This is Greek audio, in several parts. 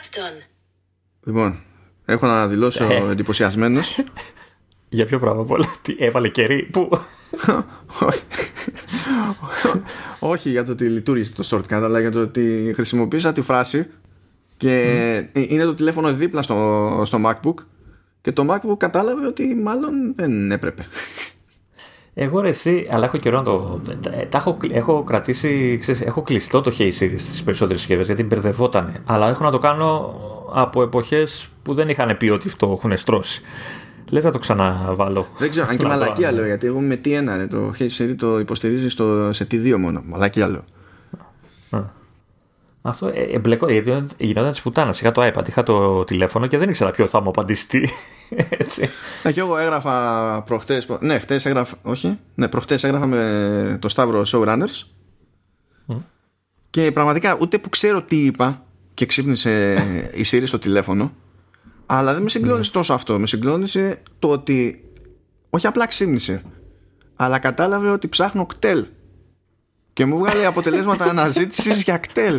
That's done. Λοιπόν, έχω να δηλώσω Ε. εντυπωσιασμένος. Για ποιο πράγμα πολλά. Τι έβαλε κερί. Πού; Όχι για το ότι λειτουργήσε το shortcut, αλλά για το ότι χρησιμοποίησα τη φράση και είναι το τηλέφωνο δίπλα στο, στο MacBook και το MacBook κατάλαβε ότι μάλλον δεν έπρεπε. Εγώ ρε εσύ, αλλά έχω καιρό να το. Τα, τα έχω, έχω κρατήσει, ξέρεις, έχω κλειστό το Hey Siri στις περισσότερες συσκευές γιατί μπερδευόταν. Αλλά έχω να το κάνω από εποχές που δεν είχαν πει ότι το έχουν στρώσει. Λες να το ξαναβάλω. Δεν ξέρω, αν και Να το μαλακία βάλω. λέω, γιατί εγώ με T1 ρε, το Hey Siri το υποστηρίζει στο, σε T2 μόνο. Μαλακία λέω. Αυτό ε, εμπλεκό, γιατί γινόταν της πουτάνα. Είχα το iPad, είχα το τηλέφωνο και δεν ήξερα ποιο θα μου απαντήσει τι. Έτσι. Ε, και εγώ έγραφα προχτές, ναι, χτες έγραφα, όχι, ναι, προχτές έγραφα με το Σταύρο Showrunners και πραγματικά ούτε που ξέρω τι είπα και ξύπνησε η Siri στο τηλέφωνο αλλά δεν με συγκλώνησε τόσο αυτό, με συγκλώνησε το ότι όχι απλά ξύπνησε αλλά κατάλαβε ότι ψάχνω κτέλ και μου βγάλε αποτελέσματα αναζήτησης για κτέλ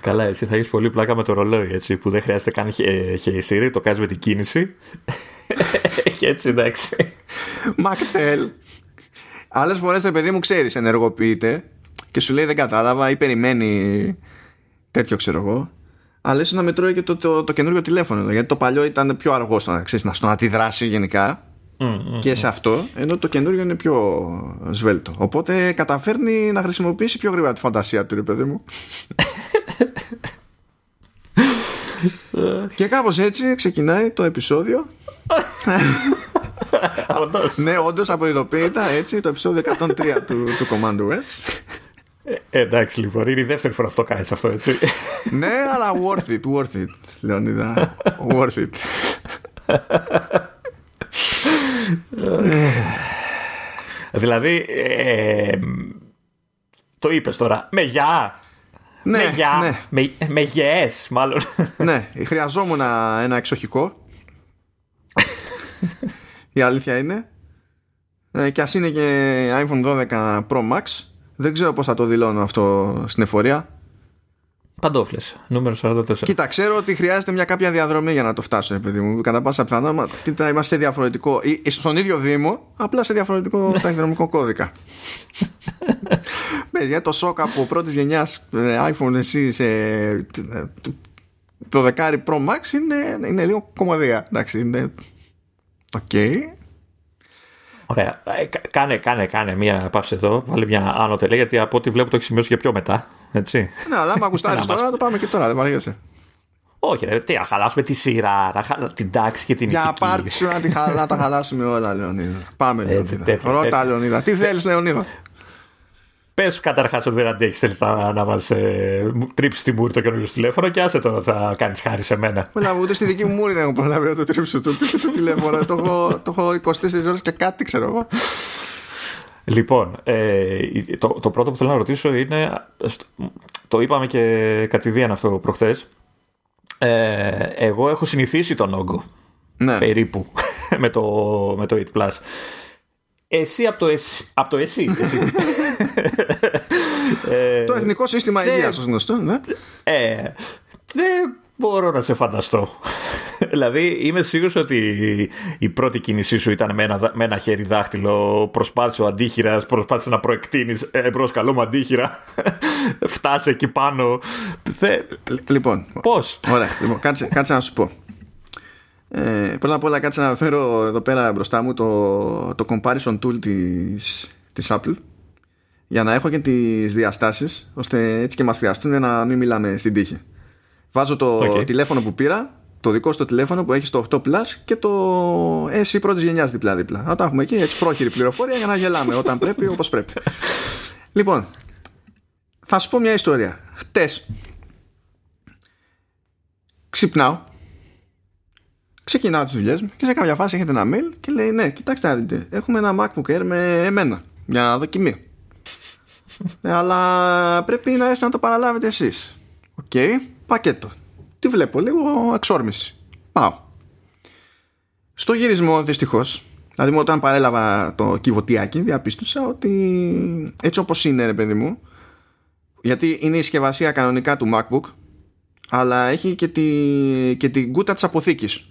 Καλά, εσύ θα έχεις πολύ πλάκα με το ρολόι, έτσι, που δεν χρειάζεται καν ε, Hey Siri, το κάνεις με την κίνηση. και έτσι εντάξει. Μακτέλ. Άλλες φορές το παιδί μου ξέρεις, ενεργοποιείται και σου λέει δεν κατάλαβα ή περιμένει τέτοιο ξέρω εγώ. Αλλά ίσως να μετρώει και το, το, το καινούριο τηλέφωνο. δηλαδή, Γιατί το παλιό ήταν πιο αργό στο, να- ξέρεις, να- στο να αντιδράσει γενικά και σε αυτό, ενώ το καινούριο είναι πιο σβέλτο. Οπότε καταφέρνει να χρησιμοποιήσει πιο γρήγορα τη φαντασία του, ρε παιδί μου. και κάπως έτσι ξεκινάει το επεισόδιο Όντως. Ναι, όντως απροειδοποίητα έτσι το επεισόδιο 103 του, του Commando S. Ε, εντάξει λοιπόν, είναι η δεύτερη φορά που το κάνεις αυτό, έτσι. ναι, αλλά worth it, worth it, Λεωνίδα. worth it. Δηλαδή, ε, το είπες τώρα. Με γεια! ναι, με γεια! ναι, Με, με yes, μάλλον. ναι, χρειαζόμουν ένα εξοχικό. Η αλήθεια είναι. Ε, και ας είναι και iPhone 12 Pro Max. Δεν ξέρω πώς θα το δηλώνω αυτό στην εφορία. Παντόφλες, νούμερο 44. Κοίτα, ξέρω ότι χρειάζεται μια κάποια διαδρομή για να το φτάσω, ρε παιδί μου. Κατά πάσα πιθανότητα είμαστε σε διαφορετικό. ή- ή στον ίδιο Δήμο, απλά σε διαφορετικό ταχυδρομικό κώδικα. Παιδιά, το σοκ από πρώτης γενιάς iPhone εσύ σε ε, το δεκάρι Pro Max είναι, είναι λίγο κωμωδία. Εντάξει, είναι. Οκ. Ωραία. Ε, κα- κάνε, κάνε, κάνε μία παύση εδώ. Βάλε μια άνω τελεία, γιατί από ό,τι βλέπω το έχεις σημειώσει για πιο μετά. Έτσι. Ναι, αλλά άμα γουστάρει Να τώρα, μας- το πάμε και τώρα, δεν βαριέσαι. Όχι, ρε, τι, να χαλάσουμε τη σειρά, να χα... την τάξη και την Για ηθική. πάρτι σου να, τη χα- να τα χαλάσουμε όλα, Λεωνίδα. Πάμε, Λεωνίδα. τέτοιο, Ρώτα, τέτοιο. Λεωνίδα. Τι θέλεις, Λεωνίδα; Πες καταρχάς ότι δεν αντέχεις θέλεις να, να μας ε, μου- τρίψεις τη μούρη το καινούριο σου τηλέφωνο και άσε το θα κάνεις χάρη σε μένα. Όλα ούτε στη δική μου μούρη δεν έχω προλάβει να το τρίψω το, το, το τηλέφωνο. το, έχω, το έχω 24 ώρες και κάτι, ξέρω εγώ. Λοιπόν, ε, το, το πρώτο που θέλω να ρωτήσω είναι. στο- Το είπαμε και κατηδίαν αυτό προχθές. Ε, εγώ έχω συνηθίσει τον όγκο Ναι. περίπου με το, με το 8 Plus. Εσύ από το εσύ. Από το εσύ, εσύ. Ε, Το Εθνικό Σύστημα δεν- Υγείας, ως γνωστό, ναι. Ε, δεν μπορώ να σε φανταστώ. δηλαδή, είμαι σίγουρος ότι η πρώτη κίνησή σου ήταν με ένα, δα- με ένα χέρι δάχτυλο. Προσπάθησε ο αντίχειρας, προσπάθησε να προεκτείνεις εμπρό καλό μου αντίχειρα. Φτάσε εκεί πάνω. Θε... Λοιπόν, Πώς; ωραία. Λοιπόν, κάτσε, κάτσε να σου πω. Ε, πρώτα απ' όλα κάτσε να φέρω εδώ πέρα μπροστά μου το, το comparison tool της, της Apple για να έχω και τις διαστάσεις ώστε έτσι και μας χρειαστούν να μην μιλάμε στην τύχη. Βάζω το Οκ. τηλέφωνο που πήρα, το δικό στο τηλέφωνο που έχει το 8 Plus και το SE πρώτης γενιάς δίπλα-δίπλα. Να τα έχουμε εκεί, έτσι πρόχειρη πληροφορία για να γελάμε όταν πρέπει, όπως πρέπει. Λοιπόν, θα σου πω μια ιστορία. Χτες ξυπνάω ξεκινάω τις δουλειές μου και σε κάποια φάση έρχεται ένα mail και λέει ναι κοιτάξτε να δείτε έχουμε ένα MacBook Air με M1 για δοκιμή Ε, αλλά πρέπει να έρθετε να το παραλάβετε εσείς οκ πακέτο το βλέπω λίγο εξόρμηση πάω στο γύρισμό δυστυχώς δηλαδή μου όταν παρέλαβα το κυβωτιάκι διαπίστωσα ότι έτσι όπως είναι ρε παιδί μου γιατί είναι η συσκευασία κανονικά του MacBook αλλά έχει και, τη, και την κούτα της αποθήκης.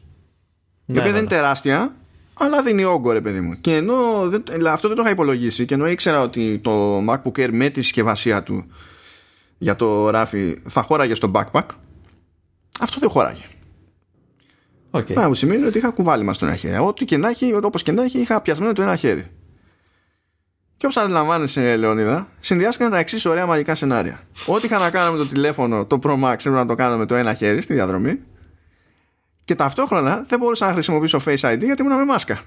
Ναι, η οποία ναι, δεν είναι ναι. τεράστια, αλλά δίνει όγκο, ρε παιδί μου. Και ενώ δεν, δηλαδή, αυτό δεν το είχα υπολογίσει, και ενώ ήξερα ότι το MacBook Air με τη συσκευασία του για το ράφι θα χώραγε στο backpack, αυτό δεν χώραγε. Οκ. Πράγμα που σημαίνει ότι είχα κουβάλιμα στο ένα χέρι. Ό,τι και να έχει, όπως και να έχει, είχα πιασμένο το ένα χέρι. Και όπως αντιλαμβάνεσαι, Λεωνίδα, συνδυάστηκαν τα εξής ωραία μαγικά σενάρια. Ό,τι είχα να κάνω με το τηλέφωνο, το Pro Max, έπρεπε να το κάνω με το ένα χέρι στη διαδρομή. Και ταυτόχρονα δεν μπορούσα να χρησιμοποιήσω Face ID γιατί ήμουν με μάσκα.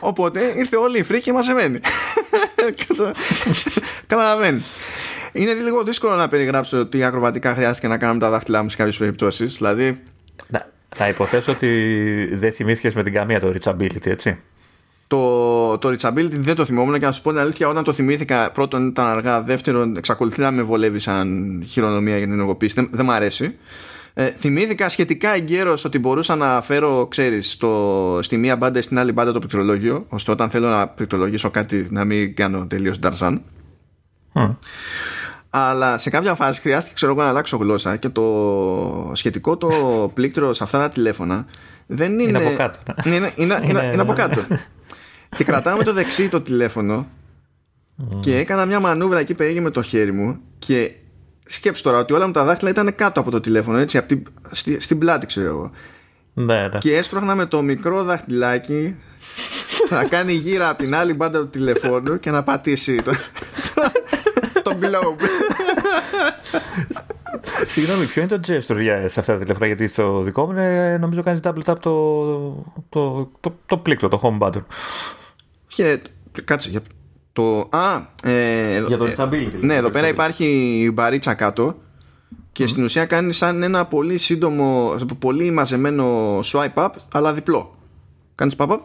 Οπότε ήρθε όλη η φρίκη μαζεμένη. Καταλαβαίνεις. Είναι λίγο δύσκολο να περιγράψω τι ακροβατικά χρειάστηκε να κάνω με τα δάχτυλά μου σε κάποιες περιπτώσεις. Δηλαδή, Να, να υποθέσω ότι δεν θυμήθηκες με την καμία το reachability, έτσι. Το, το reachability δεν το θυμόμουν και να σου πω την αλήθεια, όταν το θυμήθηκα, πρώτον ήταν αργά, δεύτερον εξακολουθεί να με βολεύει σαν χειρονομία για την ενεργοποίηση. Δεν, δεν μ' αρέσει. Ε, θυμήθηκα σχετικά εγκαίρως ότι μπορούσα να φέρω, ξέρεις, στο, στη μία μπάντα ή στην άλλη μπάντα το πληκτρολόγιο, ώστε όταν θέλω να πληκτρολογήσω κάτι να μην κάνω τελείως νταρζάν. Μμ. Αλλά σε κάποια φάση χρειάστηκε ξέρω εγώ να αλλάξω γλώσσα και το σχετικό το πλήκτρο σε αυτά τα τηλέφωνα δεν είναι. Είναι από κάτω. Είναι, είναι, είναι, είναι, Είναι- είναι από κάτω. Και κρατάω με το δεξί το τηλέφωνο και έκανα μια μανούβρα εκεί περίγει με το χέρι μου και σκέψου τώρα ότι όλα μου τα δάχτυλα ήταν κάτω από το τηλέφωνο έτσι, από την, στη, στην πλάτη ξέρω εγώ. Ναι, ναι. Και έσπρωχνα με το μικρό δαχτυλάκι να κάνει γύρα από την άλλη μπάντα του τηλεφώνου και να πατήσει το, το, το below. Συγγνώμη, ποιο είναι το gesture για σε αυτά τα τηλέφωνα, γιατί στο δικό μου είναι, νομίζω κάνεις double tap το, το, το, το πλήκτρο, το home button. Και κάτσε για το. Α, ε, εδώ- Για το ε, disability, Ναι, εδώ το πέρα disability. υπάρχει μπαρίτσα κάτω και στην ουσία κάνει σαν ένα πολύ σύντομο, πολύ μαζεμένο swipe up, αλλά διπλό. Κάνεις pop up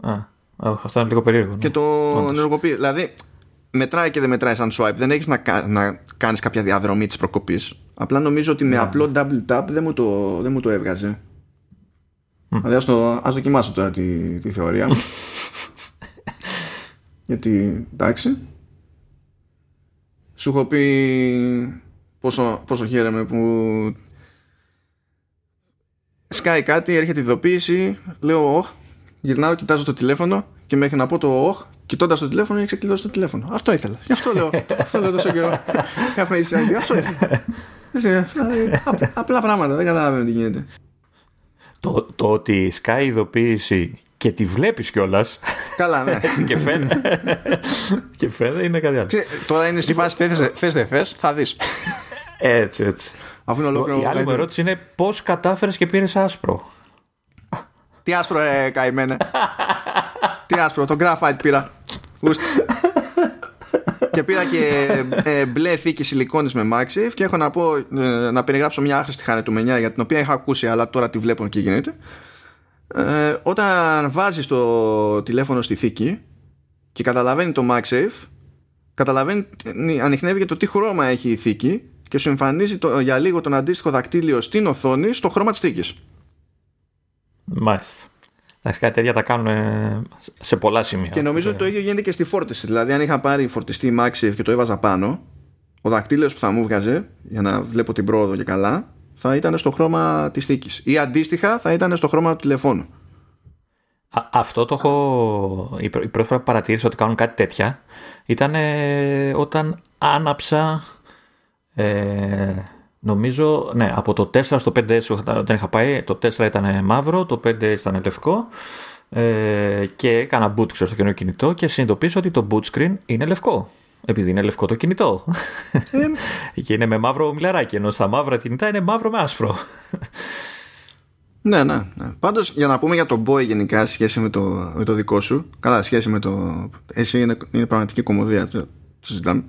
Α, α, αυτό είναι λίγο περίεργο. ναι. και το Όντως. ενεργοποιείς. Δηλαδή, μετράει και δεν μετράει σαν swipe. Δεν έχεις να, κα- να κάνεις κάποια διαδρομή της προκοπής. Απλά νομίζω ότι με απλό double tap δεν μου το, δεν μου το έβγαζε. Δηλαδή, ας, το, ας δοκιμάσω τώρα τη, τη θεωρία μου. Γιατί, εντάξει. Σου έχω πει πόσο, πόσο χαίρομαι που σκάει κάτι, έρχεται η ειδοποίηση, λέω όχ, γυρνάω, κοιτάζω το τηλέφωνο και μέχρι να πω το όχ, κοιτώντας το τηλέφωνο, έχει ξεκλειδώσει το τηλέφωνο. Αυτό ήθελα. Γι' αυτό λέω. αυτό λέω τόσο καιρό. Για face ID. Αυτό ήθελα. Έτσι, δηλαδή, απ- Απλά πράγματα, δεν καταλαβαίνω τι γίνεται. Το, το ότι σκάει η ειδοποίηση και τη βλέπεις κιόλας Καλά, ναι. και φαίνεται. και φαίνεται είναι κάτι άλλο. Ξέρε, Τώρα είναι στη φάση θες, θες δεν θες, θα δεις. Έτσι, έτσι. Αφού είναι ολόκληρο. Η άλλη μου καλύτερο. ερώτηση είναι πώς κατάφερες και πήρες άσπρο; Τι άσπρο, ε, καημένε. Τι άσπρο, το graphite πήρα. Ουστ. και πήρα και ε, μπλε θήκη σιλικόνης με MagSafe και έχω να πω ε, να περιγράψω μια άχρηστη χαριτομενιά για την οποία είχα ακούσει αλλά τώρα τη βλέπω και γίνεται ε, όταν βάζεις το τηλέφωνο στη θήκη και καταλαβαίνει το MagSafe καταλαβαίνει, ανοιχνεύει και το τι χρώμα έχει η θήκη και σου εμφανίζει το, για λίγο τον αντίστοιχο δακτύλιο στην οθόνη στο χρώμα της θήκης Μάλιστα. Εντάξει, κάτι τέτοια τα κάνουν ε, σε πολλά σημεία. Και νομίζω ότι το ίδιο γίνεται και στη φόρτιση. Δηλαδή, αν είχα πάρει φορτιστή MagSafe και το έβαζα πάνω, ο δακτύλιος που θα μου βγάζε για να βλέπω την πρόοδο και καλά θα ήταν στο χρώμα της θήκης. Ή αντίστοιχα θα ήταν στο χρώμα του τηλεφώνου. Α, αυτό το έχω. Η, πρω- η πρώτη φορά που παρατήρησα ότι κάνουν κάτι τέτοια ήταν ε, όταν άναψα. Ε, νομίζω, ναι, από το 4 στο 5S όταν είχα πάει, το 4 ήταν μαύρο, το 5S ήταν λευκό ε, και έκανα boot ξέρω, στο καινούργιο κινητό και συνειδητοποίησα ότι το boot screen είναι λευκό. Επειδή είναι λευκό το κινητό. και είναι με μαύρο μιλαράκι, ενώ στα μαύρα κινητά είναι μαύρο με άσπρο. Ναι, ναι. ναι. Πάντως, για να πούμε για τον Boy γενικά σε σχέση με το, με το δικό σου. Καλά, σε σχέση με το. Εσύ είναι, είναι πραγματική κομμωδία. Το, το συζητάμε.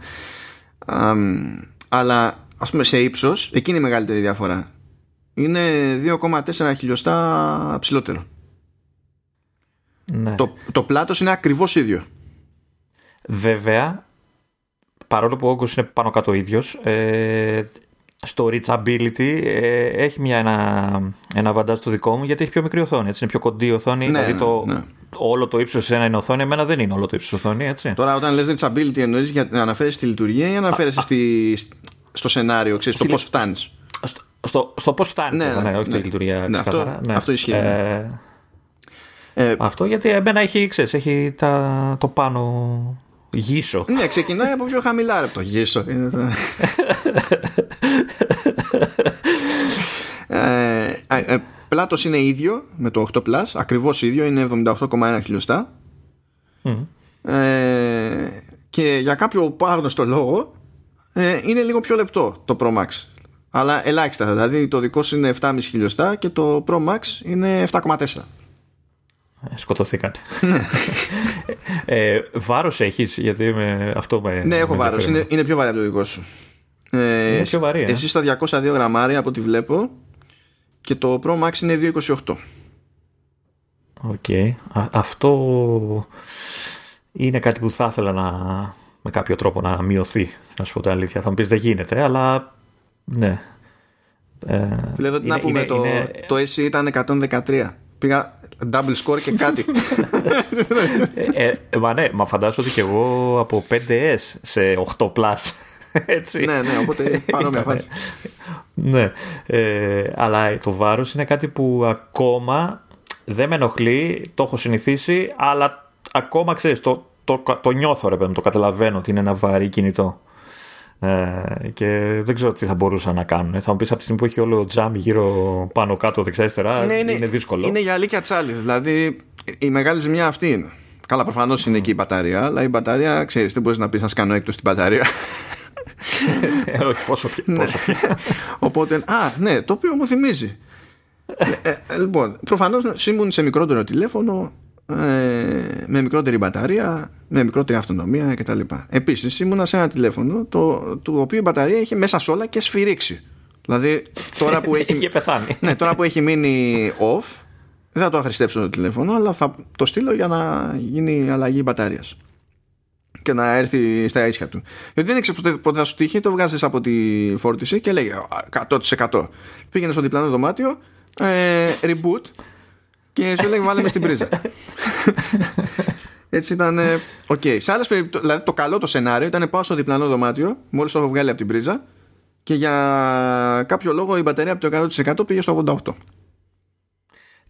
Αμ, αλλά ας πούμε σε ύψος, εκεί είναι η μεγαλύτερη διαφορά. Είναι 2,4 χιλιοστά ψηλότερο. ναι. Το, το πλάτος είναι ακριβώς ίδιο. Βέβαια, παρόλο που ο όγκος είναι πάνω κάτω ο ίδιος, ε, στο reachability ε, έχει μια, ένα, ένα βαντάζ το δικό μου γιατί έχει πιο μικρή οθόνη. Έτσι, είναι πιο κοντή η οθόνη. Ναι, δηλαδή το, ναι. όλο το ύψος ένα είναι οθόνη, εμένα δεν είναι όλο το ύψος οθόνη, έτσι. Τώρα, όταν λες reachability, εννοείς για να αναφέρεις στη λειτουργία ή αναφέρεσαι στη, στο σενάριο, ξέρεις, στο πώς φτάνεις; Στο, στο, στο πώς φτάνεις, ναι, ναι, ναι, όχι ναι. τη λειτουργία ναι, αυτό, ναι. αυτό ισχύει. Ε, ε, αυτό γιατί εμένα έχει, ξέρεις, έχει τα, το πάνω γύσο. Ναι, ξεκινάει από πιο χαμηλά ρε, το γύσο. ε, ε, πλάτος είναι ίδιο με το 8 Plus, ακριβώς ίδιο, είναι 78,1 χιλιοστά. Ε, και για κάποιο άγνωστο λόγο ε, είναι λίγο πιο λεπτό το Pro Max. Αλλά ελάχιστα, δηλαδή το δικό σου είναι 7,5 χιλιοστά και το Pro Max είναι 7,4. Ε, σκοτωθήκατε. ε, βάρος έχεις, γιατί με, αυτό με. Ναι, έχω βάρος. Είναι, είναι πιο βαρύ από το δικό σου. Ε, είναι πιο βαρύ. Ε; Εσύ στα 202 γραμμάρια από ό,τι βλέπω και το Pro Max είναι 228. OK. Okay. Αυτό είναι κάτι που θα ήθελα να με κάποιο τρόπο να μειωθεί. Να σου πω την αλήθεια. Θα μου πεις δεν γίνεται, αλλά ναι. Ε, Λέω να πούμε, το, είναι... το AC ήταν 113. Πήγα double score και κάτι. ε, ε, μα ναι, μα φαντάζομαι ότι και εγώ από 5S σε 8 plus. Έτσι. ναι, ναι, οπότε με φάση. ναι, ε, αλλά το βάρος είναι κάτι που ακόμα δεν με ενοχλεί, το έχω συνηθίσει, αλλά ακόμα ξέρεις, το, το, το νιώθω ρε παιδί, το καταλαβαίνω ότι είναι ένα βαρύ κινητό. Ε, και δεν ξέρω τι θα μπορούσαν να κάνουν. Θα μου πεις από τη στιγμή που έχει όλο τζάμι γύρω πάνω κάτω δεξιά-αριστερά, ναι, είναι, είναι δύσκολο. Είναι για αλήθεια τσάλι. Δηλαδή η μεγάλη ζημιά αυτή είναι. Καλά, προφανώς είναι και η μπαταρία, αλλά η μπαταρία, ξέρεις, δεν μπορείς να πεις να σκάνω έκτος στην μπαταρία. ε, όχι, πόσο πια. Ναι. Οπότε, α, ναι, το οποίο μου θυμίζει. ε, ε, λοιπόν, προφανώς ήμουν σε μικρότερο τηλέφωνο ε, με μικρότερη μπαταρία, με μικρότερη αυτονομία κτλ. Επίσης, ήμουνα σε ένα τηλέφωνο το, το οποίο η μπαταρία είχε μέσα σε όλα και σφυρίξει. Δηλαδή, τώρα που έχει, ναι, τώρα που έχει μείνει off, δεν θα το αχρηστεύσω το τηλέφωνο, αλλά θα το στείλω για να γίνει αλλαγή μπαταρίας και να έρθει στα ίσια του. Γιατί δεν ήξερε πότε θα σου τύχει, το βγάζεις από τη φόρτιση και λέει 100%. Πήγαινε στο διπλανό δωμάτιο, ε, reboot και σου λέει βάλε με στην πρίζα. Έτσι ήταν. OK. Okay. Σε άλλες περιπτώσεις, δηλαδή το καλό το σενάριο ήταν πάω στο διπλανό δωμάτιο, μόλις το έχω βγάλει από την πρίζα και για κάποιο λόγο η μπαταρία από το 100% πήγε στο 88%.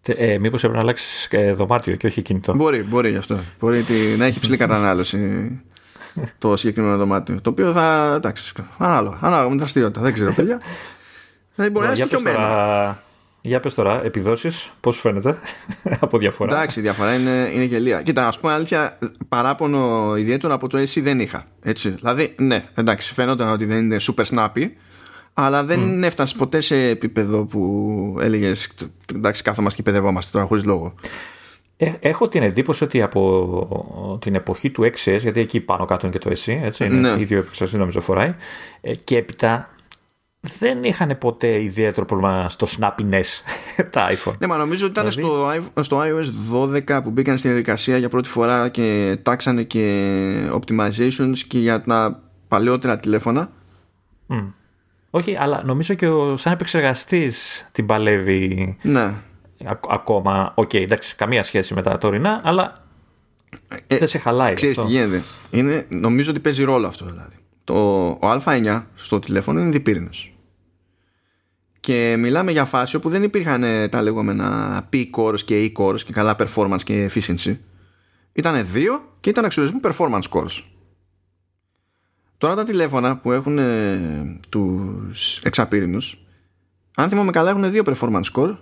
Ε, Μήπως έπρεπε να αλλάξεις ε, δωμάτιο και όχι κινητό; Μπορεί, μπορεί γι' αυτό. Μπορεί να έχει ψηλή κατανάλωση το συγκεκριμένο δωμάτιο. Το οποίο θα. Εντάξει, ανάλογα, ανάλογα με την δραστηριότητα. Δεν ξέρω, παιδιά. Δηλαδή μπορεί να είναι στοιχειωμένο. Για πες τώρα, επιδόσεις, πώς φαίνεται από διαφορά; Εντάξει, η διαφορά είναι, είναι γελία. Κοίτα, να σου πω αλήθεια, παράπονο ιδιαίτερο από το AC δεν είχα. Έτσι. Δηλαδή, ναι, εντάξει, φαίνονταν ότι δεν είναι super snappy, αλλά δεν mm. έφτασε ποτέ σε επίπεδο που έλεγες εντάξει, κάθομαστε και παιδευόμαστε τώρα χωρίς λόγο. Ε, έχω την εντύπωση ότι από την εποχή του 6S, γιατί εκεί πάνω κάτω είναι και το SE, έτσι, είναι ναι. ίδιο επεξεργαστή νομίζω φοράει, ε, και έπειτα δεν είχαν ποτέ ιδιαίτερο πρόβλημα στο snappiness τα iPhone. Ναι, μα νομίζω ότι ήταν δηλαδή... στο, στο iOS 12 που μπήκαν στην διαδικασία για πρώτη φορά και τάξανε και optimizations και για τα παλαιότερα τηλέφωνα. Mm. Όχι, αλλά νομίζω και ο, σαν επεξεργαστής την παλεύει ναι. ακόμα. OK, okay, εντάξει, καμία σχέση με τα τωρινά, αλλά ε, δεν σε χαλάει. Ξέρεις τι γίνεται. Είναι, νομίζω ότι παίζει ρόλο αυτό δηλαδή. Το, ο A9 στο τηλέφωνο είναι διπύρινος. Και μιλάμε για φάση όπου δεν υπήρχαν ε, τα λεγόμενα P-cores και E-cores και καλά performance και efficiency. Ήταν δύο και ήταν αξιολογισμού performance cores. Τώρα τα τηλέφωνα που έχουν ε, τους εξαπύρινους αν θυμάμαι καλά έχουν δύο performance core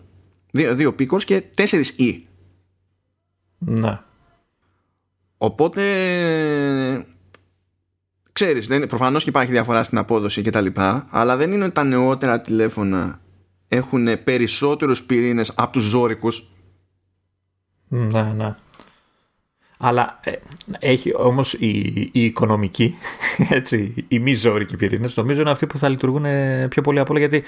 δύο, δύο P-cores και τέσσερις E. Ναι. Οπότε ξέρεις, δεν, προφανώς και υπάρχει διαφορά στην απόδοση και τα λοιπά, αλλά δεν είναι ότι τα νεότερα τηλέφωνα έχουν περισσότερους πυρήνες από τους ζώρικους. Ναι, ναι. Αλλά ε, έχει όμως η, η οικονομική, έτσι, οι μη ζώρικοι πυρήνες, νομίζω είναι αυτοί που θα λειτουργούν πιο πολύ από όλα, γιατί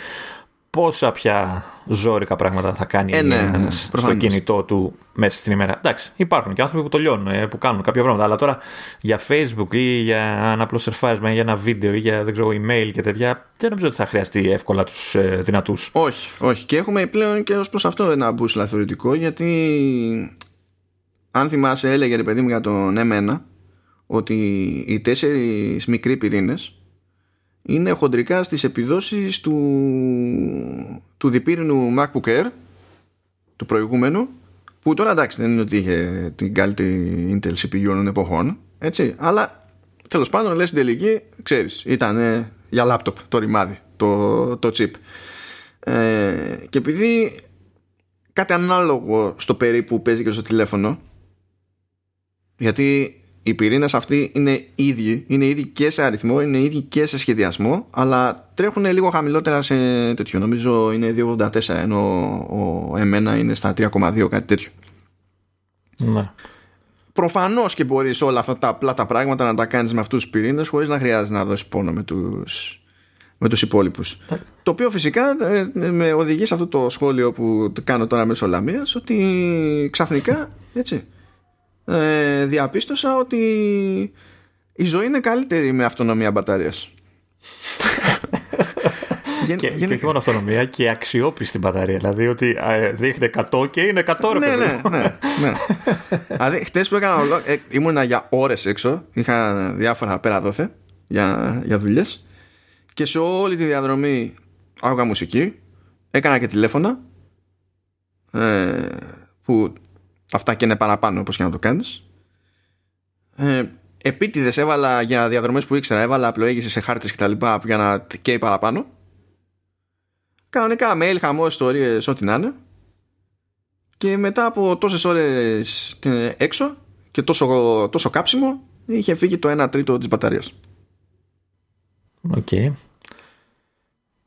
πόσα πια ζώρικα πράγματα θα κάνει ε, ναι, ναι, στο κινητό του μέσα στην ημέρα. Εντάξει, υπάρχουν και άνθρωποι που το λιώνουν, ε, που κάνουν κάποια πράγματα. Αλλά τώρα για Facebook ή για ένα απλό σερφάρισμα ή για ένα βίντεο ή για δεν ξέρω, email και τέτοια, δεν νομίζω ότι θα χρειαστεί εύκολα τους ε, δυνατούς. Όχι, όχι. Και έχουμε πλέον και ως προς αυτό ένα μπούσλα θεωρητικό, γιατί αν θυμάσαι έλεγε ρε παιδί μου για τον M1 ότι οι τέσσερις μικροί πυρήνες είναι χοντρικά στις επιδόσεις του, του διπύρινου MacBook Air του προηγούμενου που τώρα εντάξει δεν είναι ότι είχε την καλύτερη Intel CPU των εποχών έτσι, αλλά τέλος πάντων λες στην τελική ξέρεις ήταν για λάπτοπ το ρημάδι το, το chip. Ε, και επειδή κάτι ανάλογο στο περίπου παίζει και στο τηλέφωνο γιατί οι πυρήνες αυτοί είναι ίδιοι, είναι ίδιοι και σε αριθμό, είναι ίδιοι και σε σχεδιασμό, αλλά τρέχουν λίγο χαμηλότερα σε τέτοιο. Νομίζω είναι 2,84 ενώ ο εμένα είναι στα 3,2 κάτι τέτοιο. Ναι. Προφανώς και μπορείς όλα αυτά τα απλά τα πράγματα να τα κάνεις με αυτούς τους πυρήνες χωρίς να χρειάζεται να δώσεις πόνο με τους με τους υπόλοιπους. Ναι. Το οποίο φυσικά ε, με οδηγεί σε αυτό το σχόλιο που κάνω τώρα μέσω Λαμίας ότι ξαφνικά έτσι, ε, διαπίστωσα ότι η ζωή είναι καλύτερη με αυτονομία μπαταρίας. και, και όχι μόνο αυτονομία και αξιόπιστη μπαταρία. Δηλαδή ότι δείχνει 100 και είναι 100 ναι, ναι, ναι, ναι, Δηλαδή χτες που έκανα ε, ήμουνα για ώρες έξω. Είχα διάφορα πέρα δόθε για, για δουλειές. Και σε όλη τη διαδρομή άκουγα μουσική. Έκανα και τηλέφωνα. Ε, που αυτά και είναι παραπάνω όπως και να το κάνεις. Ε, επίτηδες έβαλα για διαδρομές που ήξερα. Έβαλα απλοήγηση σε χάρτες και τα λοιπά για να καίει παραπάνω. Κανονικά mail, χαμός, ιστορίες, ό,τι να είναι. Και μετά από τόσες ώρες έξω και τόσο, τόσο κάψιμο είχε φύγει το 1 τρίτο της μπαταρίας. OK. Okay.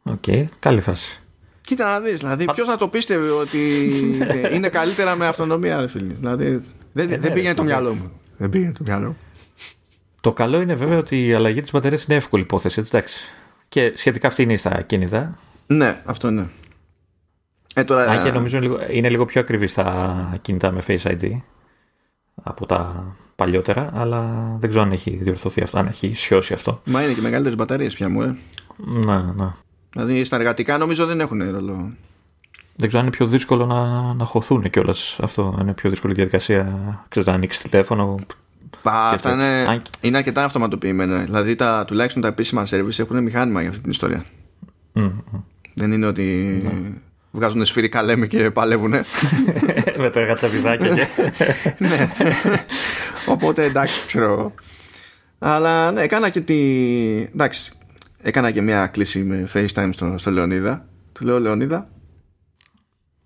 OK, okay. καλή φάση Κοίτα να δεις, δηλαδή ποιος να το πίστευε ότι είναι καλύτερα με αυτονομία, φίλοι. Δηλαδή δεν, ε, δεν ναι, πήγαινε το μυαλό μου. Δεν πήγαινε το μυαλό μου. Το καλό είναι βέβαια ότι η αλλαγή της μπαταρίας είναι εύκολη υπόθεση, έτσι, εντάξει. Και σχετικά αυτή είναι στα κίνητα. Ναι, αυτό είναι. Ε, τώρα... Αν και νομίζω είναι λίγο, είναι λίγο πιο ακριβή στα κινητά με Face ID από τα παλιότερα, αλλά δεν ξέρω αν έχει διορθωθεί αυτό, αν έχει σιώσει αυτό. Μα είναι και μεγαλύτερες μπαταρίες πια μου, ε. Ναι, ναι. Δηλαδή στα εργατικά νομίζω δεν έχουν ρόλο. Δεν ξέρω αν είναι πιο δύσκολο να, να χωθούν κιόλας αυτό. Αν είναι πιο δύσκολη διαδικασία. Ξέρω να ανοίξεις τηλέφωνο. Πα, αυτά είναι, αν... είναι αρκετά αυτοματοποιημένα. Δηλαδή τα, τουλάχιστον τα επίσημα service έχουν μηχάνημα για αυτή την ιστορία. Mm, Δεν είναι ότι mm. βγάζουν σφυρίκα λέμε και παλεύουν. Με τα γατσαπιδάκια και. ναι. Οπότε εντάξει, ξέρω. Αλλά ναι, έκανα και τη. Εντάξει, έκανα και μια κλίση με FaceTime στο, στο Λεωνίδα. Του λέω Λεωνίδα.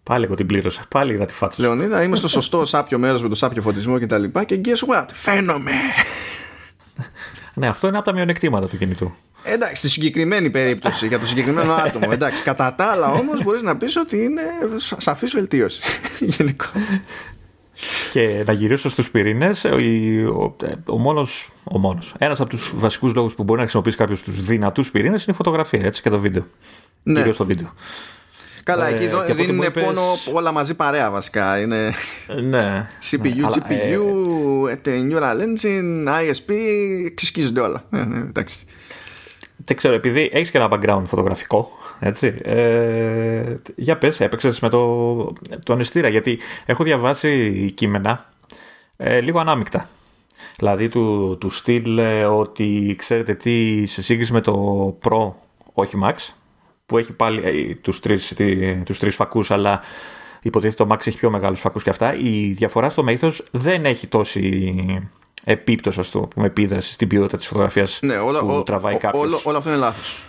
Πάλι εγώ την πλήρωσα. Πάλι είδα τη φάτσα. Λεωνίδα, είμαι στο σωστό σάπιο μέρος με το σάπιο φωτισμό κτλ. Και, και guess what, φαίνομαι. ναι, αυτό είναι από τα μειονεκτήματα του κινητού. Εντάξει, στη συγκεκριμένη περίπτωση, για το συγκεκριμένο άτομο. Εντάξει, κατά τα άλλα όμως μπορείς να πεις ότι είναι σαφής βελτίωση. Γενικό. Και να γυρίσω στους πυρήνες, ο, ο, ο μόνος, ο μόνος, ένας από τους βασικούς λόγους που μπορεί να χρησιμοποιήσει κάποιος τους δυνατούς πυρήνες είναι η φωτογραφία, έτσι και το βίντεο. Ναι. Κυρίως το βίντεο. Καλά, ε, εκεί εδώ δίνουν είπες... πόνο όλα μαζί παρέα βασικά. Είναι ναι. CPU, ναι, GPU, ε... Neural Engine, ISP, ξεσκίζονται όλα. Ε, ναι, εντάξει. Δεν ξέρω, επειδή έχεις και ένα background φωτογραφικό, έτσι. Ε, για πες, έπαιξες με το, τον αισθήρα, γιατί έχω διαβάσει κείμενα ε, λίγο ανάμεικτα. Δηλαδή του, του στυλ ε, ότι ξέρετε τι σε σύγκριση με το Pro, όχι Max, που έχει πάλι ε, τους τρεις, τι, τους τρεις φακούς, αλλά υποτίθεται το Max έχει πιο μεγάλους φακούς και αυτά. Η διαφορά στο μέγεθος δεν έχει τόση επίπτωση, ας το πούμε, επίδραση στην ποιότητα της φωτογραφίας ναι, όλα, που τραβάει κάποιος. Όλο, όλο αυτό είναι λάθος.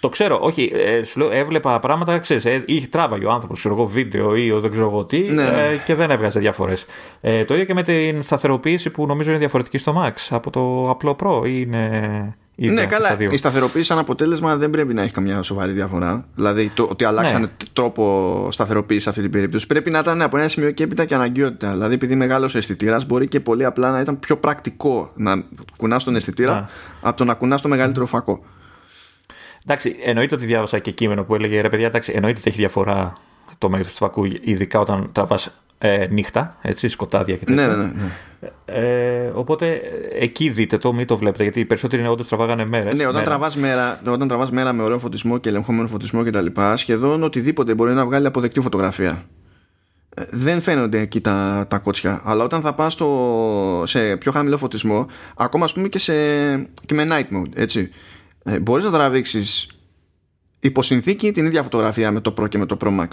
Το ξέρω, όχι. Ε, σου λέω, έβλεπα πράγματα, ξέρεις, ε, είχε τράβαγε ο άνθρωπος, ξέρω εγώ, βίντεο ή ο δεν ξέρω εγώ τι, ναι. ε, και δεν έβγαζε διαφορές. Ε, το ίδιο και με την σταθεροποίηση που νομίζω είναι διαφορετική στο Max από το απλό Pro. Είναι. Ναι, καλά. Η σταθεροποίηση σαν αποτέλεσμα δεν πρέπει να έχει καμιά σοβαρή διαφορά. Δηλαδή το ότι αλλάξανε ναι. τρόπο σταθεροποίησης σε αυτή την περίπτωση. Πρέπει να ήταν από ένα σημείο και έπειτα και αναγκαιότητα. Δηλαδή, επειδή μεγάλος αισθητήρας, μπορεί και πολύ απλά να ήταν πιο πρακτικό να κουνάς τον αισθητήρα ναι. από το να κουνάς το μεγαλύτερο φακό. Εντάξει, εννοείται ότι διάβασα και κείμενο που έλεγε ρε παιδιά, εντάξει, εννοείται ότι έχει διαφορά το μέγεθος του φακού, ειδικά όταν τραβάς ε, νύχτα, έτσι, σκοτάδια και τέτοια. Ναι, ναι, ναι. Ε, οπότε εκεί δείτε το, μην το βλέπετε, γιατί οι περισσότεροι είναι όντως τραβάγανε μέρες. Ναι, όταν τραβάς μέρα, όταν τραβάς μέρα με ωραίο φωτισμό και ελεγχόμενο φωτισμό κτλ., σχεδόν οτιδήποτε μπορεί να βγάλει αποδεκτή φωτογραφία. ε, δεν φαίνονται εκεί τα, τα κότσια. Αλλά όταν θα πας σε πιο χαμηλό φωτισμό, ακόμα ας πούμε και, σε, και με night mode, έτσι, ε, μπορείς να τραβήξεις υποσυνθήκη την ίδια φωτογραφία με το Pro και με το Pro Max.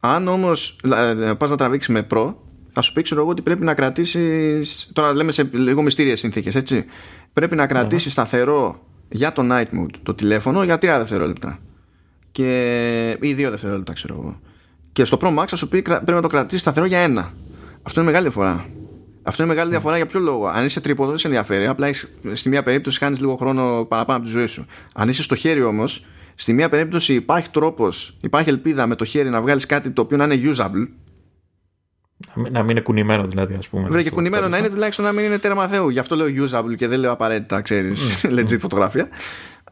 Αν όμως ε, πας να τραβήξεις με Pro, θα σου πει ξέρω εγώ ότι πρέπει να κρατήσεις, τώρα λέμε σε λίγο μυστήριες συνθήκες, έτσι, πρέπει να κρατήσεις ναι. σταθερό για το night mode το τηλέφωνο για 3 δευτερόλεπτα. Και, ή 2 δευτερόλεπτα ξέρω εγώ. Και στο Pro Max θα σου πει πρέπει να το κρατήσεις σταθερό για ένα. Αυτό είναι μεγάλη διαφορά. Αυτό είναι μεγάλη διαφορά για ποιο λόγο. Αν είσαι τρίποδο, δεν σε ενδιαφέρει. Απλά έχεις, στη μία περίπτωση χάνει λίγο χρόνο παραπάνω από τη ζωή σου. Αν είσαι στο χέρι όμως, στη μία περίπτωση υπάρχει τρόπος, υπάρχει ελπίδα με το χέρι να βγάλεις κάτι το οποίο να είναι usable. Να μην είναι κουνημένο δηλαδή, ας πούμε. Βέβαια και κουνημένο να είναι τουλάχιστον να μην είναι τέρμα Θεού. Γι' αυτό λέω usable και δεν λέω απαραίτητα, ξέρεις, legit φωτογραφία.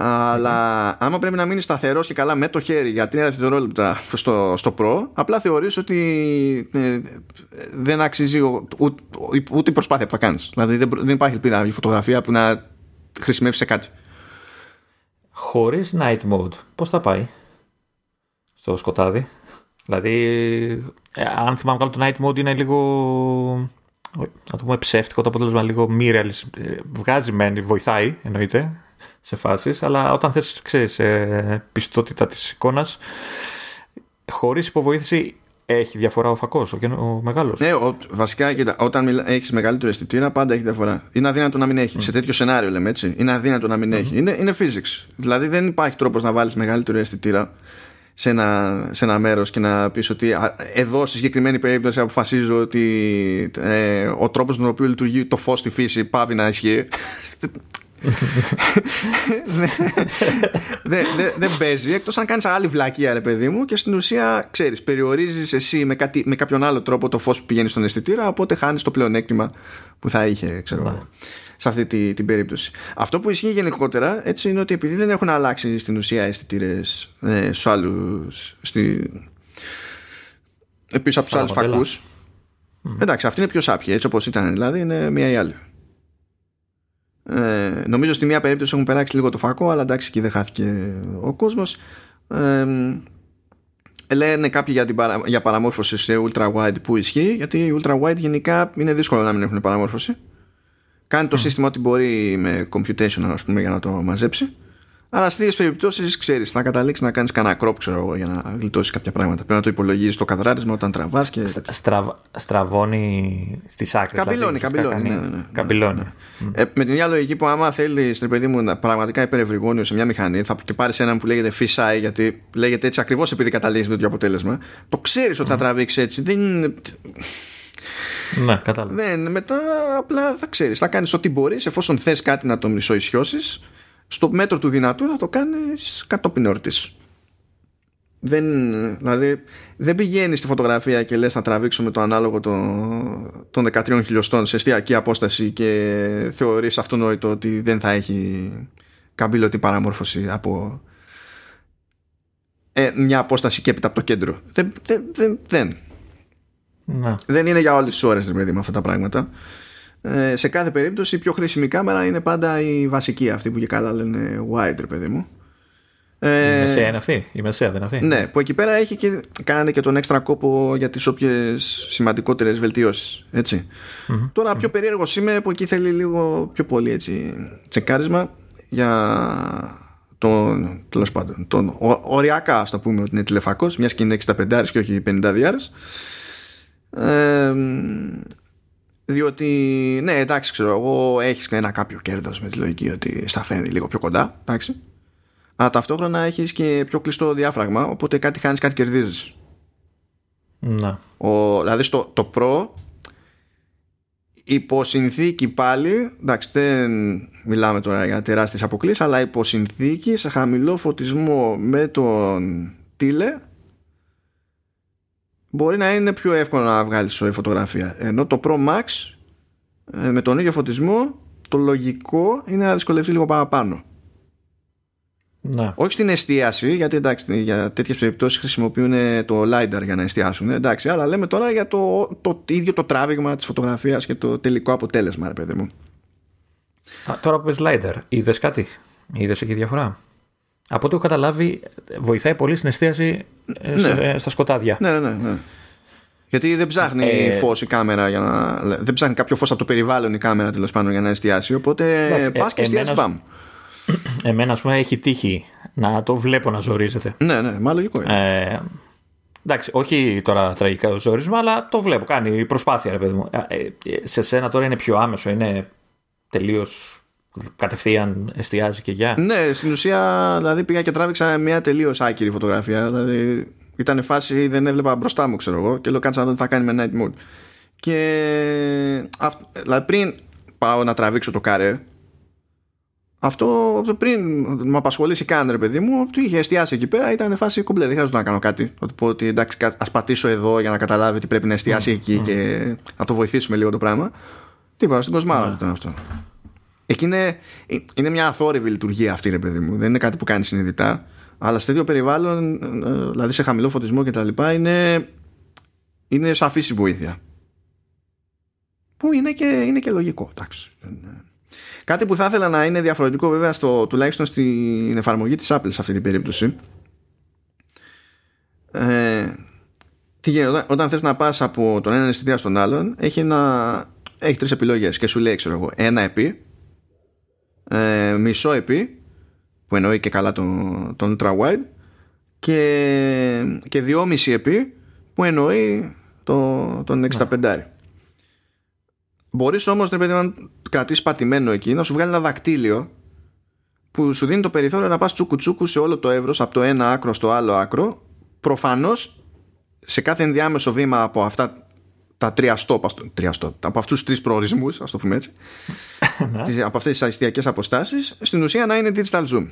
Αλλά άμα πρέπει να μείνεις σταθερός και καλά με το χέρι για 3 δευτερόλεπτα στο, στο Pro, απλά θεωρείς ότι ε, δεν αξίζει ούτε, ούτε η προσπάθεια που θα κάνεις. Δηλαδή δεν, δεν υπάρχει ελπίδα η φωτογραφία που να χρησιμεύσει σε κάτι. Χωρίς night mode, πώς θα πάει στο σκοτάδι; Δηλαδή, ε, αν θυμάμαι καλά, το night mode είναι λίγο. Να το πούμε ψεύτικο το αποτέλεσμα, λίγο μη ε, Βγάζει μεν, βοηθάει εννοείται σε φάσεις, αλλά όταν θες, ξέρεις, ε, πιστότητα της εικόνας, χωρίς υποβοήθηση έχει διαφορά ο φακός, ο, ο μεγάλος. Ναι, ο, βασικά κοίτα, όταν έχεις μεγαλύτερο αισθητήρα, πάντα έχει διαφορά. Είναι αδύνατο να μην έχει. Mm. Σε τέτοιο σενάριο λέμε έτσι. Είναι αδύνατο να μην mm. έχει. Είναι, είναι physics. Δηλαδή δεν υπάρχει τρόπος να βάλεις μεγαλύτερο αισθητήρα σε ένα, σε ένα μέρος και να πεις ότι εδώ στη συγκεκριμένη περίπτωση αποφασίζω ότι ε, ο τρόπος με τον οποίο λειτουργεί το φως στη φύση πάβει να ισχύει. Δεν παίζει εκτός αν κάνεις άλλη βλακία ρε παιδί μου και στην ουσία ξέρεις περιορίζεις εσύ με, κάτι, με κάποιον άλλο τρόπο το φως που πηγαίνει στον αισθητήρα οπότε χάνεις το πλεονέκτημα που θα είχε ξέρω, ναι. σε αυτή τη, την περίπτωση. Αυτό που ισχύει γενικότερα έτσι είναι ότι επειδή δεν έχουν αλλάξει στην ουσία αισθητήρες ε, στους άλλους στη... πίσω από τους άλλους φακούς εντάξει αυτή είναι πιο σάπια έτσι όπως ήταν δηλαδή είναι μία ή άλλη ε, νομίζω στη μία περίπτωση έχουν περάξει λίγο το φακό, αλλά εντάξει και δεν χάθηκε ο κόσμος. Ε, λένε κάποιοι για, την παρα, για παραμόρφωση σε ultra wide που ισχύει, γιατί η ultra wide γενικά είναι δύσκολο να μην έχουν παραμόρφωση. Κάνει το σύστημα ό,τι μπορεί με computation, ας πούμε, για να το μαζέψει. Αλλά στι τέτοιες περιπτώσεις, ξέρεις, θα καταλήξεις να κάνεις κανένα κρόπ, ξέρω εγώ, για να γλιτώσεις κάποια πράγματα. Πρέπει να το υπολογίζεις το καδράτισμα όταν τραβάς. Και... Στραβ, στραβώνει στις άκρες. Καμπυλώνει, δηλαδή, καμπυλώνει. Ναι, ναι, ναι, καμπυλώνει. Ναι. Ε, με την μια λογική που άμα θέλει, στην παιδί μου, πραγματικά υπερευρυγόνιο σε μια μηχανή, θα και πάρεις έναν που λέγεται fisheye, γιατί λέγεται έτσι ακριβώς επειδή καταλήγεις με το αποτέλεσμα. Το ξέρεις ότι θα τραβήξεις έτσι. Δεν ναι, κατάλαβα. Δεν, μετά απλά θα ξέρεις. Θα κάνεις ό,τι μπορείς εφόσον θες κάτι να το μισοϊσιώσεις στο μέτρο του δυνατού θα το κάνεις κατόπιν όρτης δεν, δηλαδή, δεν πηγαίνεις στη φωτογραφία και λες θα τραβήξουμε το ανάλογο των, των 13 χιλιοστών σε εστιακή απόσταση και θεωρείς αυτονόητο ότι δεν θα έχει καμπύλωτη παραμόρφωση από ε, μια απόσταση και έπειτα από το κέντρο. Δεν, δεν, δεν, δεν. Ναι. δεν είναι για όλες τις ώρες με αυτά τα πράγματα. Ε, σε κάθε περίπτωση η πιο χρήσιμη κάμερα είναι πάντα η βασική αυτή που και καλά λένε wide παιδί μου. Ε, η μεσαία είναι αυτή, η μεσαία δεν είναι αυτή; Ναι, που εκεί πέρα έχει και, κάνει και τον έξτρα κόπο για τις όποιες σημαντικότερες βελτιώσεις Τώρα πιο περίεργος είμαι που εκεί θέλει λίγο πιο πολύ έτσι, τσεκάρισμα για τον, τέλος πάντων, τον οριακά ας το πούμε ότι είναι τηλεφακός μιας και είναι 65 και όχι 50 διάρες ε, διότι, ναι, εντάξει, ξέρω εγώ, έχεις ένα κάποιο κέρδος με τη λογική ότι στα φαίνεται λίγο πιο κοντά. Εντάξει. Αλλά ταυτόχρονα έχεις και πιο κλειστό διάφραγμα, οπότε κάτι χάνεις, κάτι κερδίζεις. Να. Ο, δηλαδή στο το Pro υπό συνθήκη πάλι εντάξει δεν μιλάμε τώρα για τεράστιες αποκλήσεις αλλά υπό συνθήκη σε χαμηλό φωτισμό με τον τίλε μπορεί να είναι πιο εύκολο να βγάλεις σωρή φωτογραφία. Ενώ το Pro Max ε, με τον ίδιο φωτισμό το λογικό είναι να δυσκολευτείς λίγο παραπάνω. Ναι. Όχι στην εστίαση, γιατί εντάξει, για τέτοιες περιπτώσεις χρησιμοποιούν το LiDAR για να εστιάσουν. Εντάξει, αλλά λέμε τώρα για το, το, ίδιο το τράβηγμα της φωτογραφίας και το τελικό αποτέλεσμα, ρε παιδί μου. Α, τώρα που πες LiDAR, είδες κάτι, είδες εκεί διαφορά; Από ό,τι έχω καταλάβει, βοηθάει πολύ στην εστίαση ε, ναι. στα σκοτάδια. Ναι, ναι, ναι. Γιατί δεν ψάχνει ε, φως η κάμερα για να. Δεν ψάχνει κάποιο φως από το περιβάλλον η κάμερα τέλος πάντων για να εστιάσει. Οπότε πας και εστιάζεις μπαμ. Εμένα, ας πούμε, έχει τύχει να το βλέπω να ζορίζεται. Ναι, ναι, μάλλον λογικό είναι. Ε, εντάξει, όχι τώρα τραγικά το ζόρισμα, αλλά το βλέπω. Κάνει προσπάθεια, ρε παιδί μου. Ε, ε, σε σένα τώρα είναι πιο άμεσο, είναι τελείως κατευθείαν εστιάζει και για. Ναι, στην ουσία δηλαδή πήγα και τράβηξα μια τελείως άκυρη φωτογραφία. Δηλαδή ήταν φάση, δεν έβλεπα μπροστά μου, ξέρω εγώ, και λέω κάτσα να δω τι θα κάνει με night mode. Και δηλαδή πριν πάω να τραβήξω το καρέ, αυτό πριν με απασχολήσει καν ρε παιδί μου, του είχε εστιάσει εκεί πέρα, ήταν φάση κουμπλέ. Δεν χρειάζεται να κάνω κάτι. Να του πω ότι εντάξει, ας πατήσω εδώ για να καταλάβει ότι πρέπει να εστιάσει εκεί και να το βοηθήσουμε λίγο το πράγμα. Τίποτα, στην κοσμάρα ήταν αυτό. Εκεί είναι, είναι μια αθόρυβη λειτουργία αυτή, ρε παιδί μου. Δεν είναι κάτι που κάνει συνειδητά. Αλλά σε τέτοιο περιβάλλον, ε, δηλαδή σε χαμηλό φωτισμό και τα λοιπά, είναι, είναι σαφής η βοήθεια. Που είναι και, είναι και λογικό. Εντάξει. Κάτι που θα ήθελα να είναι διαφορετικό βέβαια στο, τουλάχιστον στην εφαρμογή της Apple σε αυτή την περίπτωση ε, τι γίνεται, όταν, όταν θες να πας από τον έναν αισθητήρα στον άλλον έχει, ένα, έχει τρεις επιλογές και σου λέει ξέρω εγώ ένα επί ε, μισό επί που εννοεί και καλά τον, τον ultra wide και, και δυόμιση επί που εννοεί το, τον 65 ναι. Μπορείς όμως να κρατήσεις πατημένο εκεί να σου βγάλει ένα δακτύλιο που σου δίνει το περιθώριο να πας τσούκου τσούκου σε όλο το εύρος από το ένα άκρο στο άλλο άκρο προφανώς σε κάθε ενδιάμεσο βήμα από αυτά τα τρία stop, τρία stop από αυτούς τους τρεις προορισμούς ας το πούμε έτσι ναι. από αυτές τις αιστειακές αποστάσεις στην ουσία να είναι digital zoom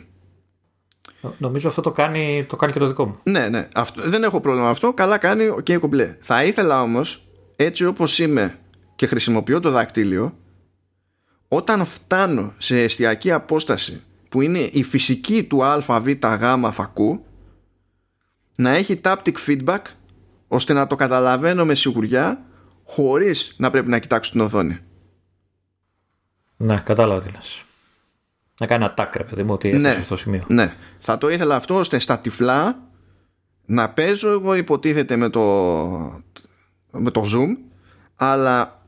Νομίζω αυτό το κάνει, το κάνει και το δικό μου. Ναι, ναι. Αυτό, δεν έχω πρόβλημα με αυτό. Καλά κάνει ο okay, κομπλέ. Θα ήθελα όμως έτσι όπως είμαι και χρησιμοποιώ το δακτύλιο όταν φτάνω σε εστιακή απόσταση που είναι η φυσική του αβ γ φακού να έχει taptic feedback ώστε να το καταλαβαίνω με σιγουριά χωρίς να πρέπει να κοιτάξω την οθόνη. Ναι, κατάλαβα τι λες. Να κάνει ένα τάκ, παιδί μου, ότι ναι, στο σημείο. Ναι. Θα το ήθελα αυτό ώστε στα τυφλά να παίζω εγώ υποτίθεται με το, με το zoom αλλά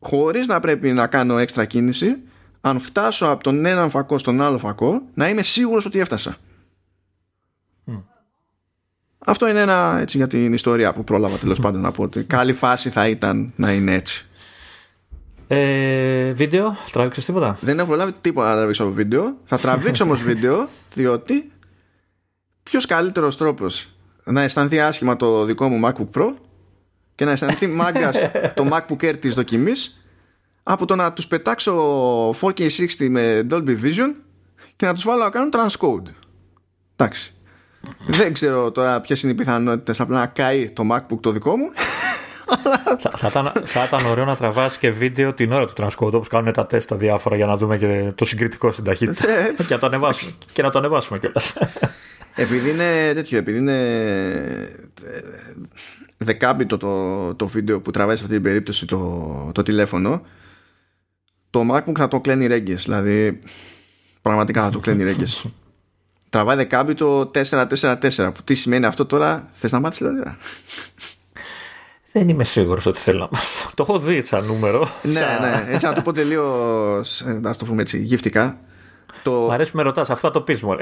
χωρίς να πρέπει να κάνω έξτρα κίνηση αν φτάσω από τον έναν φακό στον άλλο φακό να είμαι σίγουρος ότι έφτασα αυτό είναι ένα έτσι για την ιστορία που πρόλαβα τέλος πάντων να πω ότι καλή φάση θα ήταν να είναι έτσι ε, βίντεο, τράβηξες τίποτα; Δεν έχω προλάβει τίποτα να τραβήξω βίντεο θα τραβήξω όμως βίντεο διότι ποιος καλύτερος τρόπος να αισθανθεί άσχημα το δικό μου MacBook Pro και να αισθανθεί μάγκας το MacBook Air της δοκιμής από το να τους πετάξω 4K60 με Dolby Vision και να τους βάλω να κάνουν transcode. Εντάξει. Δεν ξέρω τώρα ποιες είναι οι πιθανότητες απλά να καεί το MacBook το δικό μου. θα, θα, ήταν, θα ήταν ωραίο να τραβάσει και βίντεο την ώρα του transcode όπως κάνουν τα τεστ τα διάφορα για να δούμε και το συγκριτικό στην ταχύτητα. Ε, και, να το ανεβάσουμε, και να το ανεβάσουμε κιόλας. επειδή είναι τέτοιο, επειδή είναι δεκάμπιτο το, το βίντεο που τραβάει σε αυτή την περίπτωση το, το τηλέφωνο το MacBook θα το κλαίνει ρέγγες δηλαδή πραγματικά θα το κλαίνει ρέγγες τραβάει δεκάμπιτο 4-4-4 που τι σημαίνει αυτό τώρα θες να μάθεις δηλαδή δεν είμαι σίγουρος ότι θέλω να μάθω. Το έχω δει σαν νούμερο. ναι, ναι. Έτσι να το πω τελείως. Να το πούμε έτσι, γυφτικά. Το... Μ' αρέσει που με ρωτάς, αυτά το πεις μου. Ε,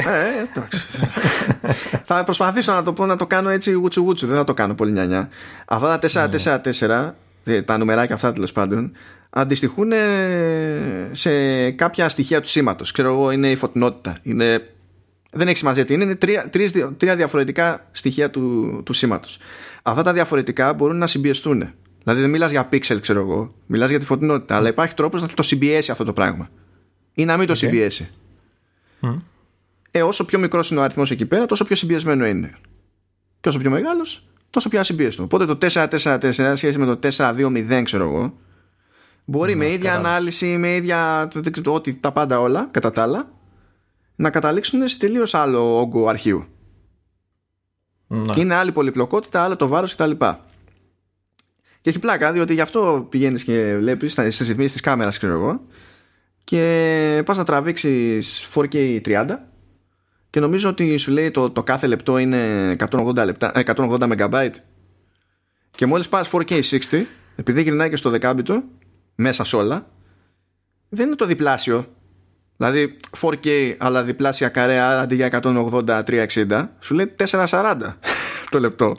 εντάξει. θα προσπαθήσω να το πω να το κάνω έτσι γουτσου γουτσου. Δεν θα το κάνω πολύ νιανιά. Αυτά τα 4-4-4, ε, τα νουμεράκια αυτά τέλος πάντων, αντιστοιχούν σε κάποια στοιχεία του σήματος. Ξέρω εγώ, είναι η φωτεινότητα. Είναι... Δεν έχει σημασία τι είναι. Είναι τρία, τρία διαφορετικά στοιχεία του, του σήματος. Αυτά τα διαφορετικά μπορούν να συμπιεστούν. Δηλαδή δεν μιλάς για pixel, ξέρω εγώ. Μιλάς για τη φωτεινότητα. Αλλά υπάρχει τρόπος να το συμπιέσει αυτό το πράγμα. Ή να μην το συμπιέσει. Ε, όσο πιο μικρός είναι ο αριθμός εκεί πέρα, τόσο πιο συμπιεσμένο είναι. Και όσο πιο μεγάλος, τόσο πιο ασυμπίεστο. Οπότε το 4-4-4 σχέση με το 4-2-0, ξέρω εγώ, μπορεί με ίδια ανάλυση, με ίδια. Ό,τι τα πάντα όλα, κατά τα άλλα, να καταλήξουν σε τελείως άλλο όγκο αρχείου. Ναι. Και είναι άλλη πολυπλοκότητα, άλλο το βάρος κτλ. Και έχει πλάκα, διότι γι' αυτό πηγαίνεις και βλέπεις στις ρυθμίσεις της κάμερας, ξέρω εγώ, και πας να τραβήξεις 4K 30 και νομίζω ότι σου λέει το, το κάθε λεπτό είναι 180, λεπτά, 180 MB Και μόλις πας 4K60, επειδή γυρνάει και στο δεκάμπιτο, μέσα σε όλα, δεν είναι το διπλάσιο. Δηλαδή 4K αλλά διπλάσια καρέα αντί για 180-360 σου λέει 440 το λεπτό.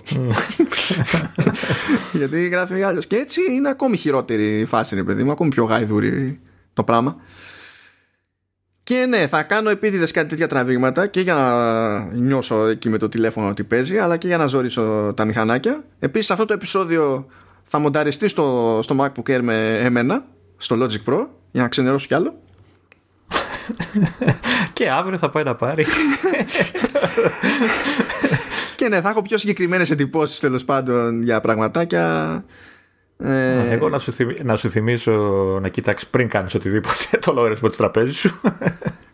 Γιατί γράφει άλλος. Και έτσι είναι ακόμη χειρότερη η φάση, ρε παιδί μου, ακόμη πιο γάιδουρη το πράγμα. Και ναι, θα κάνω επίτηδες κάτι τέτοια τραβήγματα και για να νιώσω εκεί με το τηλέφωνο ότι παίζει, αλλά και για να ζωρίσω τα μηχανάκια. Επίσης, αυτό το επεισόδιο θα μονταριστεί στο, στο MacBook Air με εμένα, στο Logic Pro, για να ξενερώσω κι άλλο. Και αύριο θα πάει να πάρει. και ναι, θα έχω πιο συγκεκριμένες εντυπώσεις τέλος πάντων για πραγματάκια. Ε... Εγώ να σου, να σου θυμίσω να κοιτάξεις πριν κάνεις οτιδήποτε το λογαριασμό της τραπέζης σου.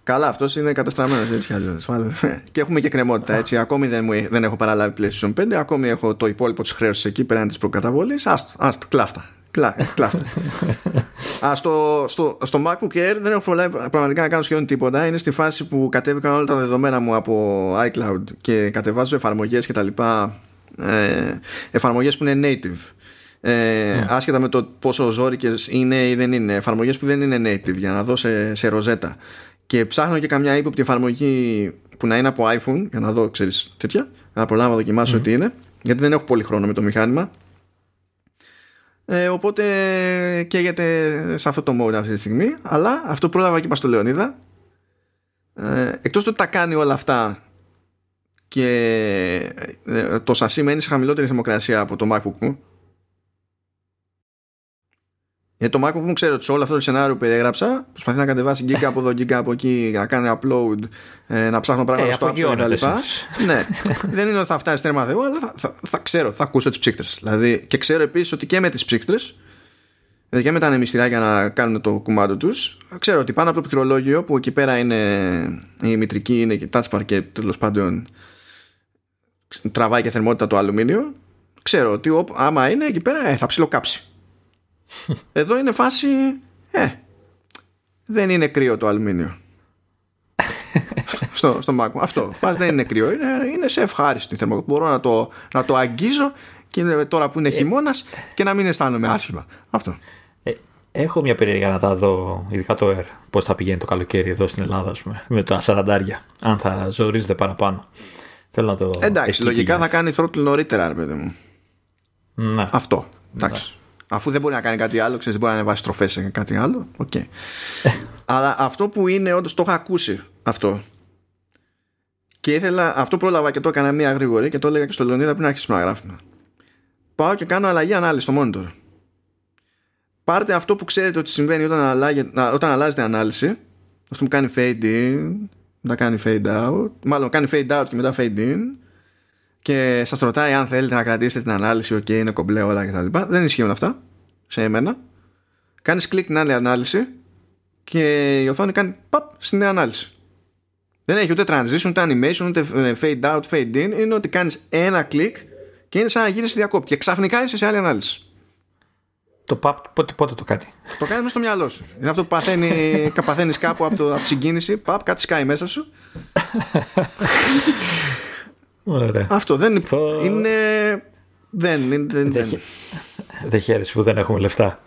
Καλά, αυτός είναι καταστραμμένος έτσι κι αλλιώς. και έχουμε και κρεμότητα έτσι. Ακόμη δεν, μου, δεν έχω παραλάβει PlayStation 5. Ακόμη έχω το υπόλοιπο της χρέωσης εκεί πέραν της προκαταβολής. Άστο, άστο, κλάφτα. Κλά, κλάφτα. Α, στο, στο, στο MacBook Air δεν έχω προλάβει πραγματικά να κάνω σχεδόν τίποτα. Είναι στη φάση που κατέβηκαν όλα τα δεδομένα μου από iCloud και κατεβάζω εφαρμογές κτλ. Ε, εφαρμογές που είναι native ε, ναι. άσχετα με το πόσο ζώρικες είναι ή δεν είναι εφαρμογές που δεν είναι native για να δω σε, σε ροζέτα και ψάχνω και καμιά ύποπτη εφαρμογή που να είναι από iPhone για να δω ξέρεις τέτοια να προλάβω να δοκιμάσω mm. τι είναι γιατί δεν έχω πολύ χρόνο με το μηχάνημα ε, οπότε καίγεται σε αυτό το mode αυτή τη στιγμή αλλά αυτό πρόλαβα και είπα στο Λεωνίδα ε, εκτός ότι τα κάνει όλα αυτά και ε, το σασί μένει σε χαμηλότερη θερμοκρασία από το MacBook μου γιατί το MacBook μου ξέρω ότι σε όλο αυτό το σενάριο που περιέγραψα προσπαθεί να κατεβάσει γκίκα από εδώ, γκίκα από εκεί, να κάνει upload, ε, να ψάχνω πράγματα ε, στο App Store κτλ. ναι, δεν είναι ότι θα φτάσει τέρμα Θεού, αλλά θα, θα, θα, ξέρω, θα ακούσω τις ψύκτρε. Δηλαδή, και ξέρω επίσης ότι και με τις ψύκτρε, δηλαδή και με τα ανεμιστηράκια να κάνουν το κουμάντο τους, ξέρω ότι πάνω από το πληκτρολόγιο που εκεί πέρα είναι η μητρική, είναι και touch bar και τέλος πάντων τραβάει και θερμότητα το αλουμίνιο, ξέρω ότι άμα είναι εκεί πέρα ε, θα ψιλοκάψει. Εδώ είναι φάση ε, δεν είναι κρύο το αλουμίνιο στο, στο Mac Αυτό, φάση δεν είναι κρύο είναι, είναι σε ευχάριστη θερμοκρασία μπορώ να το, να το αγγίζω και τώρα που είναι ε, χειμώνας και να μην αισθάνομαι άσχημα αυτό ε, Έχω μια περίεργα να τα δω, ειδικά το Air, πώς θα πηγαίνει το καλοκαίρι εδώ στην Ελλάδα, πούμε, με τα σαραντάρια. Αν θα ζορίζεται παραπάνω. Θέλω να το. Εντάξει, λογικά θα κάνει throttle νωρίτερα, ρε παιδί μου. Ναι. Αυτό. Εντάξει. Αφού δεν μπορεί να κάνει κάτι άλλο, ξέρεις, μπορεί να ανεβάσει τροφές σε κάτι άλλο. Okay. Αλλά αυτό που είναι, όντως το έχω ακούσει αυτό. Και ήθελα, αυτό πρόλαβα και το έκανα μία γρήγορη και το έλεγα και στο Λεωνίδα πριν αρχίσουμε να γράφουμε. Πάω και κάνω αλλαγή ανάλυση στο monitor. Πάρτε αυτό που ξέρετε ότι συμβαίνει όταν, αλλάγε, όταν αλλάζετε ανάλυση. Αυτό που κάνει fade in, μετά κάνει fade out. Μάλλον κάνει fade out και μετά fade in και σας ρωτάει αν θέλετε να κρατήσετε την ανάλυση, ok, είναι κομπλέ όλα κτλ. Δεν ισχύουν αυτά σε εμένα. Κάνεις κλικ την άλλη ανάλυση και η οθόνη κάνει παπ στην νέα ανάλυση. Δεν έχει ούτε transition, ούτε animation, ούτε fade out, fade in. Είναι ότι κάνεις ένα κλικ και είναι σαν να γύρισες διακόπτη και ξαφνικά είσαι σε άλλη ανάλυση. Το παπ πότε, πότε το κάνει; Το κάνει στο μυαλό σου. Είναι αυτό που παθαίνει, παθαίνεις κάπου από, το, από τη συγκίνηση. Παπ, κάτι σκάει μέσα σου. Ωραία. Αυτό δεν είναι. Δεν, δεν, δεν, δεν. δεν χαίρεσαι που δεν έχουμε λεφτά.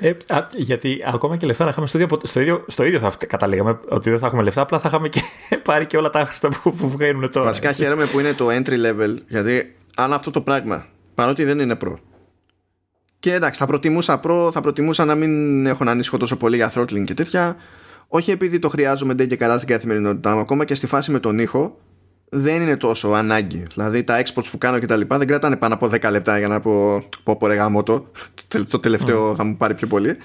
ε, γιατί ακόμα και λεφτά να είχαμε στο ίδιο, στο ίδιο, στο ίδιο θα καταλήγαμε ότι δεν θα έχουμε λεφτά, απλά θα είχαμε και πάρει και όλα τα άχρηστα που, που βγαίνουν τώρα. Βασικά χαίρομαι που είναι το entry level, γιατί αν αυτό το πράγμα, παρότι δεν είναι προ. Και εντάξει, θα προτιμούσα προ, θα προτιμούσα να μην έχω να ανήσυχο τόσο πολύ για throttling και τέτοια. Όχι επειδή το χρειάζομαι ντε και καλά στην καθημερινότητά μου, ακόμα και στη φάση με τον ήχο, δεν είναι τόσο ανάγκη. Δηλαδή τα exports που κάνω και τα λοιπά δεν κρατάνε πάνω από 10 λεπτά για να πω πω πω ρεγάμω το. Το τελευταίο θα μου πάρει πιο πολύ.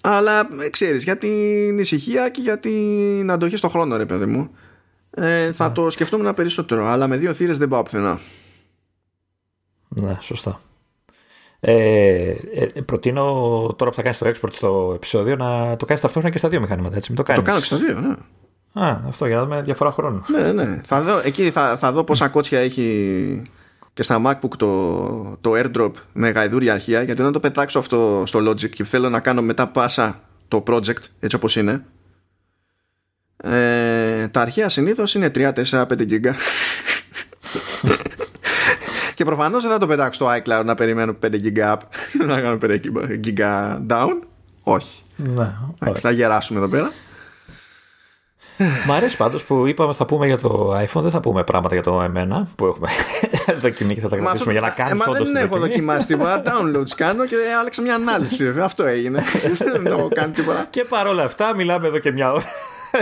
αλλά ξέρεις για την ησυχία και για την αντοχή στο χρόνο ρε παιδί μου ε, θα το σκεφτόμουν περισσότερο αλλά με δύο θύρες δεν πάω πουθενά Ναι σωστά ε, ε, προτείνω τώρα που θα κάνεις το export στο επεισόδιο να το κάνεις ταυτόχρονα και στα δύο μηχανήματα έτσι, το, το κάνω και στα δύο ναι Α, αυτό για να δούμε διαφορά χρόνου. Ναι, ναι. Θα δω, εκεί θα, θα δω πόσα κότσια έχει και στα MacBook το, το airdrop με γαϊδούρια αρχεία γιατί όταν το πετάξω αυτό στο Logic και θέλω να κάνω μετά πάσα το project έτσι όπως είναι ε, τα αρχεία συνήθως είναι 3, 4, 5 γίγκα και προφανώς δεν θα το πετάξω στο iCloud να περιμένω 5 GB up να κάνω 5 GB down. Όχι. Ναι, θα γεράσουμε εδώ πέρα. Μ' αρέσει πάντως που είπαμε θα πούμε για το iPhone, δεν θα πούμε πράγματα για το εμένα που έχουμε δοκιμεί και θα τα κρατήσουμε για να κάνουμε Μα δεν έχω δοκιμάσει τίποτα. Downloads κάνω και άλλαξα μια ανάλυση. Αυτό έγινε. δεν έχω κάνει τίποτα. Και παρόλα αυτά, μιλάμε εδώ και μια ώρα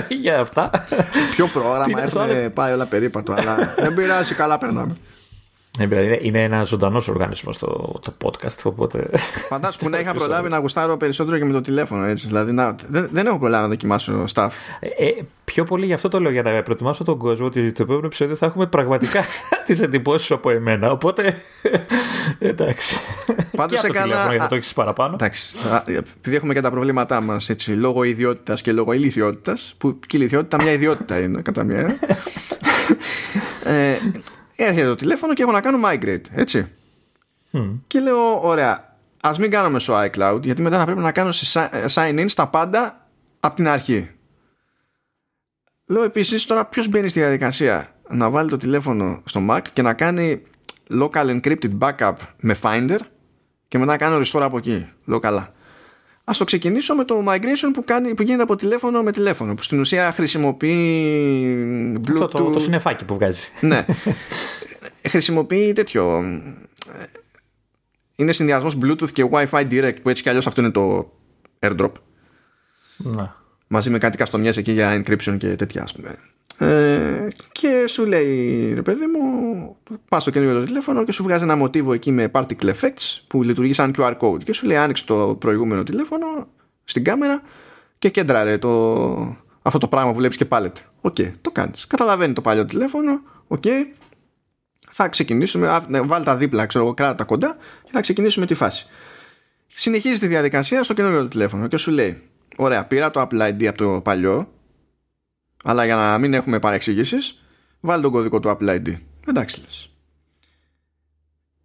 για αυτά. Πιο πρόγραμμα έχουμε πάει όλα περίπατο, αλλά δεν πειράζει, καλά περνάμε. Είναι, είναι ένα ζωντανός οργανισμός το, το podcast. Οπότε... Φαντάσου που να είχα προλάβει να γουστάρω περισσότερο και με το τηλέφωνο. Έτσι. Δηλαδή να, δεν, δεν έχω προλάβει να δοκιμάσω staff. Ε, ε, πιο πολύ γι' αυτό το λέω για να προετοιμάσω τον κόσμο ότι το επόμενο επεισόδιο θα έχουμε πραγματικά τις εντυπώσεις από εμένα. Οπότε. εντάξει. Πάντως έκανα. Για να το έχεις παραπάνω. Εντάξει. Επειδή έχουμε και τα προβλήματά μας λόγω ιδιότητας και λόγω ηλικιότητας. Που και η ηλικιότητα μια ιδιότητα είναι κατά μία. ε, έρχεται το τηλέφωνο και έχω να κάνω migrate, έτσι. Και λέω, ωραία, ας μην κάνω μέσω iCloud, γιατί μετά θα πρέπει να κάνω sign in στα πάντα από την αρχή. Λέω επίσης, τώρα ποιος μπαίνει στη διαδικασία να βάλει το τηλέφωνο στο Mac και να κάνει local encrypted backup με Finder και μετά να κάνω restore από εκεί. Λέω καλά. Α το ξεκινήσω με το migration που, κάνει, που γίνεται από τηλέφωνο με τηλέφωνο. Που στην ουσία χρησιμοποιεί. Bluetooth... Αυτό το, το συνεφάκι που βγάζει. Ναι. χρησιμοποιεί τέτοιο. Είναι συνδυασμός Bluetooth και Wi-Fi Direct που έτσι κι αλλιώς αυτό είναι το airdrop. Ναι. Μαζί με κάτι καστομιές εκεί για encryption και τέτοια, ας πούμε. Ε, και σου λέει ρε παιδί μου πας στο καινούριο το τηλέφωνο και σου βγάζει ένα μοτίβο εκεί με particle effects που λειτουργεί σαν QR code και σου λέει άνοιξε το προηγούμενο τηλέφωνο στην κάμερα και κέντραρε το, αυτό το πράγμα που βλέπεις και πάλετε OK, okay, το κάνεις. Καταλαβαίνει το παλιό τηλέφωνο. OK. Okay. Θα ξεκινήσουμε. Ναι, βάλε τα δίπλα, ξέρω εγώ, κράτα τα κοντά και θα ξεκινήσουμε τη φάση. Συνεχίζει τη διαδικασία στο καινούριο τηλέφωνο και σου λέει: Ωραία, πήρα το Apple ID από το παλιό αλλά για να μην έχουμε παρεξηγήσεις, βάλε τον κωδικό του Apple ID. Εντάξει λες.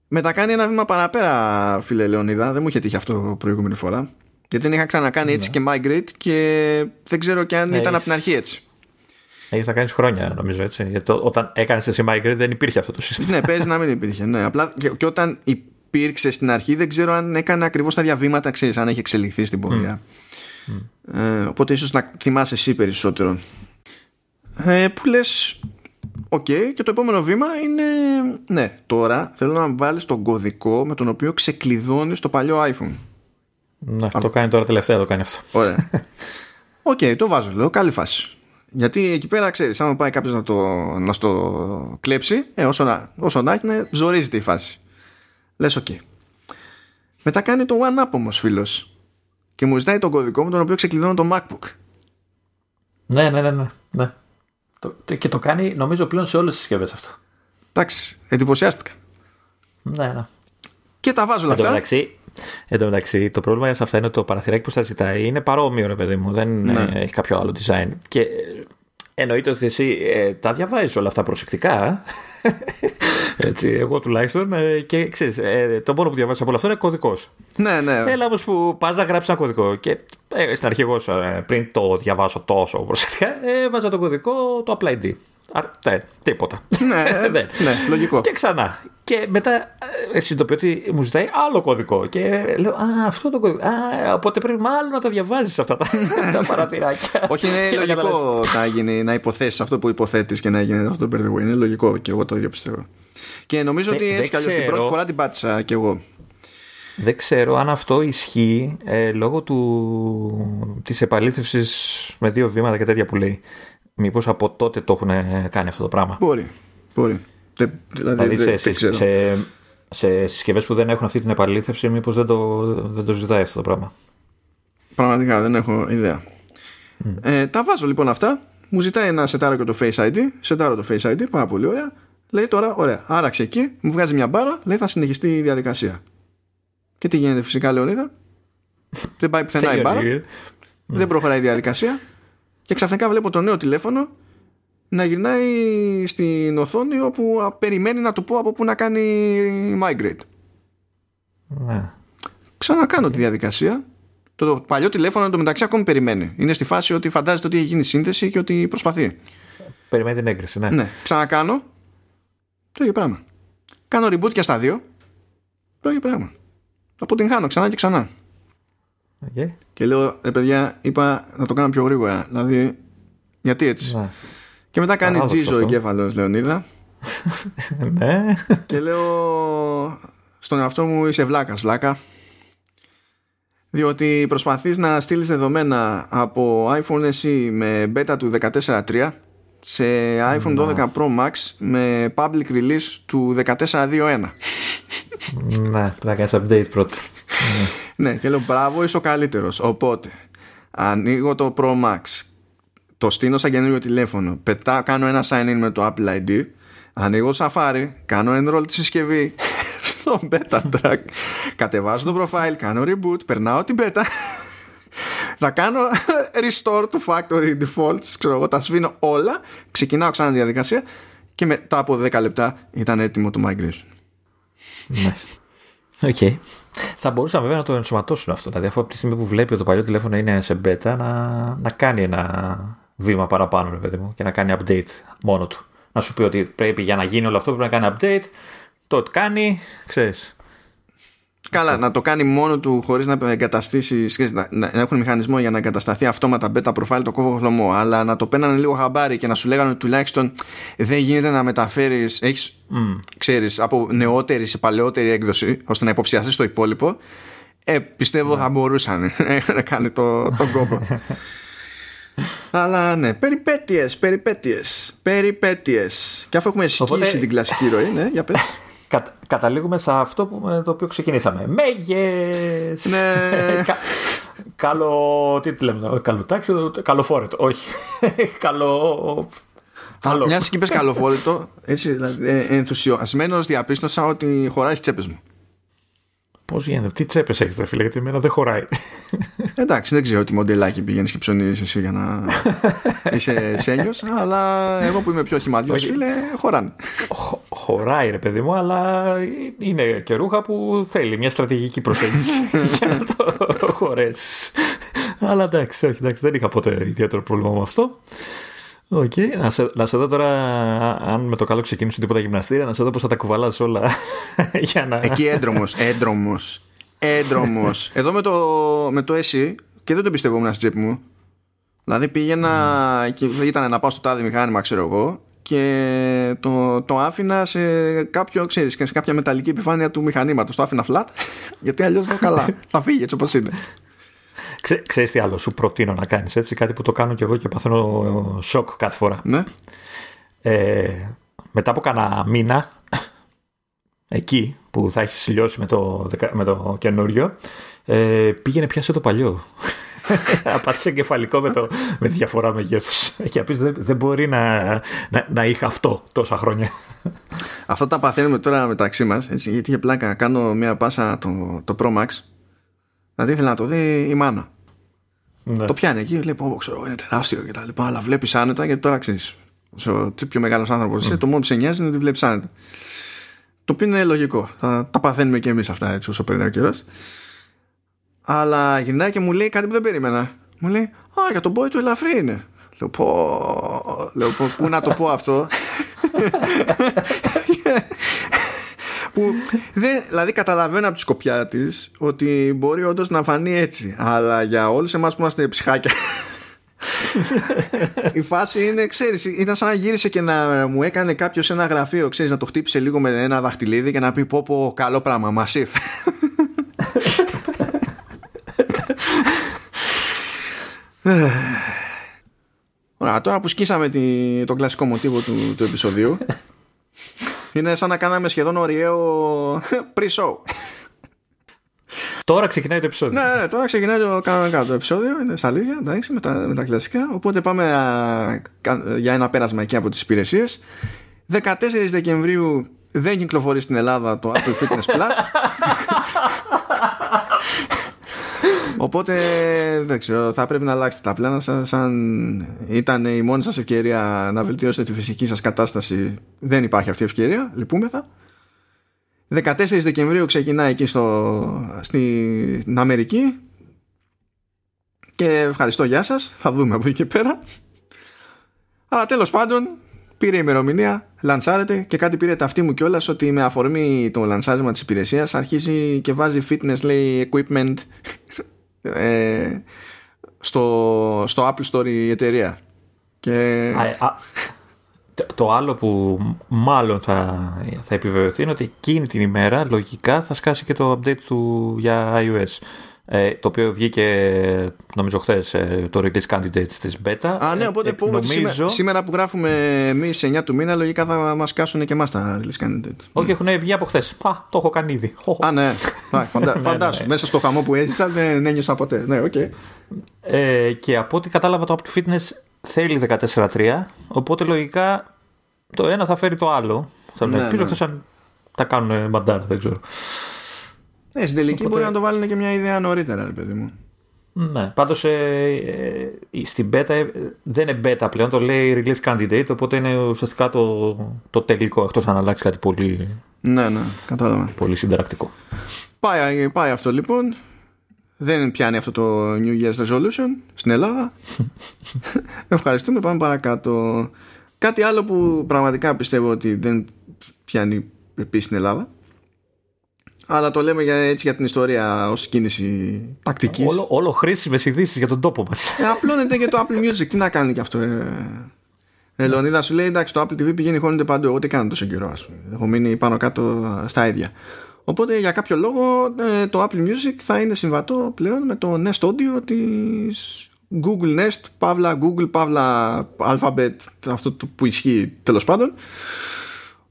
Μετά κάνει ένα βήμα παραπέρα, φίλε Λεωνίδα. Δεν μου είχε τύχει αυτό προηγούμενη φορά. Γιατί δεν είχα ξανακάνει έτσι ναι. και migrate και δεν ξέρω και αν ναι, ήταν από την αρχή έτσι. Έχεις να κάνεις χρόνια, νομίζω έτσι. Γιατί όταν έκανες εσύ migrate δεν υπήρχε αυτό το σύστημα. ναι, παίζει να μην υπήρχε. Ναι. Απλά και, και όταν υπήρξε στην αρχή, δεν ξέρω αν έκανε ακριβώς τα ίδια βήματα, ξέρεις, αν έχει εξελιχθεί στην πορεία. Mm. Ε, οπότε ίσως να θυμάσαι εσύ περισσότερο ε, που λες OK okay, και το επόμενο βήμα είναι Ναι τώρα θέλω να βάλεις τον κωδικό Με τον οποίο ξεκλειδώνεις το παλιό iPhone Ναι Α... το κάνει τώρα τελευταία το κάνει αυτό. Ωραία. OK okay, το βάζω λέω καλή φάση γιατί εκεί πέρα ξέρεις άμα πάει κάποιος να, το, να στο κλέψει ε, όσο, να, όσο να έχει ζορίζεται η φάση. Λες ok okay. Μετά κάνει το one up όμως φίλος Και μου ζητάει τον κωδικό με τον οποίο ξεκλειδώνω το MacBook. Ναι ναι ναι ναι, ναι. Και το κάνει νομίζω πλέον σε όλες τις συσκευές αυτό. Εντάξει, εντυπωσιάστηκα. Ναι, ναι. Και τα βάζω όλα αυτά. Μεταξύ, εν τω μεταξύ, το πρόβλημα σε αυτά είναι ότι το παραθυράκι που στα ζητάει είναι παρόμοιο, ρε παιδί μου. Δεν ναι. έχει κάποιο άλλο design. Και εννοείται ότι εσύ ε, τα διαβάζεις όλα αυτά προσεκτικά. Έτσι, εγώ τουλάχιστον. Ε, και ξέρεις, ε, το μόνο που διαβάζεις από όλα αυτά είναι κωδικός. Ναι, ναι. Έλα όμως που πας να γράψεις ένα κωδικό. Και ε, στην αρχή, εγώ ε, πριν το διαβάσω τόσο προσεκτικά, έβαζα το κωδικό το Apple ID. ναι, τίποτα. Ναι, ναι, λογικό. Και ξανά. Και μετά ε, συνειδητοποιώ ότι μου ζητάει άλλο κωδικό. Και λέω, Α, αυτό το κωδικό. Α, οπότε πρέπει μάλλον να τα διαβάζεις αυτά τα, τα παραθυράκια. Όχι, είναι λογικό να, γίνει, να υποθέσεις αυτό που υποθέτεις και να γίνει αυτό το μπερδεγό. Είναι λογικό και εγώ το ίδιο πιστεύω. Και νομίζω ότι έτσι κι αλλιώς την πρώτη φορά την πάτησα κι εγώ. Δεν ξέρω αν αυτό ισχύει ε, λόγω του, της επαλήθευσης με δύο βήματα και τέτοια που λέει. Μήπως από τότε το έχουν κάνει αυτό το πράγμα; Μπορεί, μπορεί. Δηλαδή, δηλαδή σε, σε, σε, σε συσκευές που δεν έχουν αυτή την επαλήθευση μήπως δεν το, δεν το ζητάει αυτό το πράγμα; Πραγματικά δεν έχω ιδέα. Mm. Ε, τα βάζω λοιπόν αυτά. Μου ζητάει να σετάρω και το Face ID. Σετάρω το Face ID, πάρα πολύ ωραία. Λέει τώρα, ωραία, άραξε εκεί, μου βγάζει μια μπάρα, λέει θα συνεχιστεί η διαδικασία. Και τι γίνεται φυσικά Λεωνίδα; Δεν πάει πουθενά η μπάρα Δεν προχωράει η διαδικασία Και ξαφνικά βλέπω το νέο τηλέφωνο Να γυρνάει στην οθόνη Όπου περιμένει να του πω Από πού να κάνει migrate ναι. Ξανακάνω τη διαδικασία το παλιό τηλέφωνο το μεταξύ ακόμη περιμένει. Είναι στη φάση ότι φαντάζεται ότι έχει γίνει σύνδεση και ότι προσπαθεί. Περιμένει την έγκριση, ναι. ναι. Ξανακάνω Το ίδιο πράγμα. Κάνω reboot και στα δύο. Το ίδιο πράγμα. Αποτυγχάνω ξανά και ξανά. Okay. Και λέω, ε, παιδιά, είπα να το κάνω πιο γρήγορα. Δηλαδή, γιατί έτσι; Ναι. Και μετά κάνει Παράδοξο τζίζο ο αυτό. εγκέφαλος Λεωνίδα. ναι. και λέω στον εαυτό μου είσαι βλάκας βλάκα διότι προσπαθείς να στείλεις δεδομένα από iPhone SE με beta του 14.3 σε iPhone 12 Pro Max με public release του 14.2.1 ναι, να κάνει update πρώτα. ναι και λέω μπράβο είσαι ο καλύτερος οπότε ανοίγω το Pro Max. Το στείνω σαν καινούριο τηλέφωνο. Πετά, κάνω ένα sign in με το Apple ID ανοίγω Safari κάνω enroll τη συσκευή. Στο beta track. Κατεβάζω το profile κάνω reboot περνάω την beta. Θα κάνω restore to factory defaults ξέρω εγώ τα σβήνω όλα. Ξεκινάω ξανά τη διαδικασία και μετά από 10 λεπτά ήταν έτοιμο το migration. Ναι. Οκ. Θα μπορούσαν βέβαια να το ενσωματώσουν αυτό. Δηλαδή, αφού από τη στιγμή που βλέπει ότι το παλιό τηλέφωνο είναι σε beta, να, να κάνει ένα βήμα παραπάνω, ρε παιδί μου, και να κάνει update μόνο του. Να σου πει ότι πρέπει για να γίνει όλο αυτό πρέπει να κάνει update. Το κάνει, ξέρεις. Καλά, να το κάνει μόνο του χωρίς να εγκαταστήσει. ξέρεις, Να, να έχουν μηχανισμό για να εγκατασταθεί αυτόματα beta profile το κόβω χλωμό. Αλλά να το παίρνανε λίγο χαμπάρι και να σου λέγανε ότι τουλάχιστον δεν γίνεται να μεταφέρεις. Έχεις, ξέρεις, από νεότερη σε παλαιότερη έκδοση, ώστε να υποψιαστείς το υπόλοιπο. Ε, πιστεύω θα μπορούσαν να κάνει το, τον κόπο. Αλλά ναι, περιπέτειες, περιπέτειες, περιπέτειες. Και αφού έχουμε σκίσει Οπότε- την κλασική ροή, ναι, για πες. Κα, καταλήγουμε σε αυτό που, με το οποίο ξεκινήσαμε. Μέγες! Ναι. Κα, καλό. Τι τη λέμε, καλοτάξιο, καλοφόρετο. Όχι. καλό. Καλό. Μια και είπες καλοφόρητο, έτσι, δηλαδή, ε, ενθουσιασμένος διαπίστωσα ότι χωράει στις τσέπες μου. Πώς γίνεται, τι τσέπες έχεις, ρε φίλε, γιατί εμένα δεν χωράει. Εντάξει, δεν ξέρω τι μοντελάκι πηγαίνεις και ψωνίζεις εσύ για να είσαι σένιος, αλλά εγώ που είμαι πιο χυμαδιός, Όχι. φίλε, χωράνε. Χω- χωράει, ρε παιδί μου, αλλά είναι και ρούχα που θέλει μια στρατηγική προσέγγιση για να το χωρέσεις. αλλά εντάξει, όχι, εντάξει, δεν είχα ποτέ ιδιαίτερο πρόβλημα με αυτό. Οκ, να, σε, να σε δω τώρα, αν με το καλό ξεκινήσουν τίποτα γυμναστήρια, να σε δω πώς θα τα κουβαλάς όλα για να. Εκεί έντρομος, έντρομος, έντρομος. Εδώ με το, με το SE και δεν το πιστεύω στην τσέπη μου. Δηλαδή πήγαινα και ήταν να πάω στο τάδε μηχάνημα, ξέρω εγώ, και το, το άφηνα σε κάποιο, ξέρεις, σε κάποια μεταλλική επιφάνεια του μηχανήματος. Το άφηνα flat, γιατί αλλιώς δεν καλά. Θα φύγει έτσι όπως είναι. Ξέ, ξέρεις τι άλλο σου προτείνω να κάνεις έτσι, κάτι που το κάνω κι εγώ και παθαίνω σοκ κάθε φορά. Ναι. Ε, μετά από κανένα μήνα, εκεί που θα έχεις λιώσει με το, δεκα- με το καινούριο, ε, πήγαινε πιάσε το παλιό. Απάτησε εγκεφαλικό με, το, με τη διαφορά μεγέθους. Και να πεις, δεν, δεν μπορεί να, να, να είχα αυτό τόσα χρόνια. Αυτά τα παθαίνουμε τώρα μεταξύ μας έτσι, Γιατί είχε πλάκα να κάνω μια πάσα το, το Pro Max Δηλαδή ήθελα να το δει η μάνα. Ναι. Το πιάνει εκεί, λέει πω ξέρω είναι τεράστιο και τα λοιπά Αλλά βλέπεις άνετα γιατί τώρα ξέρεις όσο τι πιο μεγάλος άνθρωπος είσαι Το μόνο που σε νοιάζει είναι ότι βλέπεις άνετα Το οποίο είναι λογικό. Θα τα παθαίνουμε και εμείς αυτά έτσι όσο περνάει ο καιρός. Αλλά γυρνάει και μου λέει κάτι που δεν περίμενα. Μου λέει Α για τον boy του ελαφρύ είναι Λέω πω, λέω, πω πού να το πω αυτό που δεν, δηλαδή καταλαβαίνω από τη σκοπιά της ότι μπορεί όντως να φανεί έτσι. Αλλά για όλους εμάς που είμαστε ψυχάκια. η φάση είναι, ξέρεις, ήταν σαν να γύρισε και να μου έκανε κάποιος ένα γραφείο, ξέρεις, να το χτύπησε λίγο με ένα δαχτυλίδι και να πει πω πω καλό πράγμα, μασίφ. Ωραία, τώρα που σκίσαμε τη, τον κλασικό μοτίβο του, του επεισοδίου είναι σαν να κάναμε σχεδόν ωριαίο pre-show. Τώρα ξεκινάει το επεισόδιο. Ναι, ναι, τώρα ξεκινάει το κανονικά το επεισόδιο. Είναι στα αλήθεια, εντάξει, με τα, με τα κλασικά. Οπότε πάμε α, κα- για ένα πέρασμα εκεί από τις υπηρεσίες 14 Δεκεμβρίου δεν κυκλοφορεί στην Ελλάδα το Apple Fitness Plus. Οπότε δεν ξέρω, θα πρέπει να αλλάξετε τα πλάνα σας. Αν ήταν η μόνη σας ευκαιρία να βελτιώσετε τη φυσική σας κατάσταση Δεν υπάρχει αυτή η ευκαιρία, λυπούμεθα. 14 Δεκεμβρίου ξεκινάει εκεί στο, στην Αμερική. Και ευχαριστώ γεια σας. Θα δούμε από εκεί και πέρα. Αλλά τέλος πάντων πήρε ημερομηνία, λανσάρεται και κάτι πήρε ταυτί μου κιόλας ότι με αφορμή το λανσάρισμα της υπηρεσίας αρχίζει και βάζει fitness λέει equipment ε, στο, στο Apple Store η εταιρεία. Και... Α, α, το άλλο που μάλλον θα, θα επιβεβαιωθεί είναι ότι εκείνη την ημέρα λογικά θα σκάσει και το update του για iOS. Ε, το οποίο βγήκε νομίζω χθες ε, το release candidate της beta. Α, ναι, οπότε ε, νομίζω... σήμερα, που γράφουμε εμείς 9 του μήνα, λογικά θα μας κάσουν και εμάς τα release candidate. Όχι, έχουν βγει από χθες. Α, το έχω κάνει ήδη. Α, ναι. Φαντα... Φαντάσου. Μέσα στο χαμό που έζησα δεν ένιωσα ποτέ. Ναι, okay. ε, και από ό,τι κατάλαβα το Apple Fitness θέλει 14.3, οπότε λογικά το ένα θα φέρει το άλλο. Θα ναι, ελπίζω ναι. αν τα κάνουν μαντάρα, δεν ξέρω. Ε, στην τελική Οπότε... μπορεί να το βάλουν και μια ιδέα νωρίτερα, ρε παιδί μου. Ναι, πάντως ε, ε, στην beta ε, δεν είναι beta πλέον, το λέει release candidate, οπότε είναι ουσιαστικά το, το τελικό, εκτός αν αλλάξει κάτι πολύ. Ναι, ναι, κατάλαβα. Πολύ συνταρακτικό. Πάει, πάει αυτό λοιπόν. Δεν πιάνει αυτό το New Year's Resolution στην Ελλάδα. Ευχαριστούμε, πάμε παρακάτω. Κάτι άλλο που πραγματικά πιστεύω ότι δεν πιάνει επίσης στην Ελλάδα αλλά το λέμε για, έτσι για την ιστορία ως κίνηση τακτικής. Όλο, όλο χρήσιμες ειδήσεις για τον τόπο μας. Ε, απλώνεται και το Apple Music. Τι να κάνει και αυτό. Ε. Ε, Λεωνίδα σου λέει εντάξει το Apple TV πηγαίνει χώνεται παντού. Εγώ τι κάνω τόσο καιρό, ας πούμε. Έχω μείνει πάνω κάτω στα ίδια. Οπότε για κάποιο λόγο ε, το Apple Music θα είναι συμβατό πλέον με το Nest Audio της Google Nest, Παύλα Google, Παύλα Alphabet, αυτό που ισχύει τέλος πάντων.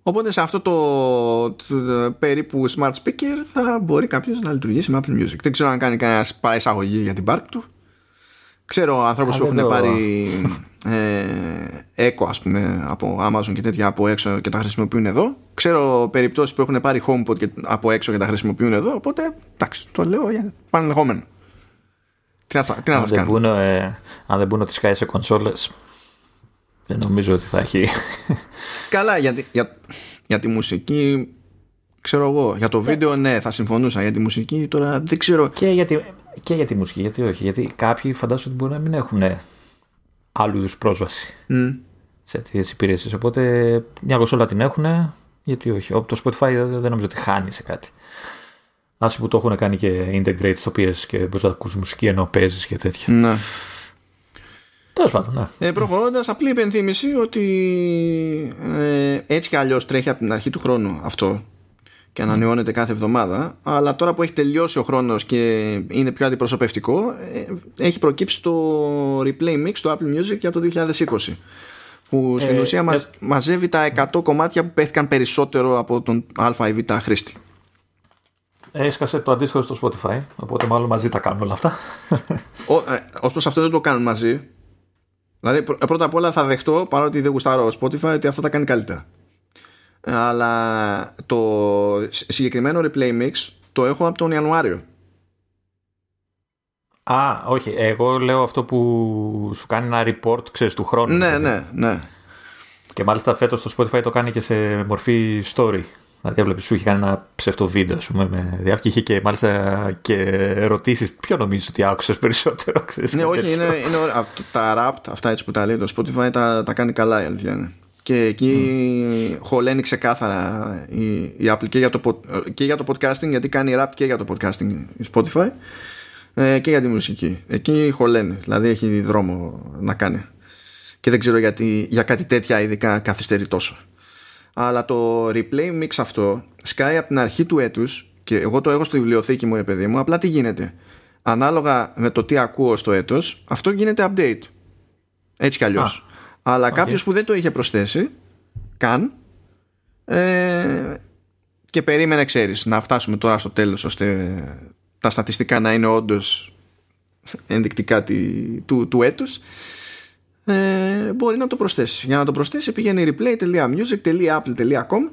Οπότε σε αυτό το, το, περίπου smart speaker θα μπορεί κάποιος να λειτουργήσει με Apple Music. Δεν ξέρω αν κάνει κανένα παραεισαγωγή για την πάρτη του. Ξέρω ανθρώπους που έχουν πάρει ε, Echo ας πούμε από Amazon και τέτοια από έξω και τα χρησιμοποιούν εδώ. Ξέρω περιπτώσεις που έχουν πάρει HomePod και από έξω και τα χρησιμοποιούν εδώ. Οπότε εντάξει, το λέω για πανελεγόμενο. Τι να, τι να αν, δεν μπουν, ε, αν δεν μπουν ότι σκάει σε κονσόλες δεν νομίζω ότι θα έχει. Καλά, για, για, για τη μουσική ξέρω εγώ. Για το βίντεο, ναι, θα συμφωνούσα. Για τη μουσική τώρα δεν ξέρω. Και για τη, και για τη μουσική, γιατί όχι. Γιατί κάποιοι φαντάζομαι ότι μπορεί να μην έχουν άλλου είδους πρόσβαση mm. σε τέτοιε υπηρεσίες. Οπότε μια κονσόλα την έχουν, γιατί όχι. Το Spotify δεν νομίζω ότι χάνει σε κάτι. Άσοι που το έχουν κάνει και integrate στο PS και μπορείς να ακούσει μουσική ενώ παίζεις και τέτοια. Ναι. Τέλος πάντων, ναι. Ε, Προχωρώντας, απλή υπενθύμηση ότι ε, έτσι κι αλλιώς τρέχει από την αρχή του χρόνου αυτό και ανανεώνεται κάθε εβδομάδα. Αλλά τώρα που έχει τελειώσει ο χρόνος και είναι πιο αντιπροσωπευτικό, ε, έχει προκύψει το replay mix του Apple Music για το 2020. Που στην ε, ουσία ε, μαζεύει τα 100 κομμάτια που πέθηκαν περισσότερο από τον Α ή Β χρήστη. Έσκασε το αντίστοιχο στο Spotify, οπότε μάλλον μαζί τα κάνουν όλα αυτά. Ω ε, αυτό δεν το κάνουν μαζί. Δηλαδή πρώτα απ' όλα θα δεχτώ παρότι δεν γουστάρω Spotify ότι αυτό τα κάνει καλύτερα. Αλλά το συγκεκριμένο replay mix το έχω από τον Ιανουάριο. Α, όχι. Εγώ λέω αυτό που σου κάνει ένα report, ξέρεις, του χρόνου. Ναι, ναι, ναι. Και μάλιστα φέτος το Spotify το κάνει και σε μορφή story. Δηλαδή, έβλεπε σου είχε κάνει ένα ψευτό βίντεο, ας πούμε, με διάρκεια. Είχε και μάλιστα και ερωτήσεις. Ποιο νομίζεις ότι άκουσες περισσότερο, ξέρεις, Ναι, όχι, είναι, είναι τα rap, αυτά έτσι που τα λέει το Spotify, τα, τα κάνει καλά η αλήθεια είναι. Και εκεί mm. χωλαίνει ξεκάθαρα η, η Apple και για, το, και για το podcasting, γιατί κάνει rap και για το podcasting η Spotify ε, και για τη μουσική. Εκεί χωλαίνει, δηλαδή έχει δρόμο να κάνει. Και δεν ξέρω γιατί για κάτι τέτοια ειδικά καθυστερεί τόσο αλλά το replay mix αυτό σκάει από την αρχή του έτους και εγώ το έχω στη βιβλιοθήκη μου, ρε παιδί μου. Απλά τι γίνεται. Ανάλογα με το τι ακούω στο έτος, αυτό γίνεται update. Έτσι κι αλλιώς. Αλλά okay. κάποιος που δεν το είχε προσθέσει καν ε, και περίμενε, ξέρεις, να φτάσουμε τώρα στο τέλος ώστε τα στατιστικά να είναι όντως ενδεικτικά του, του έτους ε, μπορεί να το προσθέσεις. Για να το προσθέσει πηγαίνει replay.music.apple.com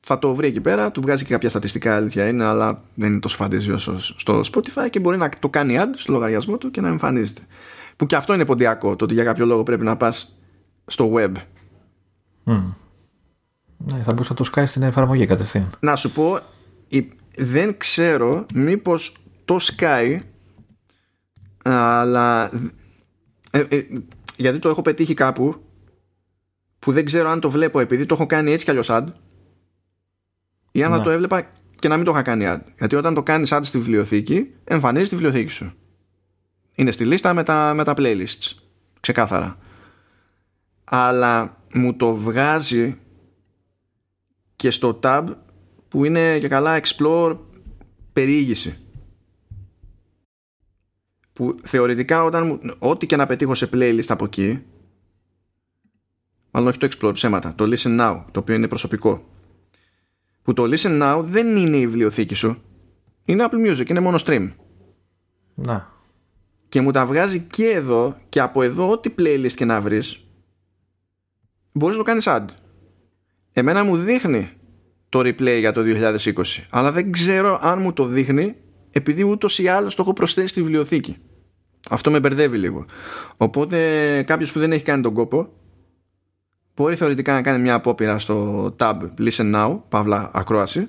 θα το βρει εκεί πέρα, του βγάζει και κάποια στατιστικά αλήθεια είναι, αλλά δεν είναι τόσο φαντεζή όσο στο Spotify και μπορεί να το κάνει ad στο λογαριασμό του και να εμφανίζεται. Που και αυτό είναι ποντιακό, το ότι για κάποιο λόγο πρέπει να πας στο web. Mm. Ναι, θα μπορούσα να το σκάει στην εφαρμογή κατευθείαν. Να σου πω, δεν ξέρω μήπως το Sky αλλά ε, ε, γιατί το έχω πετύχει κάπου που δεν ξέρω αν το βλέπω επειδή το έχω κάνει έτσι κι αλλιώς ad ή αν θα Ναι. το έβλεπα και να μην το είχα κάνει ad. Γιατί όταν το κάνεις ad στη βιβλιοθήκη, εμφανίζεις τη βιβλιοθήκη σου. Είναι στη λίστα με τα, με τα playlists. Ξεκάθαρα. Αλλά μου το βγάζει και στο tab που είναι και καλά explore περιήγηση. Που θεωρητικά όταν μου, ό,τι και να πετύχω σε playlist από εκεί μάλλον όχι το explore ψέματα, το listen now το οποίο είναι προσωπικό που το listen now δεν είναι η βιβλιοθήκη σου είναι Apple Music, είναι μόνο stream. Να. και μου τα βγάζει και εδώ και από εδώ ό,τι playlist και να βρεις μπορείς να το κάνεις ad. Εμένα μου δείχνει το replay για το 2020 αλλά δεν ξέρω αν μου το δείχνει επειδή ούτως ή άλλως το έχω προσθέσει στη βιβλιοθήκη αυτό με μπερδεύει λίγο. Οπότε κάποιος που δεν έχει κάνει τον κόπο μπορεί θεωρητικά να κάνει μια απόπειρα στο tab listen now παύλα ακρόαση.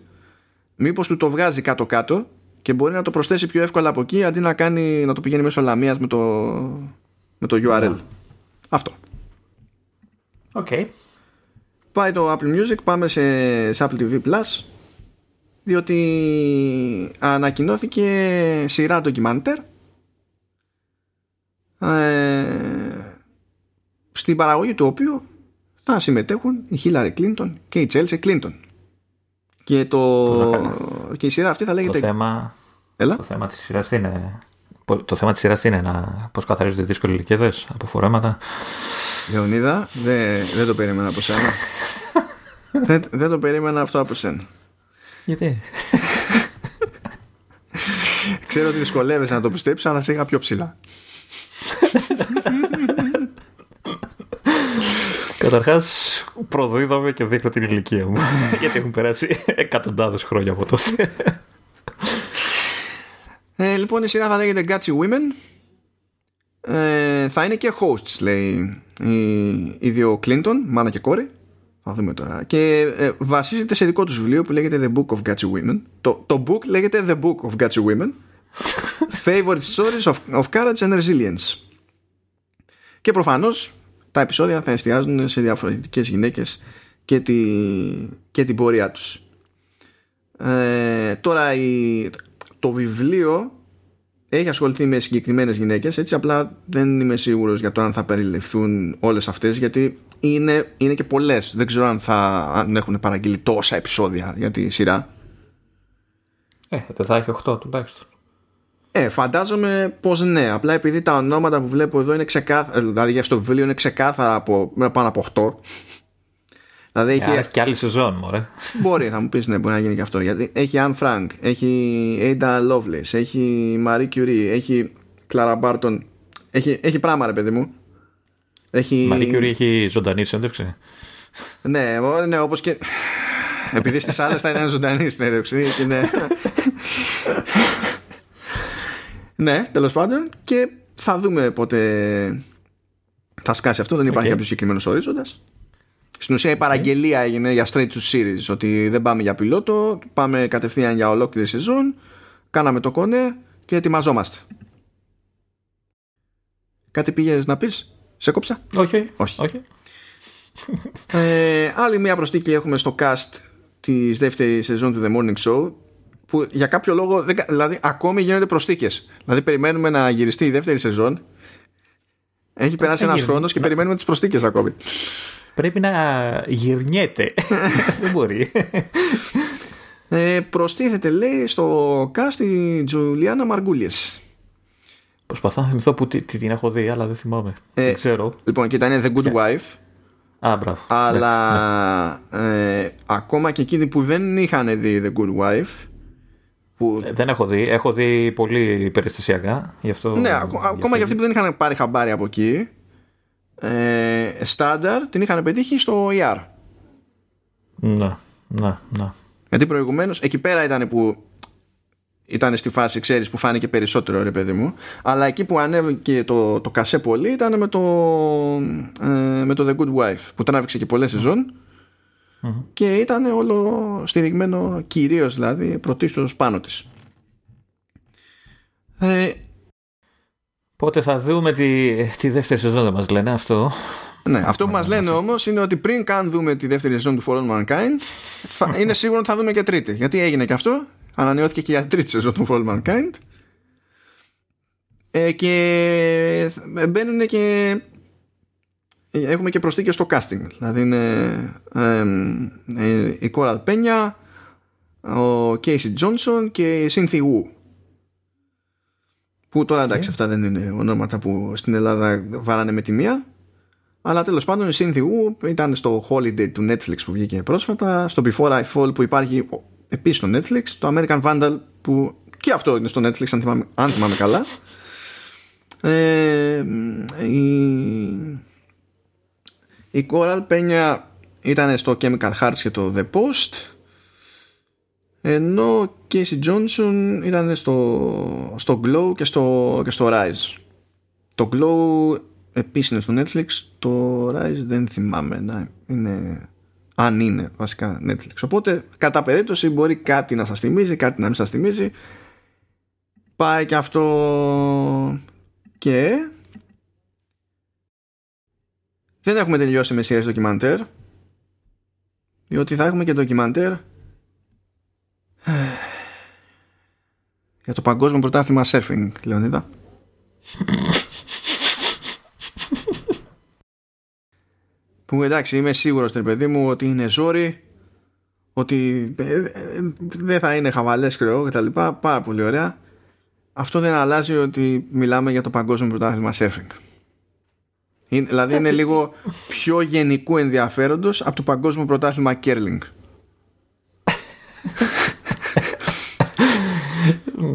Μήπως του το βγάζει κάτω κάτω και μπορεί να το προσθέσει πιο εύκολα από εκεί αντί να, κάνει, να το πηγαίνει μέσω λαμίας με το, με το URL. Αυτό. Οκ. πάει το Apple Music πάμε σε, σε Apple TV Plus διότι ανακοινώθηκε σειρά ντοκιμάντερ ε, στην παραγωγή του οποίου θα συμμετέχουν η Hillary Clinton και η Chelsea Clinton και, το, να κάνει; και η σειρά αυτή θα Το λέγεται θέμα, Έλα. το θέμα της σειράς τι είναι... Το θέμα της σειράς τι είναι να πώς καθαρίζονται δύσκολοι λυκέδες από φορέματα. Λεωνίδα, δεν, δεν το περίμενα από σένα. δεν, δεν το περίμενα αυτό από σένα. Γιατί; Ξέρω ότι δυσκολεύεσαι να το πιστέψεις, αλλά σε είχα πιο ψηλά. Καταρχάς προδίδομαι και δείχνω την ηλικία μου. Γιατί έχουν περάσει εκατοντάδες χρόνια από τότε. Ε, λοιπόν, η σειρά θα λέγεται Gatsy Women. Ε, θα είναι και hosts, λέει οι, οι δύο Clinton, μάνα και κόρη. Θα δούμε τώρα. Και ε, βασίζεται σε δικό τους βιβλίο που λέγεται The Book of Gatsy Women. Το, το book λέγεται The Book of Gatsy Women. Favorite stories of, of courage and resilience. Και προφανώς τα επεισόδια θα εστιάζουν σε διαφορετικές γυναίκες και, τη, και την πορεία τους. Ε, τώρα η, το βιβλίο έχει ασχοληθεί με συγκεκριμένες γυναίκες έτσι απλά δεν είμαι σίγουρος για το αν θα περιληφθούν όλες αυτές γιατί είναι, είναι και πολλές δεν ξέρω αν θα αν έχουν παραγγείλει τόσα επεισόδια για τη σειρά Ε, δεν θα έχει 8 τουλάχιστον. Ε, φαντάζομαι πως ναι απλά επειδή τα ονόματα που βλέπω εδώ είναι ξεκάθαρα δηλαδή για στο βιβλίο είναι ξεκάθαρα από, με πάνω από 8 δηλαδή έχει, Άρα και άλλη σεζόν, μωρέ. Μπορεί, θα μου πεις, ναι, μπορεί να γίνει και αυτό. Γιατί έχει Anne Frank, έχει Ada Lovelace, έχει Marie Curie, έχει Clara Barton. Έχει, έχει πράγμα, ρε παιδί μου. Έχει... Μαρή Curie έχει ζωντανής συνέντευξη. Ναι, ο- ναι όπως και. Επειδή στις άλλες θα είναι ζωντανής συνέντευξη. Είναι... ναι, τέλος πάντων. Και θα δούμε πότε θα σκάσει αυτό. Δεν υπάρχει Οκ. κάποιος συγκεκριμένος ορίζοντας. Στην ουσία η παραγγελία έγινε για straight to series ότι δεν πάμε για πιλότο, πάμε κατευθείαν για ολόκληρη σεζόν, κάναμε το κονέ και ετοιμαζόμαστε. Κάτι πήγες να πεις, σε έκοψα; Όχι. Όχι. όχι. Ε, άλλη μια προσθήκη έχουμε στο cast της δεύτερης σεζόν του The Morning Show που για κάποιο λόγο, δεν κα- δηλαδή ακόμη γίνονται προστίκες. Δηλαδή περιμένουμε να γυριστεί η δεύτερη σεζόν έχει περάσει ένας έγινε. χρόνος και περιμένουμε τις προστίκες ακόμη. Πρέπει να γυρνιέται. δεν μπορεί. Ε, προστίθεται λέει στο cast η Τζουλιάνα Μαργκούλιες. Προσπαθώ να θυμηθώ που τι, τι την έχω δει, αλλά δεν θυμάμαι. Ε, δεν ξέρω. Λοιπόν, και ήταν The Good Wife, Α, μπράβο. αλλά ε, ακόμα και εκείνοι που δεν είχαν δει The Good Wife, που, Ε, Δεν έχω δει. Έχω δει πολύ περιστασιακά. Γι αυτό, ναι, ακο- ακόμα και αυτοί που δεν είχαν πάρει χαμπάρι από εκεί, ε, στάνταρ την είχαν πετύχει στο ER. Ναι, ναι, ναι. Γιατί προηγουμένως εκεί πέρα ήταν που ήταν στη φάση, ξέρεις, που φάνηκε περισσότερο ρε παιδί μου. Αλλά εκεί που ανέβηκε το, το κασέ πολύ ήταν με το, ε, με το The Good Wife που τράβηξε και πολλές σεζόν και ήταν όλο στηριγμένο κυρίως δηλαδή πρωτίστως πάνω της. Ε, Πότε θα δούμε τη, τη δεύτερη σεζόν δεν μας λένε αυτό. Ναι, αυτό που μας λένε όμως είναι ότι πριν καν δούμε τη δεύτερη σεζόν του For All Mankind, θα, είναι σίγουρο ότι θα δούμε και τρίτη. Γιατί έγινε και αυτό. Ανανεώθηκε και για τρίτη σεζόν του For All Mankind. Ε, και μπαίνουν και έχουμε και προσθήκες στο casting. Δηλαδή είναι ε, η Κόρα Πένια ο Casey Johnson και η Cynthia Wu. Που τώρα εντάξει αυτά δεν είναι ονόματα που στην Ελλάδα βάρανε με τη μία. Αλλά τέλος πάντων η Cynthia Wu ήταν στο Holiday του Netflix που βγήκε πρόσφατα στο Before I Fall που υπάρχει επίσης στο Netflix το American Vandal που και αυτό είναι στο Netflix αν θυμάμαι, αν θυμάμαι καλά. Ε, η, η Coral Peña ήταν στο Chemical Hearts και το The Post ενώ Casey Johnson ήταν στο, στο Glow και στο, και στο Rise. Το Glow επίσης είναι στο Netflix το Rise δεν θυμάμαι να είναι αν είναι βασικά Netflix. Οπότε κατά περίπτωση μπορεί κάτι να σας θυμίζει κάτι να μην σας θυμίζει. Πάει και αυτό και δεν έχουμε τελειώσει με σειρές ντοκιμαντέρ διότι θα έχουμε και ντοκιμαντέρ για το παγκόσμιο πρωτάθλημα surfing Λεωνίδα. Που εντάξει είμαι σίγουρος τρε παιδί μου ότι είναι ζόρι ότι ε, ε, δεν θα είναι χαβαλές κρεό και τα λοιπά. Πάρα πολύ ωραία. Αυτό δεν αλλάζει ότι μιλάμε για το παγκόσμιο πρωτάθλημα surfing. Είναι, δηλαδή είναι λίγο πιο γενικού ενδιαφέροντος από το παγκόσμιο πρωτάθλημα curling.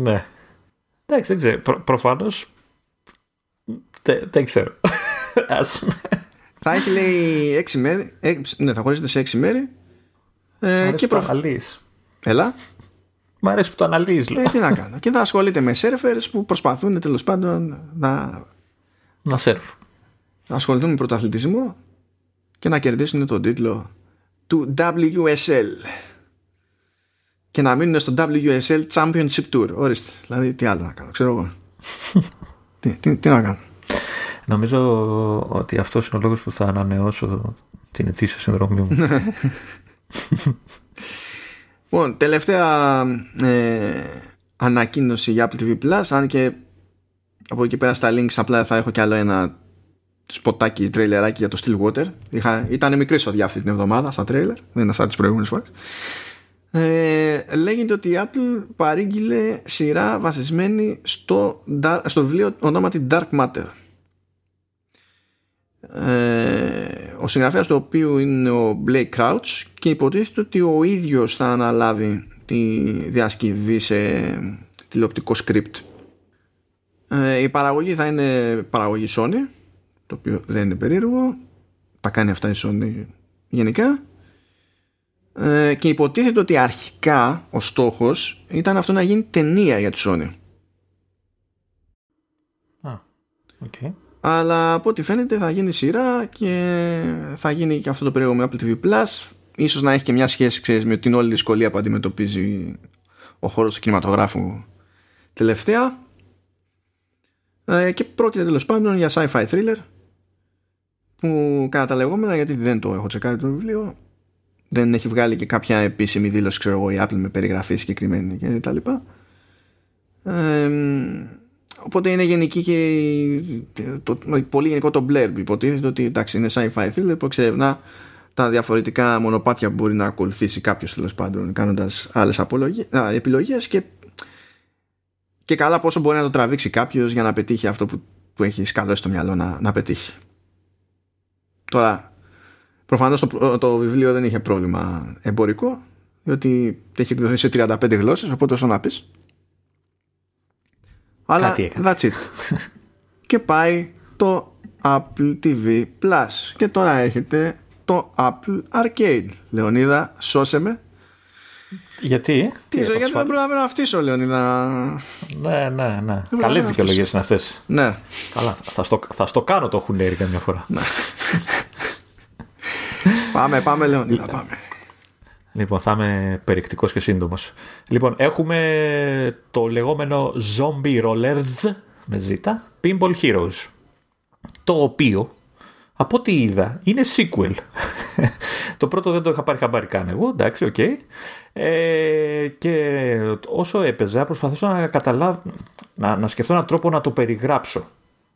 ναι. Εντάξει, δεν ξέρω. Προ, προφανώς δεν, ξέρω. θα έχει λέει έξι μέρη. ναι, θα χωρίζεται σε έξι μέρη. Ε, και προφ... Έλα. Μ' αρέσει που το αναλύεις. Ε, τι να κάνω. και θα ασχολείται με σερφερς που προσπαθούν τέλος πάντων να. Να σερφ. Να ασχοληθούν με πρωταθλητισμό και να κερδίσουν τον τίτλο του WSL. Και να μείνουν στο WSL Championship Tour. Ορίστε. Δηλαδή, τι άλλο να κάνω, ξέρω εγώ. τι, τι, τι να κάνω. Νομίζω ότι αυτός είναι ο λόγος που θα ανανεώσω την ετήσια συνδρομή μου. Λοιπόν, τελευταία ε, ανακοίνωση για Apple TV Plus, αν και από εκεί πέρα στα links απλά θα έχω κι άλλο ένα σποτάκι, τρέιλεράκι για το Stillwater. Είχα, ήταν μικρή σοδιά αυτή την εβδομάδα στα τρέιλερ, δεν είναι σαν τις προηγούμενες φορές. Ε, λέγεται ότι η Apple παρήγγειλε σειρά βασισμένη στο, στο βιβλίο ονόματι Dark Matter. Ε, ο συγγραφέας του οποίου είναι ο Blake Crouch και υποτίθεται ότι ο ίδιος θα αναλάβει τη διασκευή σε τηλεοπτικό script ε, η παραγωγή θα είναι παραγωγή Sony το οποίο δεν είναι περίεργο. Τα κάνει αυτά η Sony γενικά. Ε, και υποτίθεται ότι αρχικά ο στόχος ήταν αυτό να γίνει ταινία για τη Sony. Ah, okay αλλά από ό,τι φαίνεται θα γίνει σειρά και θα γίνει και αυτό το περίεργο με Apple TV Plus. Ίσως να έχει και μια σχέση ξέρεις, με την όλη δυσκολία που αντιμετωπίζει ο χώρος του κινηματογράφου τελευταία. Ε, και πρόκειται τέλος πάντων για sci-fi thriller που κατά τα λεγόμενα γιατί δεν το έχω τσεκάρει το βιβλίο δεν έχει βγάλει και κάποια επίσημη δήλωση ξέρω εγώ η Apple με περιγραφή συγκεκριμένη και τα λοιπά ε, Οπότε είναι γενική και το, πολύ γενικό το Blair υποτίθεται ότι εντάξει είναι sci-fi thriller που εξερευνά τα διαφορετικά μονοπάτια που μπορεί να ακολουθήσει κάποιος τέλος πάντων κάνοντας άλλες επιλογές και, και καλά πόσο μπορεί να το τραβήξει κάποιος για να πετύχει αυτό που, που έχει σκαλώσει στο μυαλό να, να πετύχει. Τώρα, προφανώς το, το βιβλίο δεν είχε πρόβλημα εμπορικό διότι έχει εκδοθεί σε 35 γλώσσες οπότε όσο να πεις αλλά that's it. και πάει το Apple TV Plus. Και τώρα έρχεται το Apple Arcade. Λεωνίδα, σώσε με. Γιατί; Τι, γιατί δεν προλαβαίνω να φτύσω, Λεωνίδα. Ναι, ναι, ναι. Καλές δικαιολογίες είναι αυτές. Ναι. Καλά, θα στο, θα στο κάνω το χουνέρι καμιά φορά. Ναι. πάμε, πάμε, Λεωνίδα, πάμε. Λοιπόν, θα είμαι περιεκτικός και σύντομος. Λοιπόν, έχουμε το λεγόμενο Zombie Rollerz με ζήτα, Pinball Heroes, το οποίο από ό,τι είδα, είναι sequel. το πρώτο δεν το είχα πάρει χαμπάρι καν εγώ, εντάξει, OK. Okay. Ε, και όσο έπαιζα προσπαθούσα να καταλάβω, να, να σκεφτώ έναν τρόπο να το περιγράψω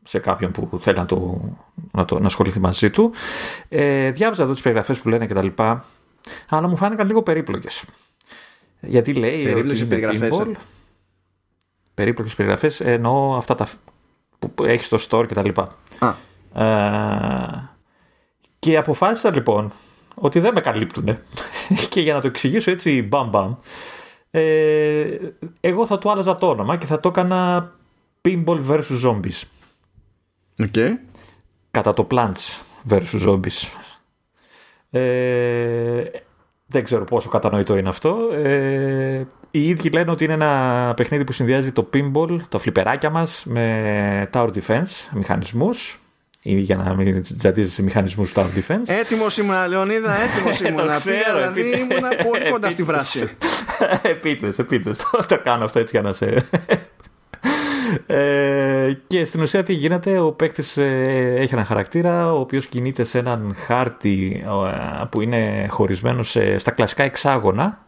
σε κάποιον που θέλει να, το, να, το, να ασχοληθεί μαζί του. Ε, διάβαζα εδώ τις περιγραφές που λένε κτλ. Αλλά μου φάνηκαν λίγο περίπλοκες. Γιατί λέει Περίπλοκες ότι είναι περιγραφές, pinball. ε. Περίπλοκες περιγραφές εννοώ αυτά τα που έχεις στο store κτλ. Α, Ε, και αποφάσισα λοιπόν ότι δεν με καλύπτουνε. και για να το εξηγήσω έτσι μπαμ μπαμ, ε, εγώ θα του άλλαζα το όνομα και θα το έκανα Pinball vs Zombies. OK. Κατά το Plants vs Zombies. Ε, δεν ξέρω πόσο κατανοητό είναι αυτό. Ε, οι ίδιοι λένε ότι είναι ένα παιχνίδι που συνδυάζει το pinball, τα φλιπεράκια μας, με tower defense, μηχανισμούς. Ή για να μην τσαντίζεσαι σε μηχανισμούς tower defense. Έτοιμος ήμουνα, Λεωνίδα, έτοιμος Ε, το ήμουνα. ξέρω, Πήγα, δηλαδή επίτε- ήμουνα πολύ κοντά στη επίτηδες. βράση. επίτες, επίτες. Το, το κάνω αυτό έτσι για να σε... Ε, και στην ουσία τι γίνεται, ο παίκτης έχει έναν χαρακτήρα ο οποίος κινείται σε έναν χάρτη ε, που είναι χωρισμένο σε, στα κλασικά εξάγωνα.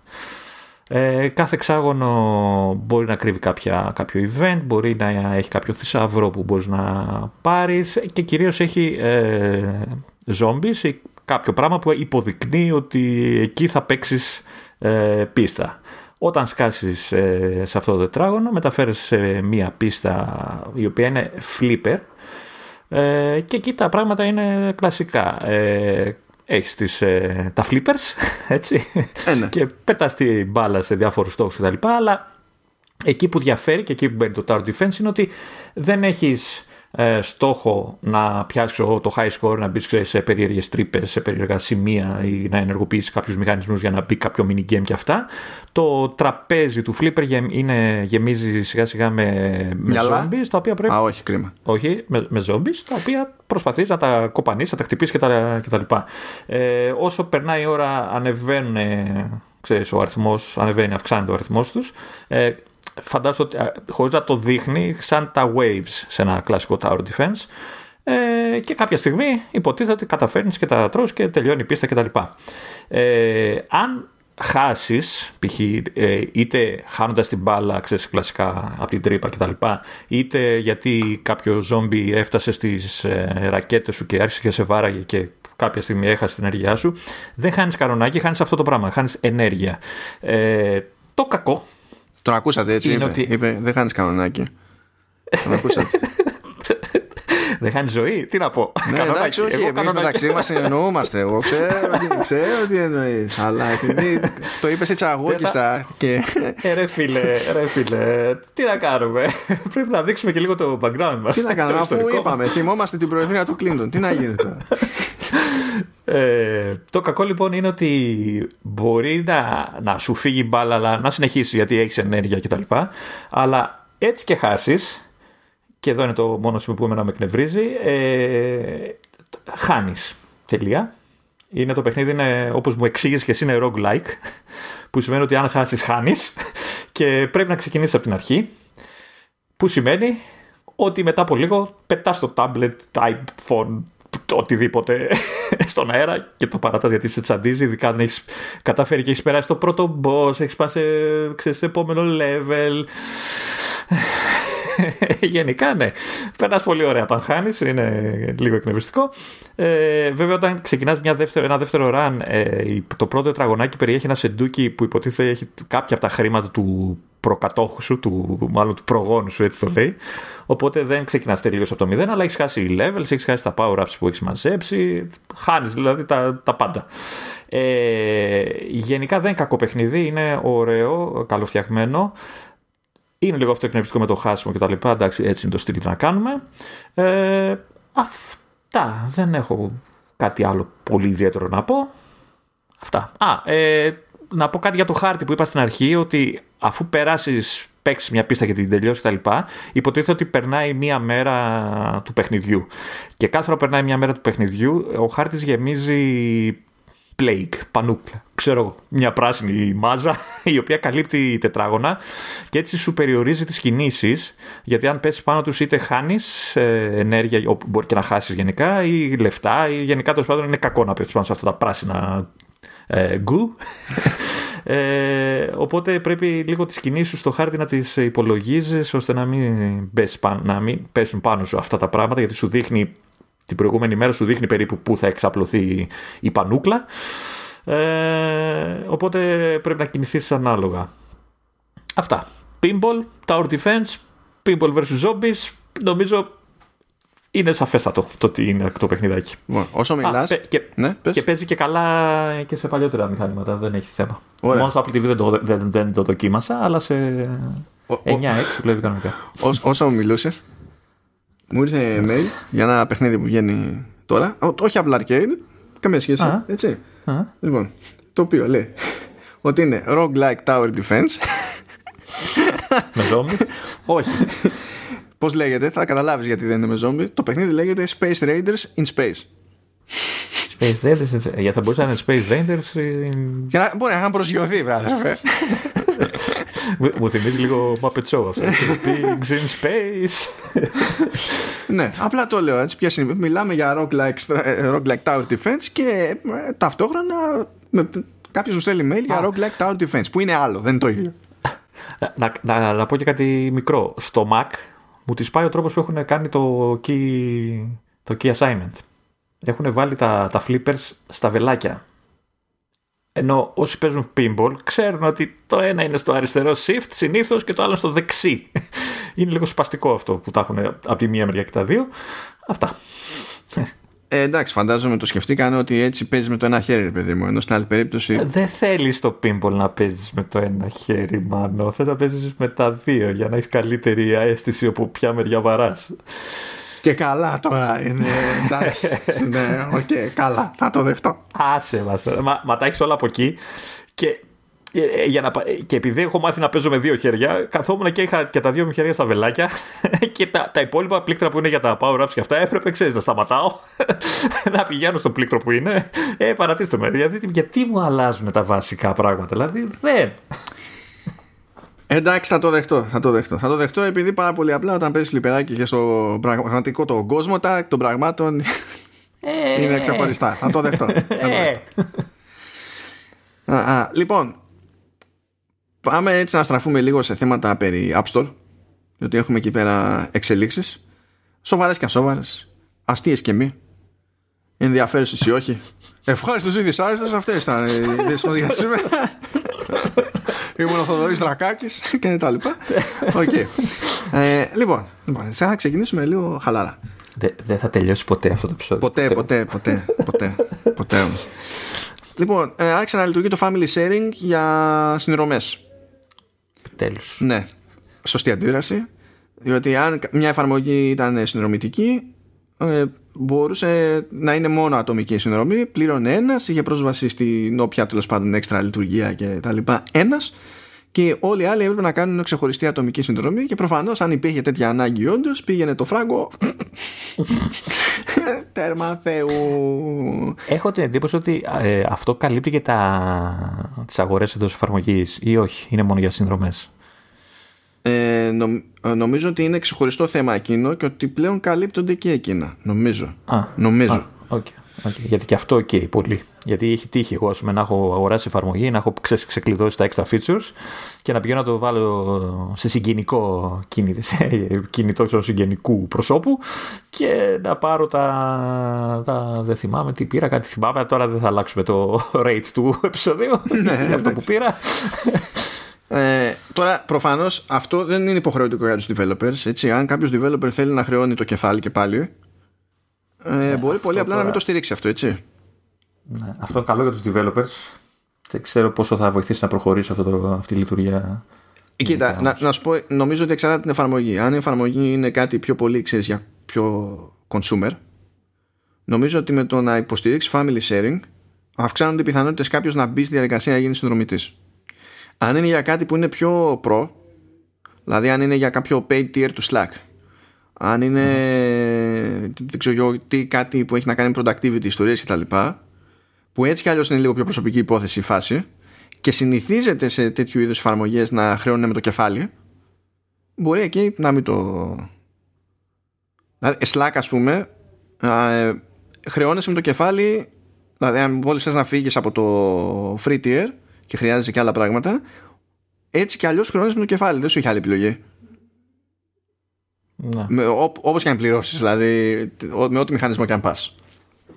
Ε, κάθε εξάγωνο μπορεί να κρύβει κάποια, κάποιο event, μπορεί να έχει κάποιο θησαυρό που μπορείς να πάρεις και κυρίως έχει ε, zombies ή κάποιο πράγμα που υποδεικνύει ότι εκεί θα παίξεις ε, πίστα. Όταν σκάσεις ε, σε αυτό το τετράγωνο μεταφέρεις σε μία πίστα η οποία είναι flipper ε, και εκεί τα πράγματα είναι κλασικά. Ε, έχεις τις, ε, τα flippers, έτσι, Ε, ναι. και πετάς τη μπάλα σε διάφορους στόχους κτλ. Αλλά εκεί που διαφέρει και εκεί που μπαίνει το tower defense είναι ότι δεν έχεις ε, στόχο να πιάσεις ξέρω, το high score, να μπεις ξέρεις, σε περίεργες τρύπες, σε περίεργα σημεία ή να ενεργοποιήσεις κάποιους μηχανισμούς για να μπει κάποιο mini game και αυτά. Το τραπέζι του flipper γεμ- είναι, γεμίζει σιγά σιγά με, με Μυαλά. zombies τα οποία πρέπει Α, όχι, κρίμα. όχι, με, με zombies, τα οποία προσπαθείς να τα κοπανίσεις, να τα χτυπήσεις και τα, και τα λοιπά. Ε, όσο περνάει η ώρα ανεβαίνουν, ε, ξέρεις, ο αριθμός, ανεβαίνει, αυξάνεται ο αριθμός τους. Ε, φαντάζομαι ότι α, χωρίς να το δείχνει σαν τα waves σε ένα κλασικό tower defense ε, και κάποια στιγμή υποτίθεται ότι καταφέρνεις και τα τρως και τελειώνει η πίστα κτλ. Ε, αν χάσεις, π.χ. ε, είτε χάνοντας την μπάλα, ξέρεις, κλασικά από την τρύπα κτλ. Είτε γιατί κάποιο ζόμπι έφτασε στις ε, ρακέτες σου και άρχισε και σε βάραγε και κάποια στιγμή έχασε την ενέργειά σου, δεν χάνεις κανονάκι, χάνεις αυτό το πράγμα, χάνεις ενέργεια. Ε, το κακό Τον ακούσατε έτσι, Είναι είπε. ότι- είπε δεν χάνεις κανονάκι. Τον ακούσατε. δεν χάνεις ζωή. Τι να πω. ναι, Κανονάκι. εντάξει, όχι, Εγώ εμείς κανονάκι. μεταξύ μας εννοούμαστε. Εγώ ξέρω, τι- ξέρω τι εννοείς. Αλλά επειδή το είπες έτσι αγώκιστα και... Ε, ρε φίλε, ρε φίλε, τι να κάνουμε; Πρέπει να δείξουμε και λίγο το background μας. Τι να κάνουμε, Το αφού ιστορικό. είπαμε, θυμόμαστε την προεδρία του Κλίντον. Τι να γίνει τώρα; Ε, το κακό λοιπόν είναι ότι μπορεί να, να σου φύγει η μπάλα, αλλά να συνεχίσει γιατί έχεις ενέργεια κτλ. Αλλά έτσι και χάσεις, και εδώ είναι το μόνο σημείο που εμένα με εκνευρίζει, ε, χάνεις. Τελεία. Είναι το παιχνίδι, είναι, όπως μου εξήγησες και εσύ, είναι roguelike, που σημαίνει ότι αν χάσεις, χάνεις και πρέπει να ξεκινήσεις από την αρχή, που σημαίνει ότι μετά από λίγο πετάς το tablet, iPhone, το οτιδήποτε στον αέρα και το παράτας γιατί σε τσαντίζει, ειδικά αν έχεις καταφέρει και έχεις περάσει το πρώτο boss, έχεις πάει σε, ξέρεις, σε επόμενο level. Γενικά, ναι. Περνάς πολύ ωραία όταν χάνει, είναι λίγο εκνευριστικό. Ε, βέβαια, όταν ξεκινάς ένα δεύτερο run, ε, το πρώτο τετραγωνάκι περιέχει ένα σεντούκι που υποτίθεται έχει κάποια από τα χρήματα του προκατόχου σου, του, μάλλον του προγόνου σου, έτσι το λέει. Οπότε δεν ξεκινάς τελείως από το μηδέν, αλλά έχεις χάσει levels, έχεις χάσει τα power-ups που έχεις μαζέψει. Χάνεις δηλαδή τα, τα πάντα. Ε, γενικά δεν είναι κακό παιχνίδι, είναι ωραίο, καλοφτιαγμένο. Είναι λίγο αυτό εκνευριστικό με το χάσιμο κτλ. Εντάξει, έτσι είναι το στυλ να κάνουμε. Ε, αυτά. Δεν έχω κάτι άλλο πολύ ιδιαίτερο να πω. Αυτά. Α, ε, να πω κάτι για το χάρτη που είπα στην αρχή, ότι αφού περάσεις, παίξεις μια πίστα και την τελειώσεις κτλ., υποτίθεται ότι περνάει μία μέρα του παιχνιδιού. Και κάθε φορά που περνάει μία μέρα του παιχνιδιού, ο χάρτης γεμίζει Plague, πανούκλα. Ξέρω, μια πράσινη μάζα η οποία καλύπτει τετράγωνα και έτσι σου περιορίζει τις κινήσεις γιατί αν πέσεις πάνω τους είτε χάνεις ε, ενέργεια, μπορεί και να χάσεις γενικά ή λεφτά ή γενικά τέλος πάντων είναι κακό να πέσει πάνω σε αυτά τα πράσινα ε, γκου. Ε, οπότε πρέπει λίγο τις κινήσεις σου στο χάρτη να τις υπολογίζεις ώστε να μην, να μην πέσουν πάνω σου αυτά τα πράγματα γιατί σου δείχνει την προηγούμενη μέρα σου δείχνει περίπου πού θα εξαπλωθεί η πανούκλα. Ε, οπότε πρέπει να κινηθείς ανάλογα. Αυτά. Pinball, Tower Defense, Pinball vs. Zombies. Νομίζω είναι σαφέστατο το ότι είναι το παιχνιδάκι. όσο μιλάς. Και, ναι, και παίζει και καλά και σε παλιότερα μηχανήματα. Δεν έχει θέμα. Ωραία. Μόνο στο Apple TV δεν το, δεν, δεν το δοκίμασα, αλλά σε 9-6 βλέπει κανονικά. όσο μιλούσες, μου ήρθε mail για ένα παιχνίδι που βγαίνει τώρα. Όχι απλά arcade, καμία σχέση. Α, έτσι. Α. Λοιπόν, το οποίο λέει ότι είναι roguelike tower defense. Με ζόμπι. Όχι. Πώς λέγεται, θα καταλάβεις γιατί δεν είναι με ζόμπι. Το παιχνίδι λέγεται Space Raiders in Space. Space Raiders, γιατί θα μπορούσε να είναι Space Raiders. Για να μπορεί να είχαν προσγειωθεί, βράδυ. Μου θυμίζει λίγο Muppet Show αυτό. Pigs in space. ναι, απλά το λέω έτσι. Ποια είναι. Μιλάμε για rock-like, ε, rock-like tower defense και ε, ταυτόχρονα κάποιος μου στέλνει mail για rock-like tower defense που είναι άλλο, δεν είναι το ίδιο. Να, να, να πω και κάτι μικρό. Στο Mac μου τη πάει ο τρόπος που έχουν κάνει το key, το key assignment. Έχουν βάλει τα, τα flippers στα βελάκια. Ενώ όσοι παίζουν pinball ξέρουν ότι το ένα είναι στο αριστερό shift συνήθως και το άλλο στο δεξί. Είναι λίγο σπαστικό αυτό που τα έχουν από τη μία μεριά και τα δύο. Αυτά. Ε, εντάξει, φαντάζομαι το σκεφτήκανε ότι έτσι παίζεις με το ένα χέρι, παιδί μου. Ενώ στην άλλη περίπτωση. Ε, δεν θέλεις το pinball να παίζεις με το ένα χέρι, μάλλον. Θες να παίζεις με τα δύο για να έχεις καλύτερη αίσθηση από ποια μεριά βαράς. Και καλά τώρα είναι. Εντάξει. ναι, OK, okay, καλά. Θα το δεχτώ. Άσε μας. Μα, μα τα έχεις όλα από εκεί. Και ε, για να, και επειδή έχω μάθει να παίζω με δύο χέρια, καθόμουν και είχα και τα δύο μου χέρια στα βελάκια και τα, τα υπόλοιπα πλήκτρα που είναι για τα power ups και αυτά έπρεπε, ξέρεις, να σταματάω, να πηγαίνω στο πλήκτρο που είναι. Ε, παρατήστε με. Γιατί, γιατί μου αλλάζουν τα βασικά πράγματα, δηλαδή δεν. Εντάξει, θα το δεχτώ. Θα το δεχτώ. Θα το δεχτώ επειδή πάρα πολύ απλά όταν παίζεις φλιπεράκι και στο πραγματικό το κόσμο, τα των πραγμάτων ε, είναι ξεχωριστά. Θα το δεχτώ. Ε. λοιπόν, πάμε έτσι να στραφούμε λίγο σε θέματα περί App Store. Διότι έχουμε εκεί πέρα εξελίξεις. Σοβαρές και ασόβαρες. Αστείες και μη. Ενδιαφέρουσες ή όχι. Ευχάριστος ή δυσάρεστε. Αυτές ήταν οι ειδήσει για σήμερα. Ήμουν ο Θοδωρής Δρακάκης και τα λοιπά. okay. ε, λοιπόν, λοιπόν, θα ξεκινήσουμε λίγο χαλάρα. Δεν θα τελειώσει ποτέ αυτό το επεισόδιο. Ποτέ, ποτέ, ποτέ, ποτέ, ποτέ όμως. Λοιπόν, ε, άρχισε να λειτουργεί το family sharing για συνδρομές. Τέλος. Ναι, σωστή αντίδραση. Διότι αν μια εφαρμογή ήταν συνδρομητική, ε, μπορούσε να είναι μόνο ατομική συνδρομή. Πλήρωνε ένας, είχε πρόσβαση στην όποια τέλος πάντων έξτρα λειτουργία και τα λοιπά. Ένας. Και όλοι οι άλλοι έπρεπε να κάνουν ξεχωριστή ατομική συνδρομή και προφανώς αν υπήρχε τέτοια ανάγκη όντως πήγαινε το φράγκο. Τέρμα Θεού. Έχω την εντύπωση ότι ε, αυτό καλύπτει και τα... τις αγορές εντός εφαρμογής ή όχι, είναι μόνο για συνδρομές; Ε, νομίζω ότι είναι ξεχωριστό θέμα εκείνο και ότι πλέον καλύπτονται και εκείνα. Νομίζω. Α, νομίζω. Α, okay. Okay. Γιατί και αυτό ok, πολύ. Γιατί έχει τύχει εγώ πούμε, να έχω αγοράσει εφαρμογή, να έχω ξεκλειδώσει τα extra features και να πηγαίνω να το βάλω σε συγγενικό κινητό, σε κινητό συγγενικού προσώπου και να πάρω τα, τα. Δεν θυμάμαι τι πήρα, κάτι θυμάμαι. Τώρα δεν θα αλλάξουμε το rate του επεισοδίου. Ναι, αυτό που πήρα. Ε, τώρα, προφανώς αυτό δεν είναι υποχρεωτικό για τους developers. Έτσι. Αν κάποιος developer θέλει να χρεώνει το κεφάλι και πάλι, ε, ναι, μπορεί πολύ απλά να μην το στηρίξει αυτό, έτσι. Ναι, αυτό είναι καλό για τους developers. Δεν ξέρω πόσο θα βοηθήσει να προχωρήσει αυτό το, αυτή η λειτουργία. Ε, κοίτα, να, να, σου πω, νομίζω ότι εξαρτάται την εφαρμογή. Αν η εφαρμογή είναι κάτι πιο πολύ, ξέρεις, για πιο consumer, νομίζω ότι με το να υποστηρίξεις family sharing, αυξάνονται οι πιθανότητες κάποιος να μπει στη διαδικασία να γίνει συνδρομητής. Αν είναι για κάτι που είναι πιο pro, δηλαδή αν είναι για κάποιο paid tier του Slack, αν είναι mm. δεν ξέρω τι, κάτι που έχει να κάνει productivity ιστορίες και τα λοιπά, που έτσι κι αλλιώς είναι λίγο πιο προσωπική υπόθεση η φάση και συνηθίζεται σε τέτοιου είδους εφαρμογές να χρεώνουν με το κεφάλι μπορεί εκεί να μην το δηλαδή Slack ας πούμε ε, χρεώνεσαι με το κεφάλι δηλαδή αν μόλις θες να φύγεις από το free tier και χρειάζεσαι και άλλα πράγματα έτσι κι αλλιώς χρεώνεσαι με το κεφάλι δεν σου έχει άλλη επιλογή ναι. όπως και αν πληρώσεις δηλαδή με ό,τι μηχανισμό και αν πας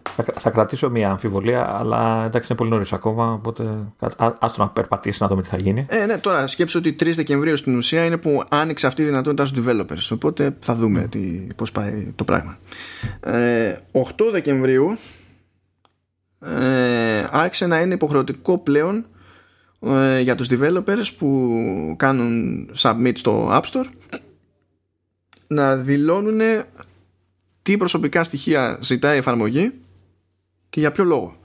θα, θα κρατήσω μια αμφιβολία, αλλά εντάξει είναι πολύ νωρίς ακόμα. Οπότε άστο να περπατήσεις να δούμε τι θα γίνει. Ε, ναι, τώρα σκέψω ότι 3 Δεκεμβρίου στην ουσία είναι που άνοιξε αυτή η δυνατότητα στους developers. Οπότε θα δούμε mm. πώς πάει το πράγμα. Ε, 8 Δεκεμβρίου ε, άρχισε να είναι υποχρεωτικό πλέον ε, για τους developers που κάνουν submit στο App Store να δηλώνουν τι προσωπικά στοιχεία ζητάει η εφαρμογή και για ποιο λόγο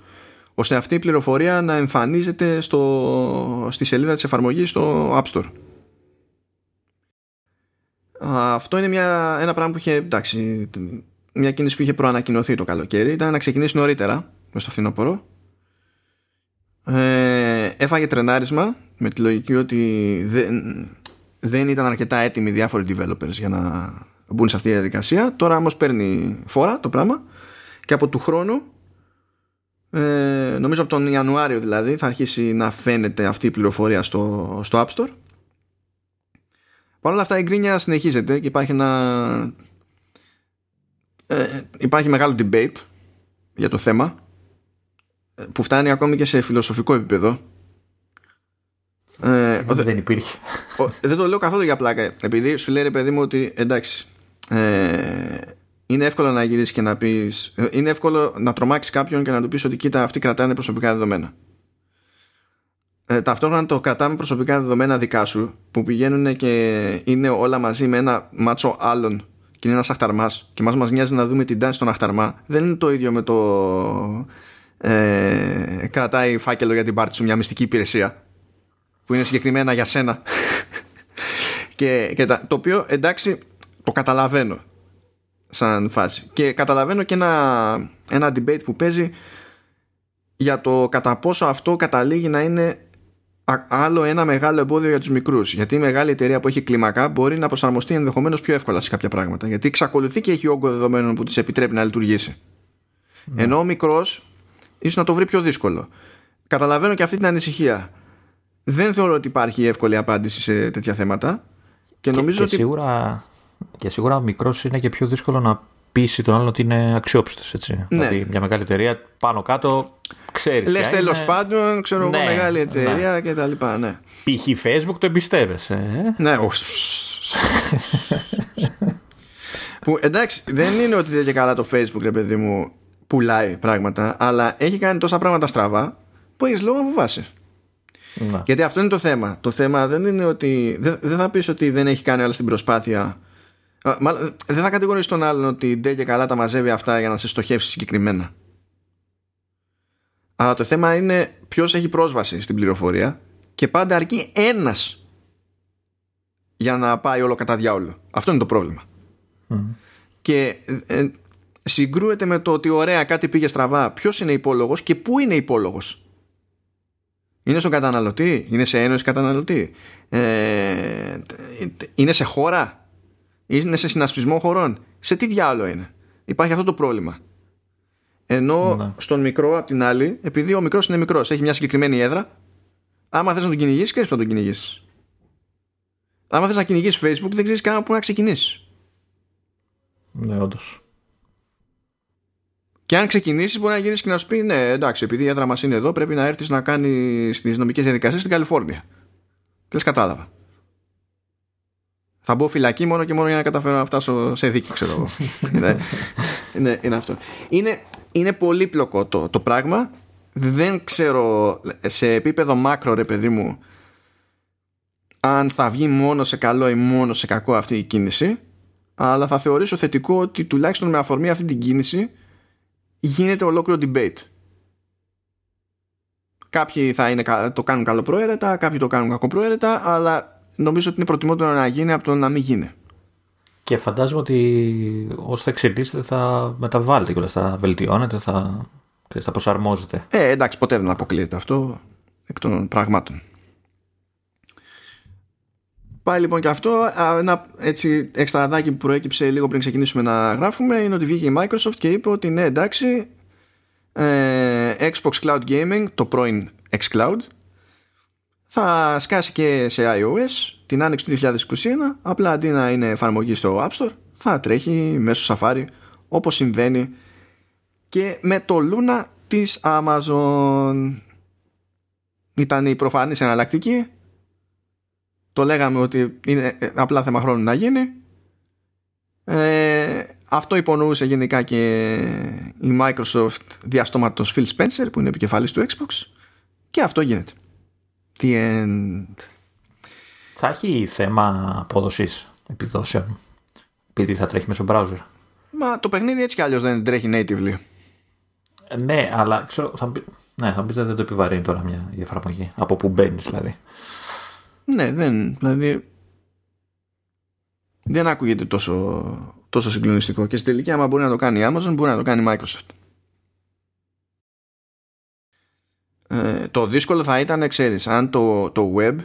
ώστε αυτή η πληροφορία να εμφανίζεται στο, στη σελίδα της εφαρμογής στο App Store. Αυτό είναι μια, ένα πράγμα που είχε, εντάξει, μια κίνηση που είχε προανακοινωθεί το καλοκαίρι. Ήταν να ξεκινήσει νωρίτερα, μες στο φθινόπωρο. Ε, έφαγε τρενάρισμα με τη λογική ότι δεν, δεν ήταν αρκετά έτοιμοι διάφοροι developers για να μπουν σε αυτή τη διαδικασία. Τώρα όμως παίρνει φόρα το πράγμα και από του χρόνου ε, νομίζω από τον Ιανουάριο δηλαδή θα αρχίσει να φαίνεται αυτή η πληροφορία στο, στο App Store Παρ' όλα αυτά η γκρίνια συνεχίζεται και υπάρχει ένα ε, υπάρχει μεγάλο debate για το θέμα ε, που φτάνει ακόμη και σε φιλοσοφικό επίπεδο ε, δεν υπήρχε δεν το λέω καθόλου για πλάκα επειδή σου λέει ρε παιδί μου ότι εντάξει ε, είναι εύκολο να γυρίσεις και να πεις. Είναι εύκολο να τρομάξεις κάποιον και να του πεις ότι κοίτα, αυτοί κρατάνε προσωπικά δεδομένα. Ε, ταυτόχρονα το κρατάμε προσωπικά δεδομένα δικά σου που πηγαίνουν και είναι όλα μαζί με ένα μάτσο άλλων και είναι ένας αχταρμάς και μας μας νοιάζει να δούμε την τάση στον αχταρμά. Δεν είναι το ίδιο με το. Ε, κρατάει φάκελο για την πάρτι σου μια μυστική υπηρεσία που είναι συγκεκριμένα για σένα. και, και το οποίο εντάξει το καταλαβαίνω σαν φάση. Και καταλαβαίνω και ένα, ένα debate που παίζει για το κατά πόσο αυτό καταλήγει να είναι άλλο ένα μεγάλο εμπόδιο για τους μικρούς γιατί η μεγάλη εταιρεία που έχει κλίμακα μπορεί να προσαρμοστεί ενδεχομένως πιο εύκολα σε κάποια πράγματα γιατί εξακολουθεί και έχει όγκο δεδομένων που της επιτρέπει να λειτουργήσει ναι. ενώ ο μικρός ίσως να το βρει πιο δύσκολο καταλαβαίνω και αυτή την ανησυχία δεν θεωρώ ότι υπάρχει εύκολη απάντηση σε τέτοια θέματα και, νομίζω ότι σίγουρα και σίγουρα ο μικρός είναι και πιο δύσκολο να πείσει τον άλλον ότι είναι αξιόπιστος. Ναι. Δηλαδή μια μεγάλη εταιρεία πάνω κάτω ξέρεις. Λες τέλος πάντων, ξέρω εγώ, ναι, μεγάλη εταιρεία ναι. κτλ. Ναι. Π.χ. Facebook το εμπιστεύεσαι. Ε; Ναι, που εντάξει, δεν είναι ότι δεν και καλά το Facebook, ρε παιδί μου, πουλάει πράγματα, αλλά έχει κάνει τόσα πράγματα στραβά που έχεις λόγο να φοβάσαι. Να. Γιατί αυτό είναι το θέμα. Το θέμα δεν είναι ότι. Δεν, δεν θα πεις ότι δεν έχει κάνει όλα στην προσπάθεια δεν θα κατηγορήσει τον άλλον ότι ντε και καλά τα μαζεύει αυτά για να σε στοχεύσει συγκεκριμένα. Αλλά το θέμα είναι ποιος έχει πρόσβαση στην πληροφορία και πάντα αρκεί ένας για να πάει όλο κατά διάολο. Αυτό είναι το πρόβλημα. Και ε, ε, συγκρούεται με το ότι ωραία κάτι πήγε στραβά. Ποιος είναι υπόλογος και πού είναι υπόλογος; Είναι στον καταναλωτή, είναι σε ένωση καταναλωτή, ε, είναι σε χώρα; Είναι σε συνασπισμό χωρών; Σε τι διάλογο είναι; Υπάρχει αυτό το πρόβλημα. Ενώ ναι. στον μικρό, απ' την άλλη, επειδή ο μικρός είναι μικρός, έχει μια συγκεκριμένη έδρα, άμα θες να τον κυνηγήσεις, ξέρει που θα τον κυνηγήσεις. Άμα θες να κυνηγήσεις Facebook, δεν ξέρεις καν από πού να ξεκινήσεις. Ναι, όντως. Και αν ξεκινήσεις, μπορεί να γίνεις και να σου πει: Ναι, εντάξει, επειδή η έδρα μας είναι εδώ, πρέπει να έρθεις να κάνει τι νομικές διαδικασίες στην Καλιφόρνια. Και κατάλαβα. Θα μπω φυλακή μόνο και μόνο για να καταφέρω να φτάσω σε δίκη, ξέρω εγώ. ναι, ναι, είναι αυτό. Είναι, είναι πολύπλοκο το, το πράγμα. Δεν ξέρω σε επίπεδο μάκρο, ρε παιδί μου, αν θα βγει μόνο σε καλό ή μόνο σε κακό αυτή η κίνηση. Αλλά θα θεωρήσω θετικό ότι τουλάχιστον με αφορμή αυτή την κίνηση γίνεται ολόκληρο debate. Κάποιοι θα είναι, το κάνουν καλοπροαίρετα, κάποιοι το κάνουν κακοπροαίρετα, αλλά νομίζω ότι είναι προτιμότερο να γίνει από το να μην γίνει. Και φαντάζομαι ότι όσο θα εξελίσσεται θα μεταβάλλεται και θα βελτιώνεται, θα Ξέρεις, θα προσαρμόζεται. Ε, εντάξει, ποτέ δεν αποκλείεται αυτό εκ των πραγμάτων. Πάει λοιπόν και αυτό. Ένα έτσι εξτραδάκι που προέκυψε λίγο πριν ξεκινήσουμε να γράφουμε είναι ότι βγήκε η Microsoft και είπε ότι ναι, εντάξει, ε, Xbox Cloud Gaming, το πρώην xCloud, θα σκάσει και σε iOS την άνοιξη του 2021. Απλά αντί να είναι εφαρμογή στο App Store, θα τρέχει μέσω Safari όπως συμβαίνει και με το Luna της Amazon. Ήταν η προφανής εναλλακτική το λέγαμε ότι είναι ε, απλά θέμα χρόνου να γίνει. Ε, αυτό υπονοούσε γενικά και η Microsoft διαστόματος Phil Spencer που είναι επικεφαλής του Xbox και αυτό γίνεται. The end. Θα έχει θέμα απόδοσης επιδόσεων επειδή θα τρέχει μέσω browser. Μα το παιχνίδι έτσι κι αλλιώς δεν τρέχει natively. Ε, Ναι, αλλά ξέρω, θα, ναι, θα πεις δεν το επιβαρύνει τώρα μια η εφαρμογή από που μπαίνεις δηλαδή ναι, δεν. Δηλαδή. Δεν ακούγεται τόσο, τόσο συγκλονιστικό. Και στην τελική, άμα μπορεί να το κάνει η Amazon, μπορεί να το κάνει η Microsoft. Ε, το δύσκολο θα ήταν, ξέρεις, αν το, το web,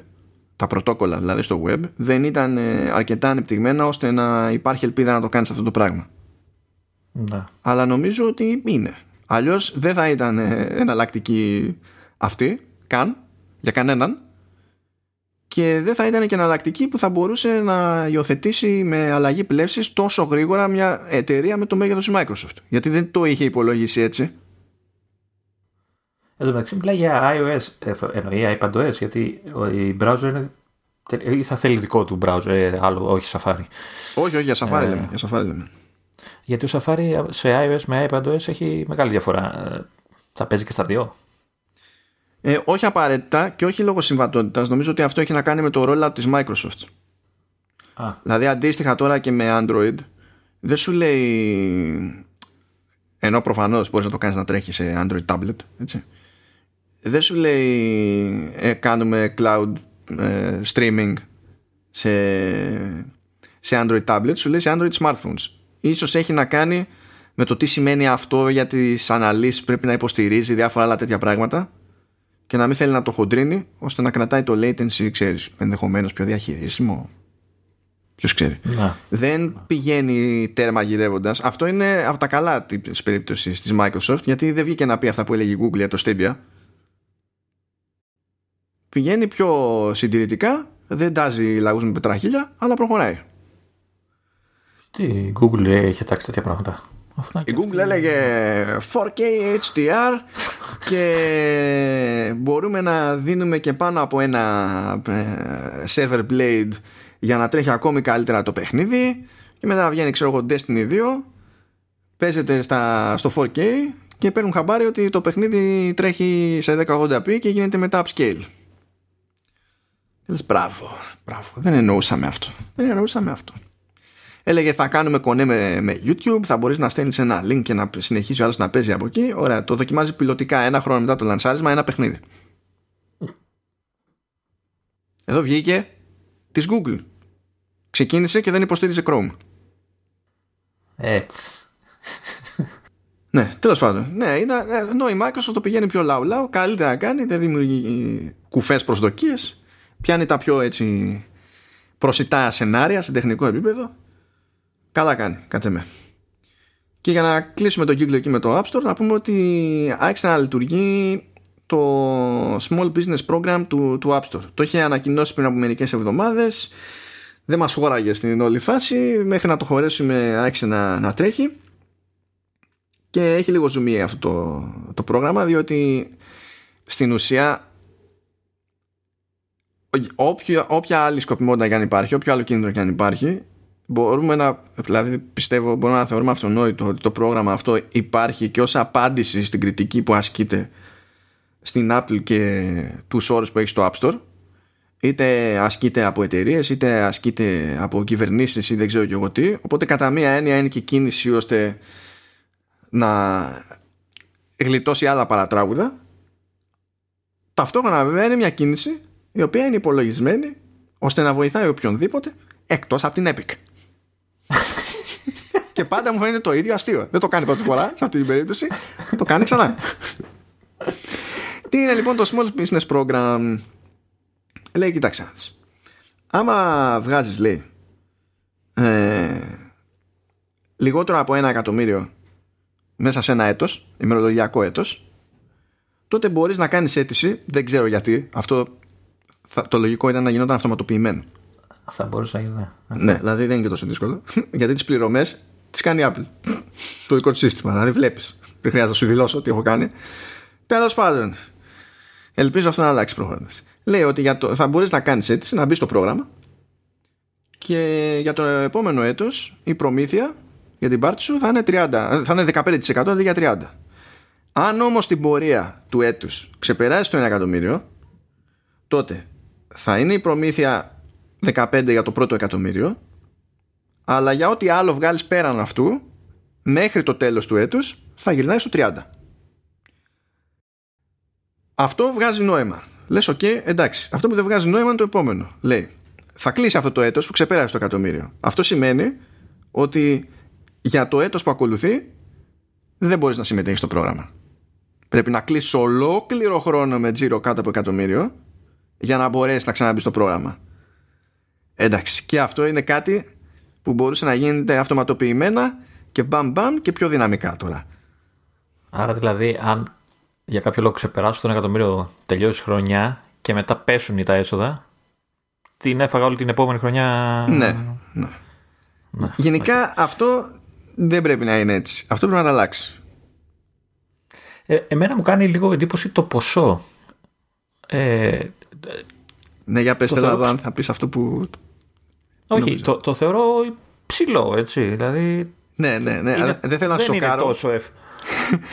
τα πρωτόκολλα δηλαδή στο web, δεν ήταν ε, αρκετά ανεπτυγμένα ώστε να υπάρχει ελπίδα να το κάνεις αυτό το πράγμα. Ναι. Αλλά νομίζω ότι είναι. Αλλιώς δεν θα ήταν ε, εναλλακτική αυτή, καν, για κανέναν, και δεν θα ήταν και εναλλακτική που θα μπορούσε να υιοθετήσει με αλλαγή πλεύσης τόσο γρήγορα μια εταιρεία με το μέγεθος της Microsoft. Γιατί δεν το είχε υπολογίσει έτσι. Εδώ μεταξύ μιλάει για iOS, εννοεί iPadOS, γιατί η browser είναι ή θα θέλει δικό του browser, ε, άλλο, όχι Safari. Όχι, όχι, για Safari, ε, λέμε, για Safari λέμε. Γιατί ο Safari σε iOS με iPadOS έχει μεγάλη διαφορά. Ε, θα παίζει και στα δύο. Ε, όχι απαραίτητα και όχι λόγω συμβατότητας. Νομίζω ότι αυτό έχει να κάνει με το rollout της Microsoft. Α. Δηλαδή αντίστοιχα τώρα και με Android δεν σου λέει ενώ προφανώς μπορείς να το κάνεις να τρέχει σε Android tablet έτσι. δεν σου λέει ε, κάνουμε cloud ε, streaming σε, σε Android tablet σου λέει σε Android smartphones ίσως έχει να κάνει με το τι σημαίνει αυτό για τις αναλύσεις που πρέπει να υποστηρίζει διάφορα άλλα τέτοια πράγματα και να μην θέλει να το χοντρίνει ώστε να κρατάει το latency, ξέρεις, ενδεχομένως πιο διαχειρίσιμο. Ποιος ξέρει. Να. Δεν πηγαίνει τέρμα γυρεύοντας. Αυτό είναι από τα καλά της περίπτωσης της Microsoft, γιατί δεν βγήκε να πει αυτά που έλεγε η Google για το Stadia. Πηγαίνει πιο συντηρητικά, δεν τάζει λαού με πετραχίλια, αλλά προχωράει. Τι η Google έχει τάξει τέτοια πράγματα. Η Google έλεγε 4K HDR και μπορούμε να δίνουμε και πάνω από ένα ε, server blade για να τρέχει ακόμη καλύτερα το παιχνίδι και μετά βγαίνει ξέρω εγώ Destiny 2 παίζεται στα, στο 4K και παίρνουν χαμπάρι ότι το παιχνίδι τρέχει σε 1080p και γίνεται μετά upscale. Λες, μπράβο, μπράβο, δεν εννοούσαμε αυτό. Δεν εννοούσαμε αυτό έλεγε θα κάνουμε κονέ με, με YouTube, θα μπορείς να στέλνεις ένα link και να συνεχίσει ο άλλος να παίζει από εκεί. Ωραία, το δοκιμάζει πιλωτικά ένα χρόνο μετά το λανσάρισμα ένα παιχνίδι. Εδώ βγήκε της Google. Ξεκίνησε και δεν υποστήριζε Chrome. Έτσι. Ναι, τέλος πάντων. Ναι, ήταν, ε, ενώ η Microsoft το πηγαίνει πιο λαού λαού, καλύτερα να κάνει, δεν δημιουργεί κουφές προσδοκίες, πιάνει τα πιο έτσι προσιτά σενάρια σε τεχνικό επίπεδο Καλά κάνει, κάτσε με. Και για να κλείσουμε το κύκλο εκεί με το App Store, να πούμε ότι άρχισε να λειτουργεί το Small Business Program του, του App Store. Το είχε ανακοινώσει πριν από μερικές εβδομάδες, δεν μας χώραγε στην όλη φάση, μέχρι να το χωρέσουμε άρχισε να, να τρέχει και έχει λίγο ζουμί αυτό το, το πρόγραμμα, διότι στην ουσία όποια, όποια άλλη σκοπιμότητα και αν υπάρχει, όποιο άλλο κίνητρο και αν υπάρχει, μπορούμε να, δηλαδή πιστεύω μπορούμε να θεωρούμε αυτονόητο ότι το πρόγραμμα αυτό υπάρχει και ως απάντηση στην κριτική που ασκείται στην Apple και τους όρους που έχει στο App Store. Είτε ασκείται από εταιρείες, είτε ασκείται από κυβερνήσεις ή δεν ξέρω και εγώ τι. Οπότε κατά μία έννοια είναι και κίνηση ώστε να γλιτώσει άλλα παρατράγουδα. Ταυτόχρονα βέβαια είναι μια κίνηση η οποία είναι υπολογισμένη ώστε να βοηθάει οποιονδήποτε εκτός από την Epic και πάντα μου φαίνεται το ίδιο αστείο. Δεν το κάνει πρώτη φορά σε αυτή την περίπτωση. Το κάνει ξανά. Τι είναι λοιπόν το Small Business Program; Λέει, κοιτάξτε. Άμα βγάζεις, λέει, ε, λιγότερο από ένα εκατομμύριο μέσα σε ένα έτος, ημερολογιακό έτος, τότε μπορείς να κάνεις αίτηση, δεν ξέρω γιατί, αυτό θα, το λογικό ήταν να γινόταν αυτοματοποιημένο. Θα μπορούσε να γίνει. Ναι. ναι, δηλαδή δεν είναι και τόσο δύσκολο. γιατί τις πληρωμές τις κάνει η Apple. το δικό του σύστημα, δηλαδή βλέπεις. Δεν χρειάζεται να σου δηλώσω τι έχω κάνει. Τέλος πάντων, ελπίζω αυτό να αλλάξει πρόγραμμα. Λέει ότι για το, θα μπορείς να κάνεις αίτηση, να μπεις στο πρόγραμμα και για το επόμενο έτος η προμήθεια για την πάρτι σου θα είναι, 30, θα είναι 15% αντί για 30%. Αν όμως την πορεία του έτους ξεπεράσει το 1 εκατομμύριο τότε θα είναι η προμήθεια 15 για το πρώτο εκατομμύριο αλλά για ό,τι άλλο βγάλεις πέραν αυτού μέχρι το τέλος του έτους θα γυρνάει στο 30. Αυτό βγάζει νόημα. Λες, οκ, εντάξει. Αυτό που δεν βγάζει νόημα είναι το επόμενο. Λέει, θα κλείσει αυτό το έτος που ξεπέρασε το εκατομμύριο. Αυτό σημαίνει ότι για το έτος που ακολουθεί δεν μπορείς να συμμετέχεις στο πρόγραμμα. Πρέπει να κλείσει ολόκληρο χρόνο με τζίρο κάτω από εκατομμύριο για να μπορέσεις να ξαναμπεί στο πρόγραμμα. Εντάξει, και αυτό είναι κάτι που μπορούσε να γίνεται αυτοματοποιημένα και μπαμ μπαμ και πιο δυναμικά τώρα. Άρα δηλαδή αν για κάποιο λόγο ξεπεράσω τον εκατομμύριο τελειώσει χρονιά και μετά πέσουν τα έσοδα την έφαγα όλη την επόμενη χρονιά. Ναι. ναι. ναι. Γενικά αυτό δεν πρέπει να είναι έτσι. Αυτό πρέπει να τα αλλάξει. Ε, εμένα μου κάνει λίγο εντύπωση το ποσό. Ε, ναι, για πες θέλω θεωρώ... αν θα πεις αυτό που... Όχι, το, το θεωρώ ψηλό, έτσι. Δηλαδή... Ναι, ναι, ναι. Είναι, δεν θέλω να δεν σοκάρω. Είναι τόσο εφ...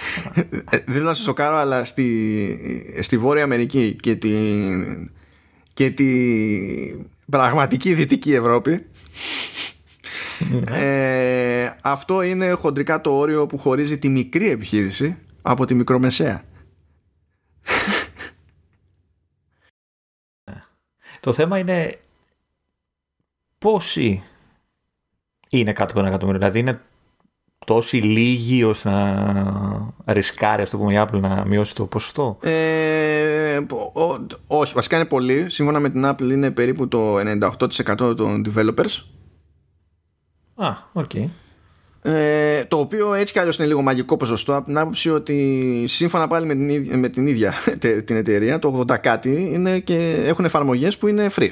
δεν θέλω να σε σοκάρω, αλλά στη, στη Βόρεια Αμερική και την και τη πραγματική Δυτική Ευρώπη ε, αυτό είναι χοντρικά το όριο που χωρίζει τη μικρή επιχείρηση από τη μικρομεσαία. Το θέμα είναι πόσοι είναι κάτω από ένα εκατομμύριο. Δηλαδή είναι τόσοι λίγοι ώστε να ρισκάρει, ας το πούμε, η Apple να μειώσει το ποσοστό. Ε, όχι, βασικά είναι πολύ. Σύμφωνα με την Apple είναι περίπου το 98% των developers. Α, OK. Okay. Ε, το οποίο έτσι κι αλλιώς είναι λίγο μαγικό ποσοστό από την άποψη ότι σύμφωνα πάλι με την, με την ίδια την εταιρεία το 80 κάτι είναι και έχουν εφαρμογές που είναι free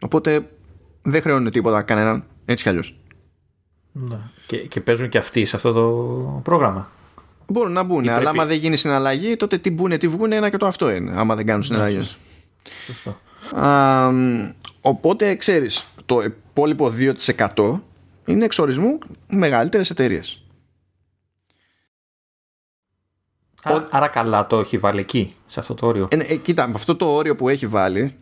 οπότε δεν χρεώνουν τίποτα κανέναν έτσι κι αλλιώς ναι. Και, και παίζουν και αυτοί σε αυτό το πρόγραμμα. Μπορούν να μπουν, αλλά άμα δεν γίνει συναλλαγή, τότε τι μπουν, τι βγουν, ένα και το αυτό είναι. Άμα δεν κάνουν συναλλαγές. Σωστό. οπότε ξέρεις, το υπόλοιπο 2% είναι εξορισμού μεγαλύτερες εταιρείες. Άρα, άρα καλά το έχει βάλει εκεί, σε αυτό το όριο. Ε, ε, κοίτα, με αυτό το όριο που έχει βάλει,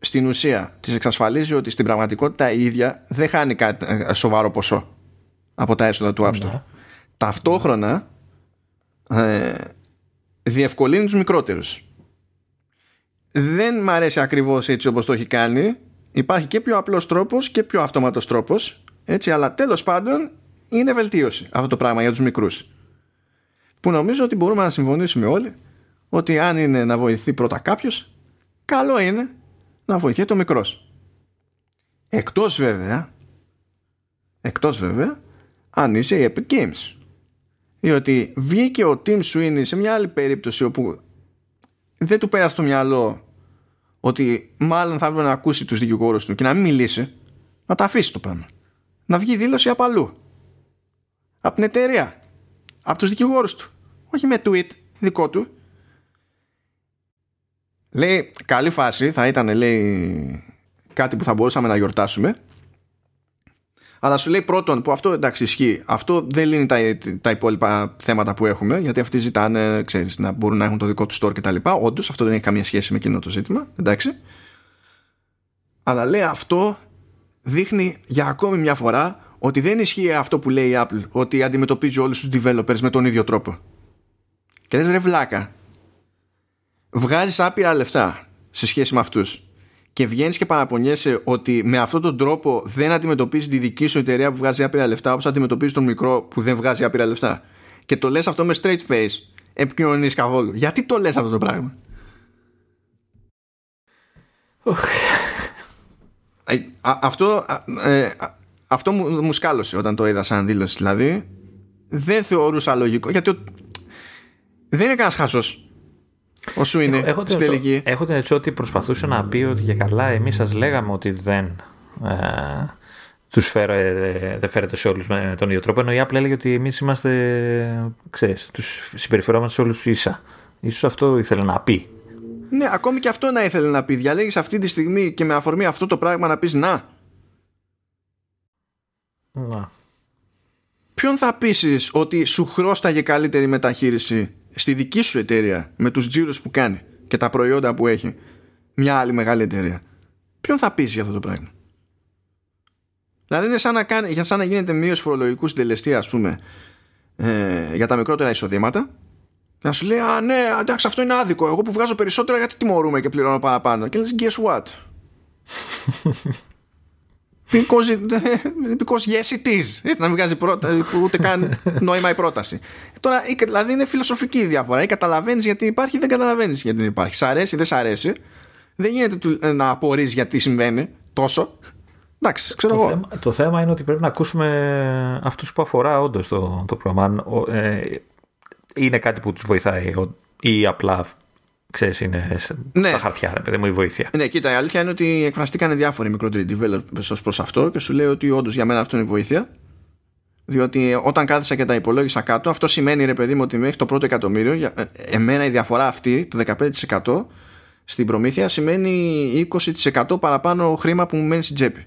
στην ουσία της εξασφαλίζει ότι στην πραγματικότητα η ίδια δεν χάνει κάτι ε, σοβαρό ποσό από τα έσοδα του App Store. Ναι. Ταυτόχρονα ε, διευκολύνει τους μικρότερους. Δεν μ' αρέσει ακριβώς έτσι όπως το έχει κάνει. Υπάρχει και πιο απλός τρόπος και πιο αυτόματος τρόπος. Έτσι, αλλά τέλος πάντων είναι βελτίωση αυτό το πράγμα για τους μικρούς. Που νομίζω ότι μπορούμε να συμφωνήσουμε όλοι ότι αν είναι να βοηθεί πρώτα κάποιος, καλό είναι να βοηθεί το μικρός. Εκτός βέβαια, εκτός βέβαια, αν είσαι η Epic Games. Διότι βγήκε ο Tim Sweeney σε μια άλλη περίπτωση όπου δεν του πέρασε το μυαλό ότι μάλλον θα έπρεπε να ακούσει τους δικηγόρους του και να μην μιλήσει, να τα αφήσει το πράγμα. Να βγει δήλωση από αλλού. Από την εταιρεία. Από τους δικηγόρους του. Όχι με tweet δικό του. Λέει, καλή φάση, θα ήταν λέει κάτι που θα μπορούσαμε να γιορτάσουμε. Αλλά σου λέει πρώτον που αυτό εντάξει ισχύει. Αυτό δεν λύνει τα, τα υπόλοιπα θέματα που έχουμε, γιατί αυτοί ζητάνε, ξέρεις, να μπορούν να έχουν το δικό τους store κτλ. Όντως, αυτό δεν έχει καμία σχέση με εκείνο το ζήτημα. Εντάξει. Αλλά λέει αυτό δείχνει για ακόμη μια φορά ότι δεν ισχύει αυτό που λέει η Apple, ότι αντιμετωπίζει όλους τους developers με τον ίδιο τρόπο. Και λες ρε βλάκα, βγάζεις άπειρα λεφτά σε σχέση με αυτούς και βγαίνεις και παραπονιέσαι ότι με αυτόν τον τρόπο δεν αντιμετωπίζεις τη δική σου εταιρεία που βγάζει άπειρα λεφτά όπως αντιμετωπίζεις τον μικρό που δεν βγάζει άπειρα λεφτά. Και το λες αυτό με straight face, επικοινωνείς καθόλου. Γιατί το λες αυτό το πράγμα; Ε, αυτό, ε, αυτό μου, μου σκάλωσε όταν το είδα σαν δήλωση. Δηλαδή, δεν θεωρούσα λογικό γιατί δεν είναι κανένας χάσος. Όσο είναι έχω, στην τελική. Έχω την έτσι ότι προσπαθούσε να πει ότι για καλά εμείς σας λέγαμε ότι δεν. Ε, τους φέρε, δεν φέρετε σε όλους με τον ίδιο τρόπο ενώ η Apple έλεγε ότι εμείς είμαστε ξέρεις, τους συμπεριφερόμαστε σε όλους ίσα ίσως αυτό ήθελε να πει ναι ακόμη και αυτό να ήθελε να πει διαλέγεις αυτή τη στιγμή και με αφορμή αυτό το πράγμα να πεις να να ποιον θα πείσεις ότι σου χρώσταγε καλύτερη μεταχείριση; Στη δική σου εταιρεία με τους τζίρους που κάνει και τα προϊόντα που έχει μια άλλη μεγάλη εταιρεία ποιον θα πείσει για αυτό το πράγμα; Δηλαδή είναι σαν να, κάνει, για σαν να γίνεται μείωση φορολογικού συντελεστή ας πούμε ε, για τα μικρότερα εισοδήματα και να σου λέει α ναι εντάξει αυτό είναι άδικο. Εγώ που βγάζω περισσότερα γιατί τιμωρούμε και πληρώνω παραπάνω; Και λες guess what; Because, because yes it is. Έτσι να μην βγάζει πρόταση, ούτε καν νόημα η πρόταση. Τώρα, δηλαδή είναι φιλοσοφική η διαφορά. Ή καταλαβαίνεις γιατί υπάρχει, δεν καταλαβαίνεις γιατί δεν υπάρχει. Σ' αρέσει, δεν σ' αρέσει. Δεν γίνεται να απορρεί γιατί συμβαίνει τόσο. Εντάξει, ξέρω το εγώ. Θέμα, το θέμα είναι ότι πρέπει να ακούσουμε αυτούς που αφορά όντως το, το πρόγραμμα. Ε, είναι κάτι που τους βοηθάει ή απλά ξέρεις είναι ναι. στα χαρτιά ρε παιδί μου η βοήθεια ναι κοίτα η αλήθεια είναι ότι εκφραστήκαν διάφοροι μικρότεροι developers ως προς αυτό και σου λέει ότι όντως για μένα αυτό είναι η βοήθεια διότι όταν κάθισα και τα υπολόγισα κάτω αυτό σημαίνει ρε παιδί μου ότι μέχρι το πρώτο εκατομμύριο για, ε, εμένα η διαφορά αυτή το 15% στην προμήθεια σημαίνει 20% παραπάνω χρήμα που μου μένει στην τσέπη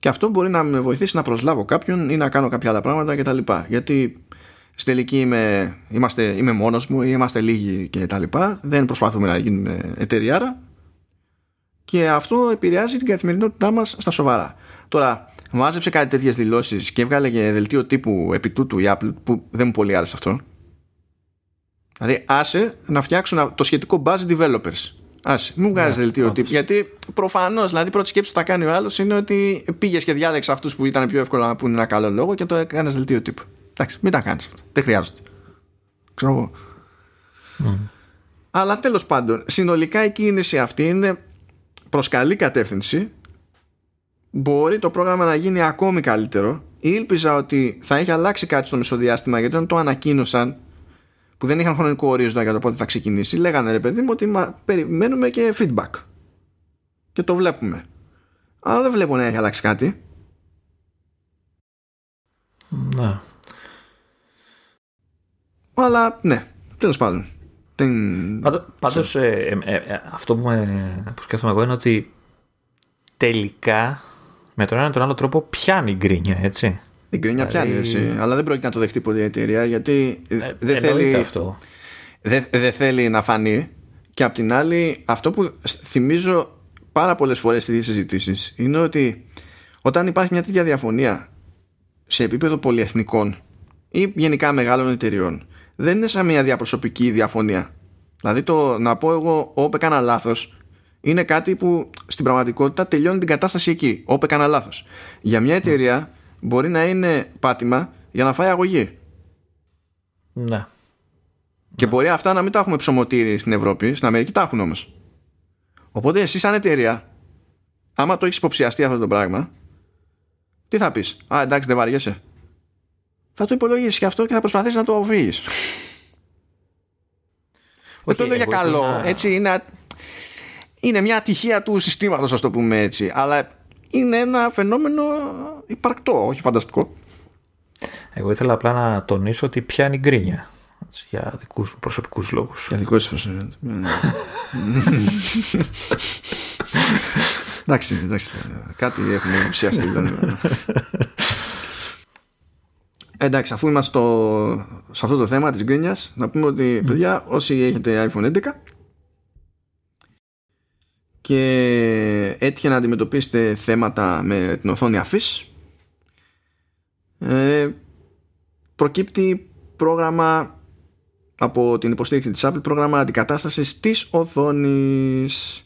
και αυτό μπορεί να με βοηθήσει να προσλάβω κάποιον ή να κάνω κάποια άλλα πράγματα κτλ. Γιατί στη τελική είμαι, είμαστε, είμαι μόνος μου ή είμαστε λίγοι και τα λοιπά. Δεν προσπαθούμε να γίνουμε εταιριάρα και αυτό επηρεάζει την καθημερινότητά μας στα σοβαρά. Τώρα μάζεψε κάτι τέτοιες δηλώσεις και έβγαλε και δελτίο τύπου επί τούτου η Apple που δεν μου πολύ άρεσε αυτό. Δηλαδή άσε να φτιάξουν το σχετικό buzz developers. Άσε, μου βγάζεις yeah, δελτίο τύπου. Γιατί προφανώς, δηλαδή, πρώτη σκέψη που θα κάνει ο άλλος είναι ότι πήγες και διάλεξες αυτούς που ήταν πιο εύκολο να πούνε ένα καλό λόγο και το έκανες δελτίο τύπου. Εντάξει, μην τα κάνεις αυτά. Δεν χρειάζονται. Ξέρω εγώ. Mm. Αλλά τέλος πάντων, συνολικά η κίνηση αυτή είναι προς καλή κατεύθυνση. Μπορεί το πρόγραμμα να γίνει ακόμη καλύτερο. Ήλπιζα ότι θα έχει αλλάξει κάτι στο μεσοδιάστημα γιατί όταν το ανακοίνωσαν που δεν είχαν χρονικό ορίζοντα για το πότε θα ξεκινήσει, λέγανε ρε παιδί μου ότι περιμένουμε και feedback. Και το βλέπουμε. Αλλά δεν βλέπω να έχει αλλάξει κάτι. Ναι. Αλλά ναι, τέλος πάντων. Πάντω, ε, ε, ε, αυτό που, με, που σκέφτομαι εγώ είναι ότι τελικά με τον ένα ή τον άλλο τρόπο πιάνει η γκρίνια, έτσι. Η γκρίνια δηλαδή... πιάνει, έτσι, αλλά δεν πρόκειται να το δεχτεί ποτέ η εταιρεία γιατί δεν θέλει. Αυτό. Δεν, δεν θέλει να φανεί. Και απ' την άλλη, αυτό που θυμίζω πάρα πολλές φορές στις συζητήσεις είναι ότι όταν υπάρχει μια τέτοια διαφωνία σε επίπεδο πολυεθνικών ή γενικά μεγάλων εταιριών δεν είναι σαν μια διαπροσωπική διαφωνία. Δηλαδή το να πω εγώ όπε έκανα λάθος είναι κάτι που στην πραγματικότητα τελειώνει την κατάσταση εκεί. Όπε έκανα λάθος. Για μια εταιρεία μπορεί να είναι πάτημα για να φάει αγωγή. Ναι. Και μπορεί αυτά να μην τα έχουμε ψωμοτήρι στην Ευρώπη, στην Αμερική τα έχουν όμως. Οπότε εσύ σαν εταιρεία, άμα το έχεις υποψιαστεί αυτό το πράγμα, τι θα πεις; Α, εντάξει, δεν βαριέσαι θα το υπολογίσεις και αυτό και θα προσπαθήσεις να το οφείλει. Δεν το λέω για καλό. Έτσι είναι, είναι μια ατυχία του συστήματος, ας το πούμε έτσι. Αλλά είναι ένα φαινόμενο υπαρκτό, όχι φανταστικό. Εγώ ήθελα απλά να τονίσω ότι πιάνει γκρίνια. Για δικούς μου προσωπικούς λόγους. Για δικούς σου προσωπικούς. Εντάξει, εντάξει. Κάτι έχουμε ουσιαστεί. Εντάξει, αφού είμαστε στο, σε αυτό το θέμα της γκρίνιας, να πούμε ότι, παιδιά, όσοι έχετε iPhone 11 και έτυχε να αντιμετωπίσετε θέματα με την οθόνη αφής, ε, προκύπτει πρόγραμμα από την υποστήριξη της Apple, πρόγραμμα αντικατάστασης της οθόνης.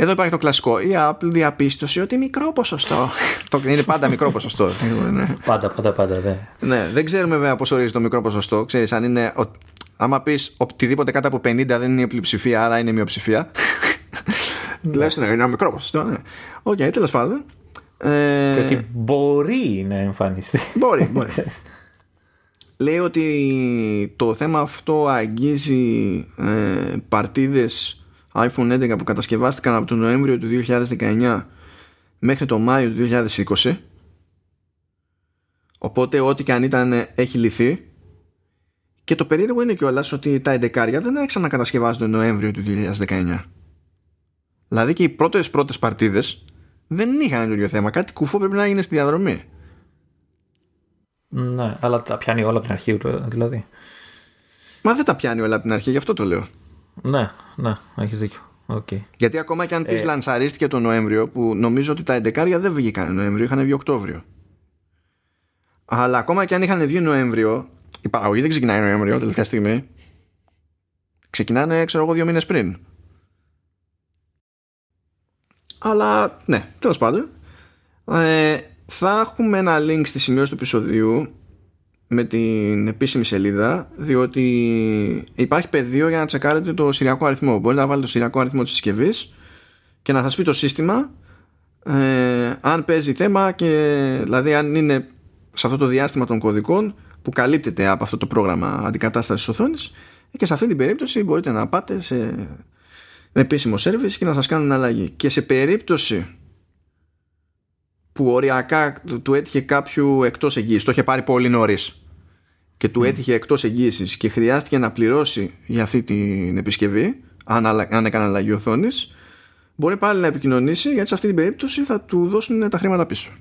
Εδώ υπάρχει το κλασικό. Η Apple διαπίστωσε ότι μικρό ποσοστό. το, είναι πάντα μικρό ποσοστό. ναι. Πάντα, πάντα, πάντα. Ναι. ναι, δεν ξέρουμε βέβαια πώς ορίζει το μικρό ποσοστό. Ξέρεις, αν είναι. Άμα πεις οτιδήποτε κάτω από 50 δεν είναι η πλειοψηφία, άρα είναι μειοψηφία. Λε, ναι, είναι ένα μικρό ποσοστό. Ναι. OK, okay, τέλος πάντων. Ε... Και ότι μπορεί να εμφανιστεί. Μπορεί, μπορεί. Λέει ότι το θέμα αυτό αγγίζει ε, παρτίδες iPhone 11 που κατασκευάστηκαν από τον Νοέμβριο του 2019 μέχρι το Μάιο του 2020 οπότε ό,τι και αν ήταν έχει λυθεί. Και το περίεργο είναι κιόλας ότι τα 11 δεν ξανακατασκευάζονται τον Νοέμβριο του 2019 δηλαδή και οι πρώτες πρώτες παρτίδες δεν είχαν το ίδιο θέμα. Κάτι κουφό πρέπει να γίνει στη διαδρομή. Ναι, αλλά τα πιάνει όλα από την αρχή, δηλαδή. Μα δεν τα πιάνει όλα από την αρχή, γι' αυτό το λέω. Ναι, ναι, έχεις δίκιο. Okay. Γιατί ακόμα και αν πει ε... λανσαρίστηκε τον Νοέμβριο, που νομίζω ότι τα 11 δεν βγήκαν Νοέμβριο, είχαν βγει Οκτώβριο. Αλλά ακόμα και αν είχαν βγει Νοέμβριο, η παραγωγή δεν ξεκινάει Νοέμβριο τελευταία στιγμή. Ξεκινάνε, ξέρω εγώ, δύο μήνες πριν. Αλλά ναι, τέλος πάντων. Ε, θα έχουμε ένα link στη σημειώση του επεισοδίου με την επίσημη σελίδα διότι υπάρχει πεδίο για να τσεκάρετε το σειριακό αριθμό μπορείτε να βάλετε το σειριακό αριθμό της συσκευής και να σας πει το σύστημα ε, αν παίζει θέμα και δηλαδή αν είναι σε αυτό το διάστημα των κωδικών που καλύπτεται από αυτό το πρόγραμμα αντικατάστασης οθόνης και σε αυτή την περίπτωση μπορείτε να πάτε σε επίσημο service και να σας κάνουν αλλαγή και σε περίπτωση που οριακά του έτυχε κάποιου εκτός εγγύηση. Το είχε πάρει πολύ νωρίς και του έτυχε εκτός εγγύησης και χρειάστηκε να πληρώσει για αυτή την επισκευή αν, αν έκανε αλλαγή οθόνης, μπορεί πάλι να επικοινωνήσει γιατί σε αυτή την περίπτωση θα του δώσουν τα χρήματα πίσω.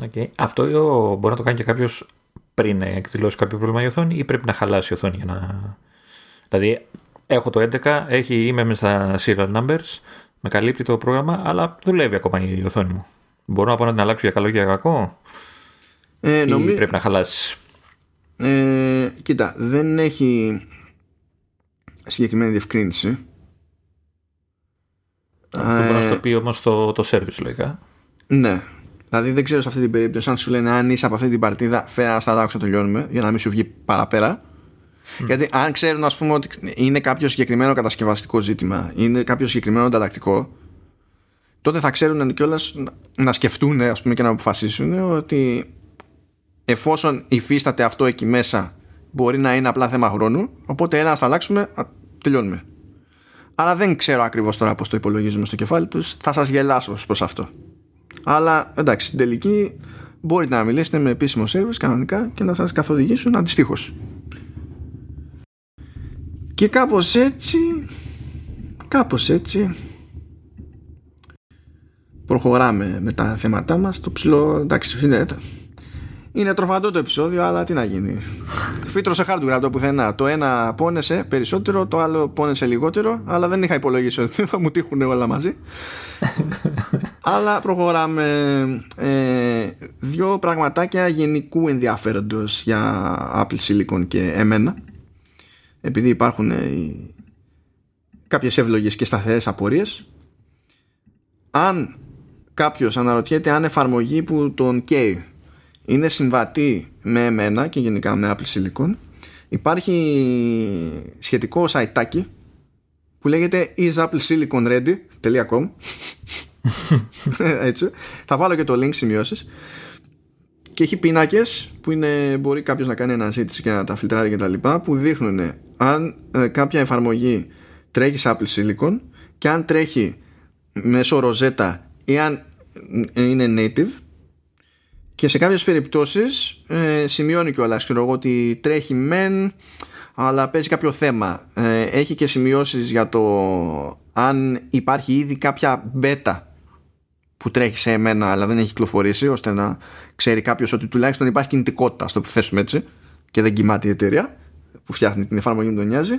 Okay. Αυτό μπορεί να το κάνει και κάποιος πριν εκδηλώσει κάποιο πρόβλημα η οθόνη ή πρέπει να χαλάσει η οθόνη για να. Δηλαδή, έχω το 11, έχει, είμαι μέσα στα serial numbers, με καλύπτει το πρόγραμμα, αλλά δουλεύει ακόμα η οθόνη μου. Μπορώ να πω να την αλλάξω για καλό και για κακό; Ε, ή πρέπει να χαλάσει. Ε, κοίτα, δεν έχει συγκεκριμένη διευκρίνηση. Αυτό μπορεί να το πει όμως το, το service λογικά. Ναι. Δηλαδή δεν ξέρω σε αυτή την περίπτωση αν σου λένε αν είσαι από αυτή την παρτίδα, φέρα να αλλάξω, το τελειώνουμε για να μην σου βγει παραπέρα. Γιατί αν ξέρουν ας πούμε ότι είναι κάποιο συγκεκριμένο κατασκευαστικό ζήτημα, είναι κάποιο συγκεκριμένο ανταλλακτικό, τότε θα ξέρουν κιόλας να σκεφτούν ας πούμε, και να αποφασίσουν ότι εφόσον υφίσταται αυτό εκεί μέσα μπορεί να είναι απλά θέμα χρόνου, οπότε ένα να τα αλλάξουμε, τελειώνουμε. Αλλά δεν ξέρω ακριβώς τώρα πώς το υπολογίζουμε στο κεφάλι τους. Θα σας γελάσω προς αυτό. Αλλά εντάξει, στην τελική μπορείτε να μιλήσετε με επίσημο service κανονικά και να σας καθοδηγήσουν αντιστοίχως. Και κάπως έτσι Κάπως έτσι Προχωράμε με τα θέματά μας Το ψηλό εντάξει είναι, είναι τροφαντό το επεισόδιο Αλλά τι να γίνει. Φύτρωσε hardware από το πουθενά. Το ένα πόνεσε περισσότερο Το άλλο πόνεσε λιγότερο Αλλά δεν είχα υπολογίσει ότι θα μου τύχουν όλα μαζί. Αλλά προχωράμε. Ε, Δύο πραγματάκια γενικού ενδιαφέροντος Για Apple Silicon και εμένα. Επειδή υπάρχουν ε, κάποιες εύλογες και σταθερές απορίες. Αν κάποιος αναρωτιέται αν εφαρμογή που τον καίει είναι συμβατή με εμένα και γενικά με Apple Silicon. Υπάρχει σχετικό σαϊτάκι που λέγεται isappleSiliconReady.com έτσι. Θα βάλω και το link σημειώσεις. Και έχει πίνακες που είναι, μπορεί κάποιος να κάνει αναζήτηση και να τα φιλτράρει και τα λοιπά που δείχνουν αν ε, κάποια εφαρμογή τρέχει σε Apple Silicon και αν τρέχει μέσω Rosetta ή αν ε, είναι native και σε κάποιες περιπτώσεις ε, σημειώνει κιόλας ξέρω εγώ ότι τρέχει μεν αλλά παίζει κάποιο θέμα. Ε, έχει και σημειώσεις για το αν υπάρχει ήδη κάποια beta που τρέχει σε εμένα αλλά δεν έχει κυκλοφορήσει ώστε να ξέρει κάποιος ότι τουλάχιστον υπάρχει κινητικότητα στο που θέσουμε έτσι και δεν κοιμάται η εταιρεία που φτιάχνει την εφαρμογή μου τον νοιάζει.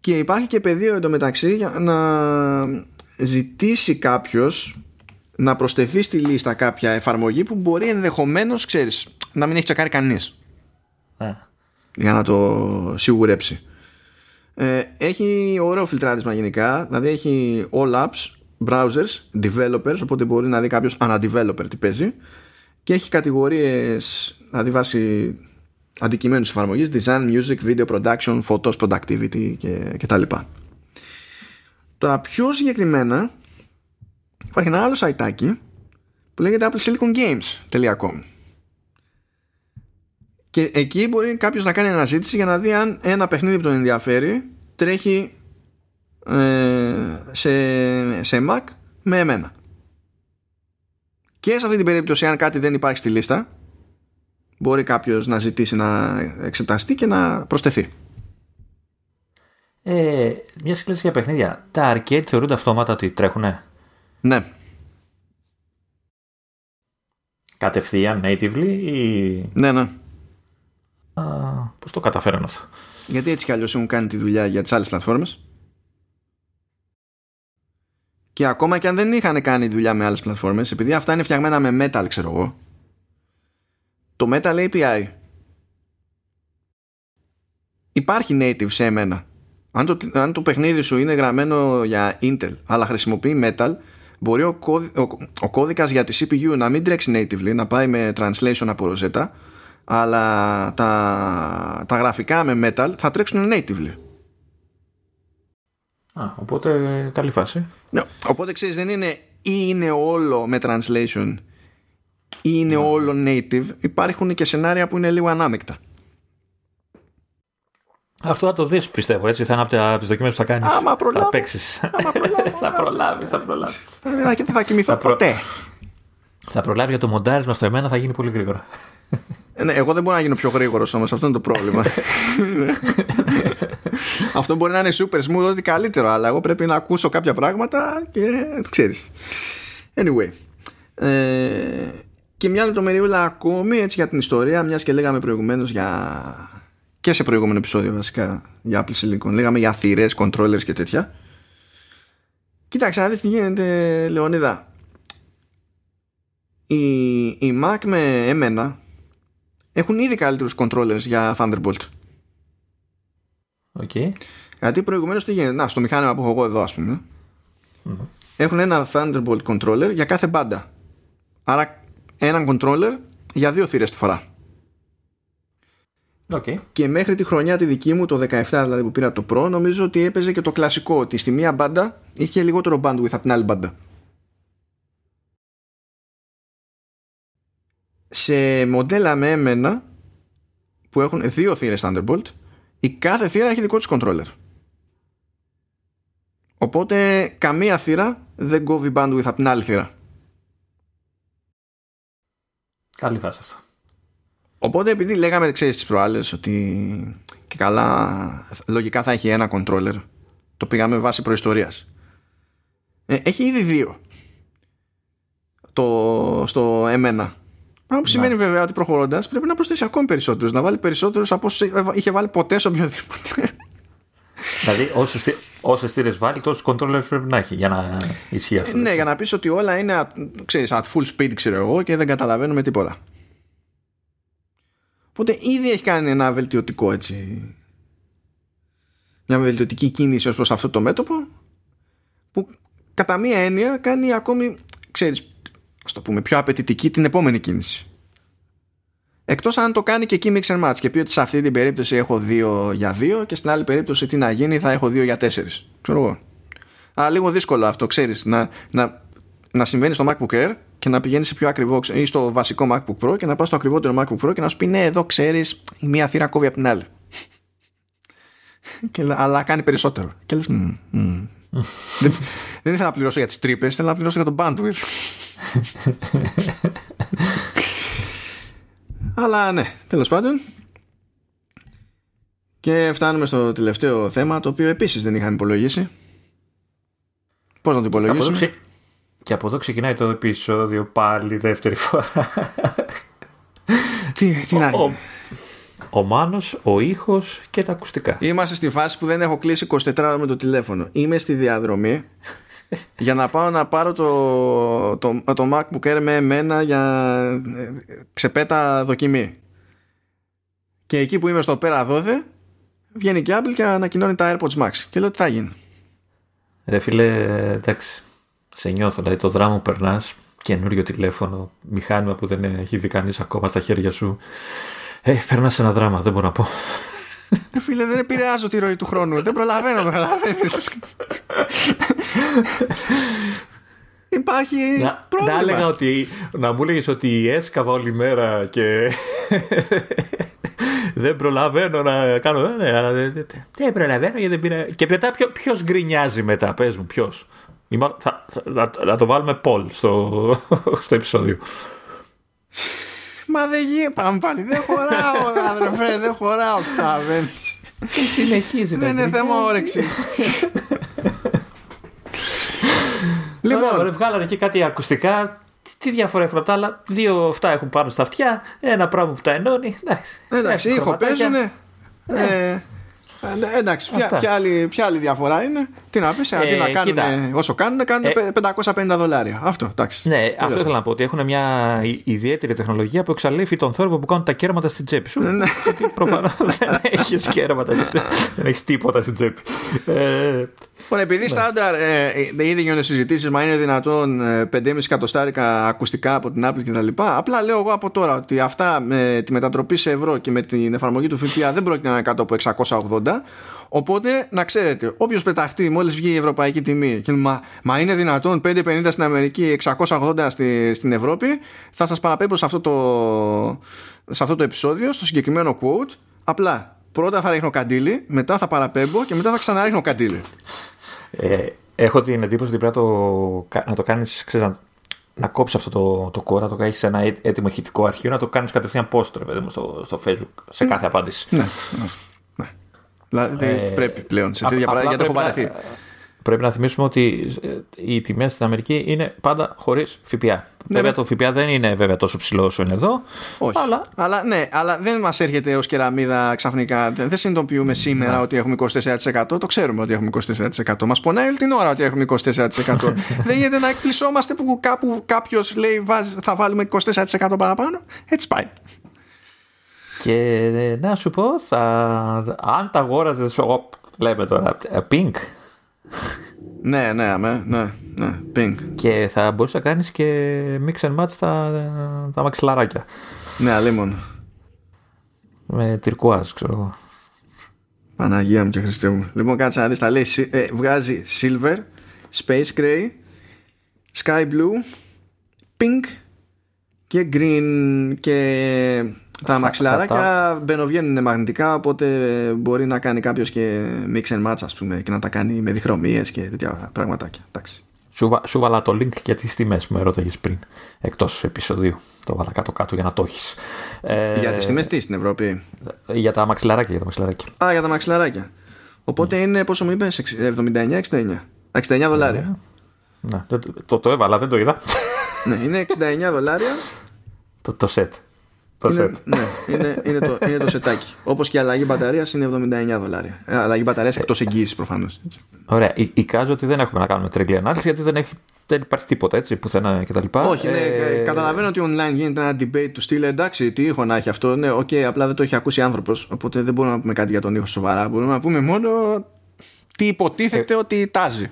Και υπάρχει και πεδίο εντωμεταξύ για να ζητήσει κάποιος να προσθεθεί στη λίστα κάποια εφαρμογή που μπορεί ενδεχομένως ξέρεις να μην έχει τσακάρει κανείς. Για να το σιγουρέψει. Ε, έχει ωραίο φιλτράρισμα γενικά, δηλαδή έχει all apps, browsers, developers, οπότε μπορεί να δει κάποιος developer τι παίζει. Και έχει κατηγορίες, δηλαδή βάσει αντικειμένους της εφαρμογής, design, music, video production, photos, productivity και, και τα λοιπά. Τώρα πιο συγκεκριμένα υπάρχει ένα άλλο σαϊτάκι που λέγεται applesilicongames.com και εκεί μπορεί κάποιος να κάνει αναζήτηση για να δει αν ένα παιχνίδι που τον ενδιαφέρει τρέχει ε, σε, σε Mac με εμένα. Και σε αυτή την περίπτωση αν κάτι δεν υπάρχει στη λίστα μπορεί κάποιος να ζητήσει να εξεταστεί και να προσθεθεί. Ε, μια συγκλήση για παιχνίδια. Τα arcade θεωρούνται αυτόματα ότι τρέχουνε; Ναι. Κατευθείαν natively ή... Ναι, ναι. Α, πώς το καταφέραν αυτό; Γιατί έτσι κι αλλιώς έχουν κάνει τη δουλειά για τις άλλες πλατφόρμες. Και ακόμα και αν δεν είχαν κάνει δουλειά με άλλες πλατφόρμες, επειδή αυτά είναι φτιαγμένα με Metal, ξέρω εγώ, το Metal API υπάρχει native σε εμένα. Αν το, αν το παιχνίδι σου είναι γραμμένο για Intel, αλλά χρησιμοποιεί Metal, μπορεί ο, ο, ο κώδικας για τη CPU να μην τρέξει natively, να πάει με translation από Rosetta, αλλά τα, τα γραφικά με Metal θα τρέξουν natively. Α, οπότε καλή φάση. Ναι, οπότε ξέρεις δεν είναι ή είναι όλο με translation ή είναι ναι. όλο native. Υπάρχουν και σενάρια που είναι λίγο ανάμεκτα. Αυτό θα το δεις πιστεύω έτσι, θα είναι από τις δοκιμές που θα κάνεις. Άμα προλάβω. Θα παίξεις. θα προλάβεις, θα προλάβεις. Δεν θα κοιμηθώ ποτέ. Θα προλάβει για το μοντάρισμα στο εμένα θα γίνει πολύ γρήγορα. Ε, ναι, εγώ δεν μπορώ να γίνω πιο γρήγορος όμως, αυτό είναι το πρόβλημα. αυτό μπορεί να είναι super smooth, ότι καλύτερο, αλλά εγώ πρέπει να ακούσω κάποια πράγματα και ξέρεις. Anyway. Ε, και μια λεπτομεριούλα ακόμη έτσι για την ιστορία, μιας και λέγαμε προηγουμένως για. Και σε προηγούμενο επεισόδιο βασικά για Apple Silicon. Λέγαμε για θηρές, controllers και τέτοια. Κοίταξε να δεις τι γίνεται Λεωνίδα η, η Mac με εμένα έχουν ήδη καλύτερους controllers για Thunderbolt. Okay. Γιατί προηγουμένως τι γίνεται. Να, στο μηχάνημα που έχω εγώ εδώ, ας πούμε. Έχουν ένα Thunderbolt controller για κάθε μπάντα. Άρα έναν controller για δύο θύρες τη φορά. Okay. Και μέχρι τη χρονιά τη δική μου, το 17 δηλαδή που πήρα το Pro, νομίζω ότι έπαιζε και το κλασικό. Ότι στη μία μπάντα είχε λιγότερο bandwidth από την άλλη μπάντα. σε μοντέλα με έμενα που έχουν δύο θύρες Thunderbolt η κάθε θύρα έχει δικό της controller οπότε καμία θύρα δεν κόβει bandwidth από την άλλη θύρα Καλή φάση αυτό Οπότε επειδή λέγαμε ξέρεις τις προάλλες ότι και καλά λογικά θα έχει ένα controller το πήγαμε βάσει προϊστορίας ε, έχει ήδη δύο το, στο εμένα Πράγμα που σημαίνει βέβαια ότι προχωρώντας πρέπει να προσθέσει ακόμη περισσότερους. Να βάλει περισσότερους από όσου είχε βάλει ποτέ σε οποιοδήποτε. Δηλαδή, όσες θύρες βάλει, τόσους controllers πρέπει να έχει για να ισχύει αυτό. ναι, για να πεις ότι όλα είναι ξέρεις, at full speed, ξέρω εγώ, και δεν καταλαβαίνουμε τίποτα. Οπότε ήδη έχει κάνει ένα βελτιωτικό έτσι. Μια βελτιωτική κίνηση ως προς αυτό το μέτωπο που κατά μία έννοια κάνει ακόμη, ξέρεις, ας το πούμε, πιο απαιτητική την επόμενη κίνηση. Εκτός αν το κάνει και εκεί mix and match και πει ότι σε αυτή την περίπτωση έχω 2 για 2 και στην άλλη περίπτωση τι να γίνει θα έχω 2 για 4. Ξέρω εγώ. Αλλά λίγο δύσκολο αυτό, ξέρεις, να, να, να συμβαίνει στο MacBook Air και να πηγαίνει σε πιο ακριβό ή στο βασικό MacBook Pro και να πας στο ακριβότερο MacBook Pro και να σου πει ναι εδώ ξέρεις η μία θύρα κόβει από την άλλη. και, αλλά κάνει περισσότερο. Και λες, mm, mm. δεν, δεν ήθελα να πληρώσω για τις τρύπες, ήθελα να πληρώσω για τον bandwidth. Αλλά ναι, τέλος πάντων. Και φτάνουμε στο τελευταίο θέμα, το οποίο επίσης δεν είχαμε υπολογίσει. Πώς να το υπολογίσουμε; Και από εδώ ξεκινάει το επεισόδιο πάλι δεύτερη φορά. τι, τι να ο, ο Μάνος, ο ήχος και τα ακουστικά. Είμαστε στη φάση που δεν έχω κλείσει 24 με το τηλέφωνο. Είμαι στη διαδρομή για να πάω να πάρω το, το, το MacBook Air με εμένα για ε, ξεπέτα δοκιμή. Και εκεί που είμαι στο πέρα 12 βγαίνει και Apple και ανακοινώνει τα AirPods Max. Και λέω τι θα γίνει; Ρε φίλε, εντάξει, σε νιώθω. Δηλαδή το δράμο περνάς, καινούριο τηλέφωνο, μηχάνημα που δεν έχει δει κανείς ακόμα στα χέρια σου. Ε, περνάς ένα δράμα, δεν μπορώ να πω. Ε, φίλε, δεν επηρεάζω τη ροή του χρόνου. δεν προλαβαίνω να καταλαβαίνεις. Υπάρχει να, πρόβλημα. Να έλεγα ότι να μου έλεγε ότι έσκαβα όλη μέρα και δεν προλαβαίνω να κάνω. Ναι, αλλά δεν, δεν προλαβαίνω γιατί δεν πήρα. Και μετά ποιος γκρινιάζει μετά, πες μου, ποιος. Θα, θα, θα, το βάλουμε Πολ στο, στο επεισόδιο. Μα δεν γίνει, πάμε πάλι. Δεν χωράω, αδερφέ, δεν χωράω. Και συνεχίζει. Δεν είναι θέμα όρεξης. Λοιπόν, Ωραία, βγάλανε και κάτι ακουστικά. Τι διαφορά έχουν από τα άλλα. Δύο αυτά έχουν πάνω στα αυτιά. Ένα πράγμα που τα ενώνει. Εντάξει, Εντάξει ήχο παίζουνε. Ε, ε, εντάξει, ποια, ποια, άλλη, ποια άλλη διαφορά είναι. Τι να πεις, αντί ε, να κάνουν όσο κάνουν, κάνουν ε, 550 δολάρια. Αυτό, εντάξει. Ναι, αυτό ήθελα να πω ότι έχουν μια ιδιαίτερη τεχνολογία που εξαλείφει τον θόρυβο που κάνουν τα κέρματα στην τσέπη σου. Ναι. Γιατί προφανώς δεν έχεις κέρματα, δεν έχεις τίποτα στην τσέπη. Ε, Λοιπόν, επειδή ναι. στάνταρ ε, ε, ήδη γίνονται συζητήσεις, μα είναι δυνατόν 5,5 ε, εκατοστάρικα ακουστικά από την Apple κτλ. Απλά λέω εγώ από τώρα ότι αυτά με τη μετατροπή σε ευρώ και με την εφαρμογή του ΦΠΑ δεν πρόκειται να είναι κάτω από 680. Οπότε να ξέρετε, όποιος πεταχτεί μόλις βγει η ευρωπαϊκή τιμή και μα, μα είναι δυνατόν 5,50 στην Αμερική, 680 στη, στην Ευρώπη, θα σας παραπέμπω σε αυτό, το, σε αυτό το επεισόδιο, στο συγκεκριμένο quote. Απλά πρώτα θα ρίχνω καντήλι, μετά θα παραπέμπω και μετά θα ξαναρίχνω καντήλι. Ε, έχω την εντύπωση ότι πρέπει να το, να το κάνεις, να, να κόψεις αυτό το, το κόρα, το έχει σε ένα έτοιμο ηχητικό αρχείο, να το κάνεις κατευθείαν post, ρε στο, στο Facebook, σε κάθε απάντηση. Ναι, ναι. Ναι. Δηλαδή ε, πρέπει πλέον σε τέτοια πράγματα γιατί έχω βαρεθεί. Πρέπει να θυμίσουμε ότι ε, οι τιμές στην Αμερική είναι πάντα χωρίς ΦΠΑ. Ναι, βέβαια ναι. το ΦΠΑ δεν είναι βέβαια τόσο ψηλό όσο είναι εδώ. Όχι. Αλλά, αλλά, ναι, αλλά δεν μας έρχεται ως κεραμίδα ξαφνικά. Δεν συνειδητοποιούμε σήμερα ναι. ότι έχουμε 24%. Το ξέρουμε ότι έχουμε 24%. Μας πονάει όλη την ώρα ότι έχουμε 24%. δεν γίνεται να εκπλησόμαστε που κάπου κάποιος λέει θα βάλουμε 24% παραπάνω. Έτσι πάει. Και ε, να σου πω, θα, αν τα αγόραζες. Λέμε τώρα, ε, pink ναι, ναι, ναι, ναι, ναι, pink. Και θα μπορούσε να κάνεις και mix and match τα, τα μαξιλαράκια. Ναι, αλίμον. Με τυρκουάζ, ξέρω εγώ. Παναγία μου και Χριστέ μου. Λοιπόν, κάτσε να δεις, τα λέει, ε, βγάζει silver, space gray, sky blue, pink και green και τα μαξιλαράκια μπαινοβγαίνουν μαγνητικά, οπότε μπορεί να κάνει κάποιος και mix and match, ας πούμε, και να τα κάνει με διχρωμίες και τέτοια πραγματάκια. Εντάξει. Σου, σου βάλα το link για τις τιμές που με ρώταγες πριν, εκτός επεισοδίου. Το βάλα κάτω-κάτω για να το έχεις. Ε, για τις τιμές τι στην Ευρώπη; Για τα μαξιλαράκια. Για τα μαξιλαράκια. Α, για τα μαξιλαράκια. Οπότε είναι, πόσο μου είπες, 79-69. 69 δολάρια. Ναι, το, το έβαλα, δεν το είδα. ναι, είναι 69 δολάρια. το, το set. Το είναι, ναι, είναι, είναι, το, είναι το σετάκι. Όπως και η αλλαγή μπαταρίας είναι 79 δολάρια. Ε, αλλαγή μπαταρίας εκτός εγγύησης προφανώς. Ωραία. Εικάζω ότι δεν έχουμε να κάνουμε τρελή ανάλυση γιατί δεν, έχει, δεν υπάρχει τίποτα έτσι πουθενά κτλ. Όχι, ναι, ε, καταλαβαίνω ότι online γίνεται ένα debate του στυλ εντάξει, τι ήχο να έχει αυτό. Ναι, OK, okay, απλά δεν το έχει ακούσει άνθρωπος. Οπότε δεν μπορούμε να πούμε κάτι για τον ήχο σοβαρά. Μπορούμε να πούμε μόνο τι υποτίθεται ε, ότι τάζει.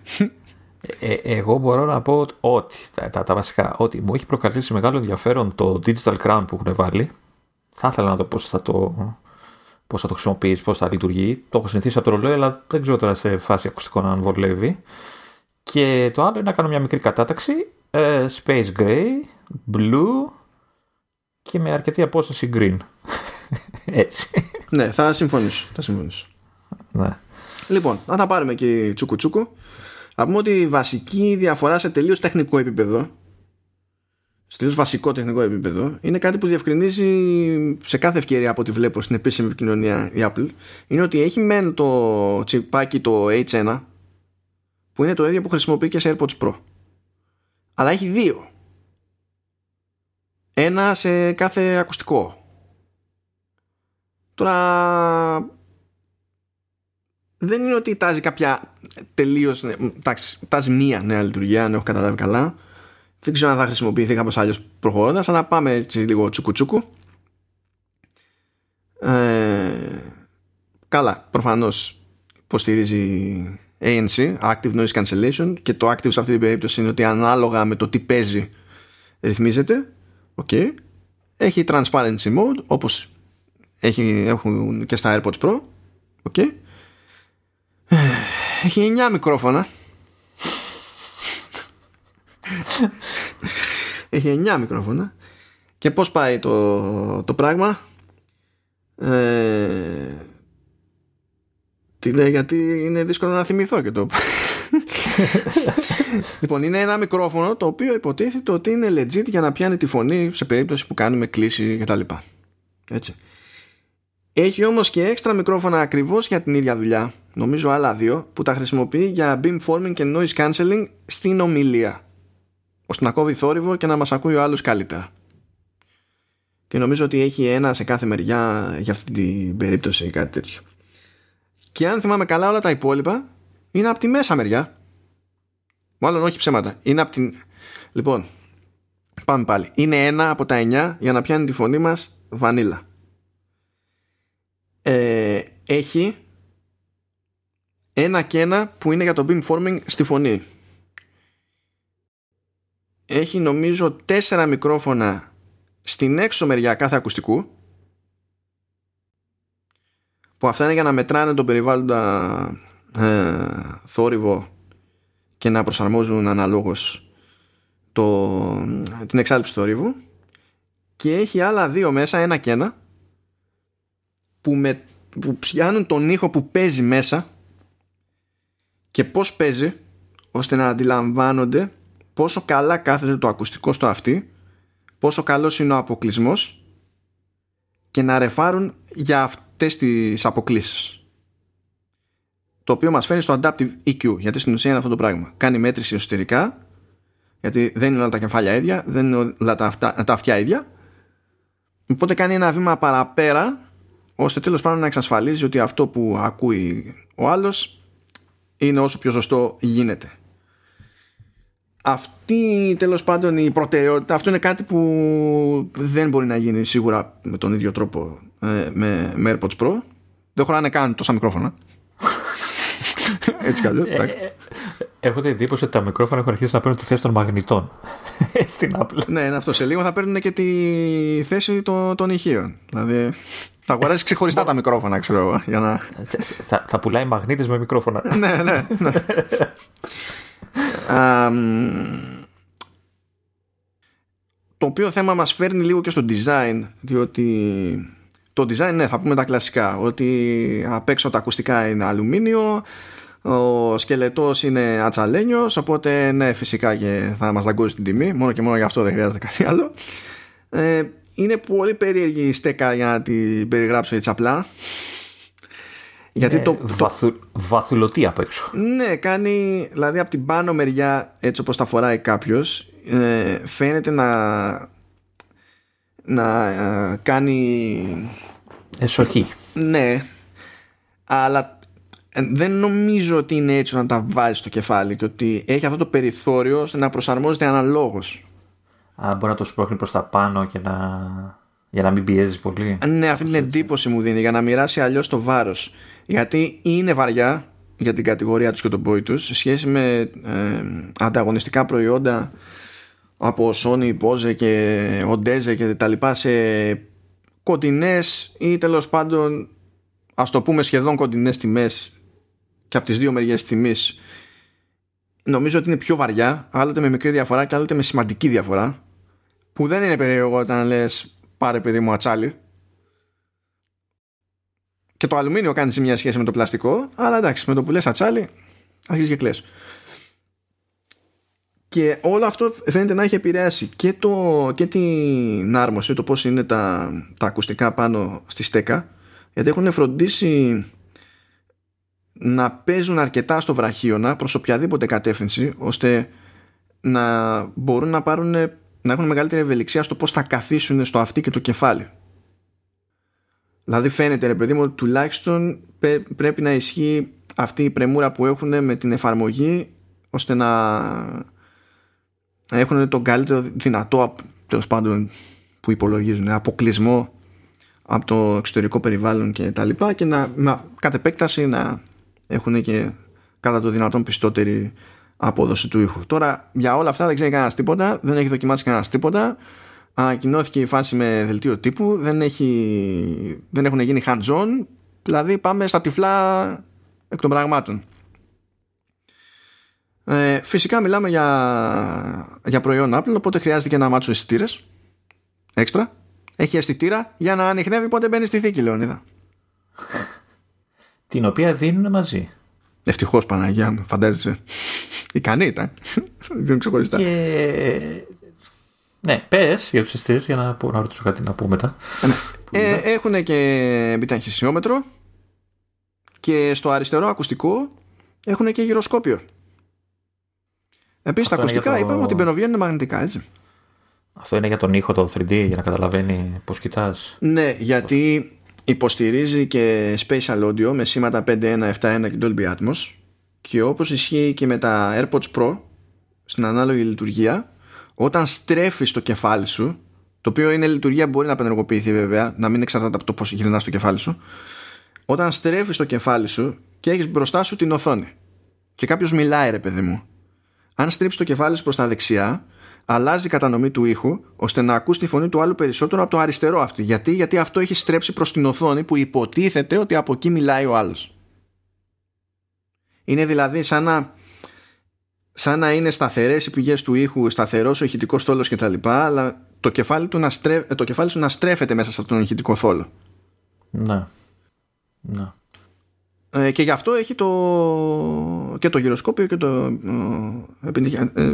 Ε, εγώ μπορώ να πω ότι τα, τα, τα, βασικά, ότι μου έχει προκαλέσει μεγάλο ενδιαφέρον το Digital Crown που έχουν βάλει. Θα ήθελα να δω πώς θα το, πώς θα το χρησιμοποιήσει, πώς θα λειτουργεί. Το έχω συνηθίσει από το ρολόι, αλλά δεν ξέρω τώρα σε φάση ακουστικών αν βολεύει. Και το άλλο είναι να κάνω μια μικρή κατάταξη. Ε, space Gray, Blue και με αρκετή απόσταση Green. Έτσι. Ναι, θα συμφωνήσω. Θα συμφωνήσω. Ναι. Λοιπόν, να τα πάρουμε και τσούκου τσούκου. Να πούμε ότι η βασική διαφορά σε τελείως τεχνικό επίπεδο, σε τελείω βασικό τεχνικό επίπεδο, είναι κάτι που διευκρινίζει σε κάθε ευκαιρία από ό,τι βλέπω στην επίσημη επικοινωνία η Apple. Είναι ότι έχει μεν το τσιπάκι το H1, που είναι το ίδιο που χρησιμοποιεί και σε AirPods Pro. Αλλά έχει δύο. Ένα σε κάθε ακουστικό. Τώρα δεν είναι ότι τάζει κάποια τελείως. Ναι, εντάξει, τάζει μία νέα λειτουργία, αν έχω καταλάβει καλά. Δεν ξέρω αν θα χρησιμοποιηθεί κάπως άλλο προχωρώντας, αλλά πάμε έτσι λίγο τσουκουτσούκου. Ε, καλά, προφανώς υποστηρίζει ANC, Active Noise Cancellation και το active σε αυτή την περίπτωση είναι ότι ανάλογα με το τι παίζει ρυθμίζεται. Okay. Έχει transparency mode όπως έχει, έχουν και στα AirPods Pro. Okay. Έχει 9 μικρόφωνα. Έχει 9 μικρόφωνα. Και πώς πάει το, το πράγμα; Ε, τι λέει, γιατί είναι δύσκολο να θυμηθώ και το. λοιπόν, είναι ένα μικρόφωνο το οποίο υποτίθεται ότι είναι legit για να πιάνει τη φωνή σε περίπτωση που κάνουμε κλίση κτλ. Έτσι. Έχει όμως και έξτρα μικρόφωνα ακριβώς για την ίδια δουλειά, νομίζω άλλα δύο, που τα χρησιμοποιεί για beamforming και noise cancelling στην ομιλία. Ώστε να κόβει θόρυβο και να μας ακούει ο άλλος καλύτερα. Και νομίζω ότι έχει ένα σε κάθε μεριά για αυτή την περίπτωση ή κάτι τέτοιο. Και αν θυμάμαι καλά όλα τα υπόλοιπα είναι από τη μέσα μεριά. Μάλλον όχι ψέματα. Είναι από την... Λοιπόν, πάμε πάλι. Είναι ένα από τα εννιά για να πιάνει τη φωνή μας βανίλα. Ε, έχει ένα και ένα που είναι για το beamforming στη φωνή. Έχει νομίζω τέσσερα μικρόφωνα στην έξω μεριά κάθε ακουστικού που αυτά είναι για να μετράνε τον περιβάλλοντα ε, θόρυβο και να προσαρμόζουν αναλόγως το, την εξάλληψη του θόρυβου και έχει άλλα δύο μέσα, ένα και ένα που, με, που πιάνουν τον ήχο που παίζει μέσα και πώς παίζει ώστε να αντιλαμβάνονται πόσο καλά κάθεται το ακουστικό στο αυτή πόσο καλός είναι ο αποκλεισμός και να ρεφάρουν για αυτές τις αποκλήσεις το οποίο μας φέρνει στο Adaptive EQ γιατί στην ουσία είναι αυτό το πράγμα. Κάνει μέτρηση εσωτερικά γιατί δεν είναι όλα τα κεφάλια ίδια δεν είναι όλα τα, αυτά, τα αυτιά ίδια. Οπότε κάνει ένα βήμα παραπέρα ώστε τέλος πάντων να εξασφαλίζει ότι αυτό που ακούει ο άλλος είναι όσο πιο σωστό γίνεται αυτή τέλος πάντων η προτεραιότητα αυτό είναι κάτι που δεν μπορεί να γίνει σίγουρα με τον ίδιο τρόπο ε, με, με AirPods Pro δεν χωράνε καν τόσα μικρόφωνα έτσι κι αλλιώς ε, Έχω την εντύπωση ότι τα μικρόφωνα έχουν αρχίσει να παίρνουν τη θέση των μαγνητών στην Apple. Ναι, αυτό. Σε λίγο θα παίρνουν και τη θέση των, των ηχείων. Δηλαδή θα αγοράσει ξεχωριστά τα μικρόφωνα, ξέρω εγώ. Για να... θα, θα πουλάει μαγνήτες με μικρόφωνα. ναι, ναι. ναι. το οποίο θέμα μας φέρνει λίγο και στο design διότι το design ναι θα πούμε τα κλασικά ότι απ' έξω τα ακουστικά είναι αλουμίνιο ο σκελετός είναι ατσαλένιος οπότε ναι φυσικά και θα μας δαγκώσει την τιμή μόνο και μόνο γι' αυτό δεν χρειάζεται κάτι άλλο. Ε, είναι πολύ περίεργη η στέκα για να την περιγράψω έτσι απλά γιατί ε, το, βαθου, βαθουλωτή απ' έξω. Ναι, κάνει, δηλαδή από την πάνω μεριά έτσι όπως τα φοράει κάποιος ε, φαίνεται να να ε, κάνει εσοχή. Ναι, αλλά ε, δεν νομίζω ότι είναι έτσι να τα βάζει στο κεφάλι και ότι έχει αυτό το περιθώριο ώστε να προσαρμόζεται αναλόγως. Α, μπορεί να το σπρώχνει προς τα πάνω και να... για να μην πιέζεις πολύ. Ναι, αυτή την εντύπωση μου δίνει για να μοιράσει αλλιώς το βάρος. Γιατί είναι βαριά για την κατηγορία τους και τον πόη τους σε σχέση με ε, ανταγωνιστικά προϊόντα από Sony, Bose και Οντέζε και τα λοιπά σε κοντινές ή τέλος πάντων ας το πούμε σχεδόν κοντινές τιμές και από τις δύο μεριές τιμής νομίζω ότι είναι πιο βαριά άλλοτε με μικρή διαφορά και άλλοτε με σημαντική διαφορά που δεν είναι περίεργο όταν λες πάρε παιδί μου ατσάλι. Και το αλουμίνιο κάνει σε μια σχέση με το πλαστικό αλλά εντάξει με το που λες ατσάλι αρχίζεις και κλαις. Και όλο αυτό φαίνεται να έχει επηρεάσει και, το, και την άρμωση, το πώς είναι τα, τα ακουστικά πάνω στη στέκα, γιατί έχουν φροντίσει να παίζουν αρκετά στο βραχίωνα προς οποιαδήποτε κατεύθυνση, ώστε να μπορούν να πάρουν να έχουν μεγαλύτερη ευελιξία στο πώς θα καθίσουν στο αυτί και το κεφάλι. Δηλαδή φαίνεται ρε παιδί μου τουλάχιστον πρέπει να ισχύει αυτή η πρεμούρα που έχουν με την εφαρμογή ώστε να έχουν τον καλύτερο δυνατό τέλος πάντων που υπολογίζουν αποκλεισμό από το εξωτερικό περιβάλλον και τα λοιπά και να, να κατ' επέκταση να έχουν και κατά το δυνατόν πιστότερη απόδοση του ήχου. Τώρα για όλα αυτά δεν ξέρει κανένας τίποτα, δεν έχει δοκιμάσει κανένας τίποτα. Ανακοινώθηκε η φάση με δελτίο τύπου, δεν, έχει, δεν έχουν γίνει hands-on, δηλαδή πάμε στα τυφλά εκ των πραγμάτων. Ε, φυσικά μιλάμε για, για προϊόν Apple, οπότε χρειάζεται και ένα μάτσο αισθητήρες. Έξτρα. Έχει αισθητήρα για να ανοιχνεύει πότε μπαίνει στη θήκη, Λεωνίδα. Την οποία δίνουν μαζί. Ευτυχώς Παναγία μου, φαντάζεσαι. Ικανή ήταν. Δεν ξεχωριστά. Και... Ναι, πες για τους αισθητήρε για να, πω, να ρωτήσω κάτι να πω μετά. Ε, έχουν και επιταχυσιόμετρο και στο αριστερό ακουστικό έχουν και γυροσκόπιο. Επίσης τα ακουστικά το... είπαμε ότι μπαινοβγαίνουν μαγνητικά, έτσι. Αυτό είναι για τον ήχο το 3D, για να καταλαβαίνει πώς κοιτάς. Ναι, γιατί υποστηρίζει και spatial audio με σήματα 5.1, 7.1 και Dolby Atmos και όπως ισχύει και με τα AirPods Pro στην ανάλογη λειτουργία όταν στρέφεις το κεφάλι σου το οποίο είναι λειτουργία που μπορεί να απενεργοποιηθεί βέβαια να μην εξαρτάται από το πώς γυρνάς το κεφάλι σου όταν στρέφεις το κεφάλι σου και έχεις μπροστά σου την οθόνη και κάποιος μιλάει ρε παιδί μου αν στρίψεις το κεφάλι σου προς τα δεξιά αλλάζει η κατανομή του ήχου ώστε να ακούς τη φωνή του άλλου περισσότερο από το αριστερό αυτή. Γιατί, Γιατί αυτό έχει στρέψει προς την οθόνη που υποτίθεται ότι από εκεί μιλάει ο άλλος. Είναι δηλαδή σαν να, σαν να είναι σταθερές οι πηγές του ήχου, σταθερός ο ηχητικός στόλος κτλ. Αλλά το κεφάλι, του να στρέ, το κεφάλι σου να στρέφεται μέσα σε αυτόν τον ηχητικό θόλο. Ναι. Ναι. Ε, και γι' αυτό έχει το, και το γυροσκόπιο και το ε,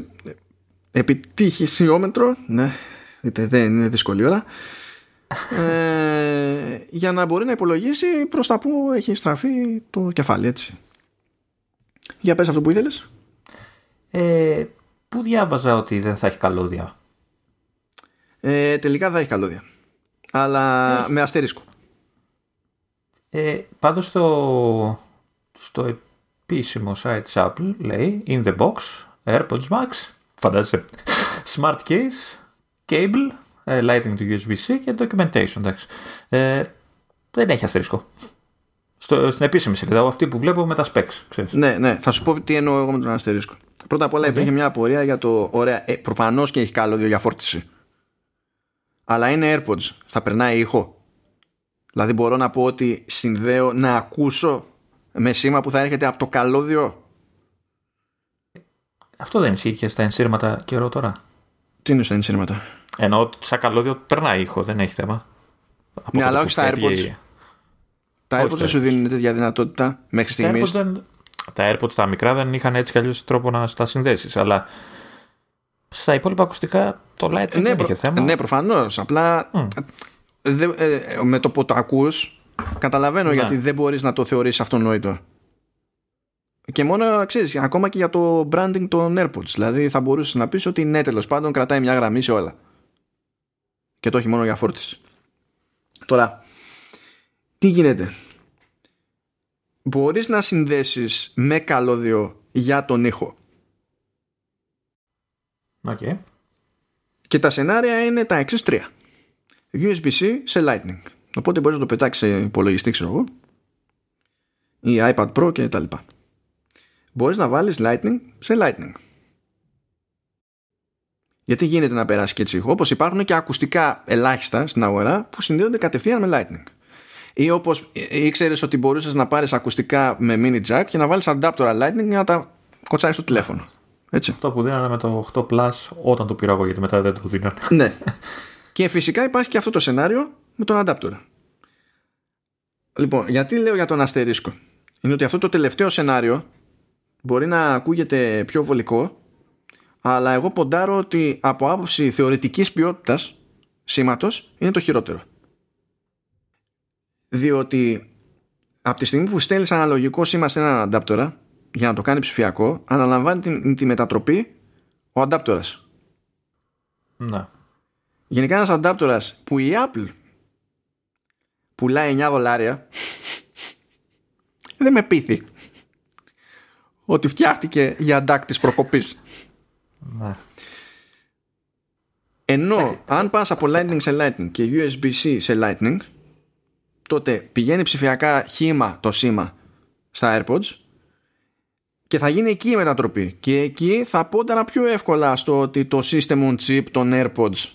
επιτυχησιόμετρο ναι, είτε δεν είναι δύσκολη ώρα ε, για να μπορεί να υπολογίσει προς τα που έχει στραφεί το κεφάλι έτσι για πες αυτό που ήθελες ε, Πού διάβαζα ότι δεν θα έχει καλώδια; Ε, Τελικά θα έχει καλώδια Αλλά με αστερίσκο ε, Πάντως στο, στο επίσημο site της Apple λέει In the box AirPods Max φαντάζεσαι smart case, cable, ε, lighting to USB-C και documentation. Εντάξει. Ε, δεν έχει αστερίσκο. Στο, στην επίσημη σελίδα, αυτή που βλέπω με τα specs. Ξέρεις. Ναι, ναι, θα σου πω τι εννοώ εγώ με τον αστερίσκο. Πρώτα απ' όλα okay. υπήρχε μια απορία για το. Ωραία, ε, προφανώς και έχει καλώδιο για φόρτιση. Αλλά είναι AirPods. Θα περνάει ήχο. Δηλαδή μπορώ να πω ότι συνδέω να ακούσω με σήμα που θα έρχεται από το καλώδιο αυτό δεν ισχύει και στα ενσύρματα καιρό τώρα. Τι είναι στα ενσύρματα; Ενώ σαν καλώδιο περνάει ήχο, δεν έχει θέμα. ναι, αλλά όχι στα AirPods. Τα AirPods δεν σου δίνουν τέτοια δυνατότητα μέχρι στιγμής; Τα AirPods τα μικρά δεν είχαν έτσι κι τρόπο να τα συνδέσεις. Αλλά στα υπόλοιπα ακουστικά το Light ναι, δεν είχε θέμα. Ναι, προφανώς. Απλά δε, ε, με το που το ακούς, καταλαβαίνω ναι. γιατί δεν μπορείς να το θεωρήσει αυτονόητο. Και μόνο, ξέρεις, ακόμα και για το branding των AirPods. Δηλαδή θα μπορούσες να πεις ότι ναι, τέλος πάντων κρατάει μια γραμμή σε όλα. Και το όχι μόνο για φόρτιση. Τώρα, τι γίνεται; Μπορείς να συνδέσεις με καλώδιο για τον ήχο. Okay. Και τα σενάρια είναι τα εξής τρία. USB-C σε Lightning. Οπότε μπορείς να το πετάξεις σε υπολογιστή, ξέρω εγώ. Ή iPad Pro και τα λοιπά μπορείς να βάλεις Lightning σε Lightning. Γιατί γίνεται να περάσει και έτσι Όπως υπάρχουν και ακουστικά ελάχιστα στην αγορά που συνδέονται κατευθείαν με Lightning. Ή όπως ήξερε ότι μπορούσες να πάρεις ακουστικά με mini jack και να βάλεις adapter Lightning για να τα κοτσάρεις στο τηλέφωνο. Έτσι. Αυτό που δίνανε με το 8 Plus όταν το πήρα εγώ γιατί μετά δεν το δίνανε. ναι. Και φυσικά υπάρχει και αυτό το σενάριο με τον adapter. Λοιπόν, γιατί λέω για τον αστερίσκο; Είναι ότι αυτό το τελευταίο σενάριο μπορεί να ακούγεται πιο βολικό αλλά εγώ ποντάρω ότι από άποψη θεωρητικής ποιότητας σήματος είναι το χειρότερο διότι από τη στιγμή που στέλνεις αναλογικό σήμα σε έναν αντάπτορα για να το κάνει ψηφιακό αναλαμβάνει τη, τη μετατροπή ο αντάπτορας να. Γενικά ένας αντάπτορας που η Apple πουλάει 9 δολάρια δεν με πείθει ότι φτιάχτηκε για αντάκ της προκοπής. Ναι. Ενώ αν πας από Lightning σε Lightning και USB-C σε Lightning τότε πηγαίνει ψηφιακά χήμα το σήμα στα AirPods και θα γίνει εκεί η μετατροπή και εκεί θα πόνταρα πιο εύκολα στο ότι το system on chip των AirPods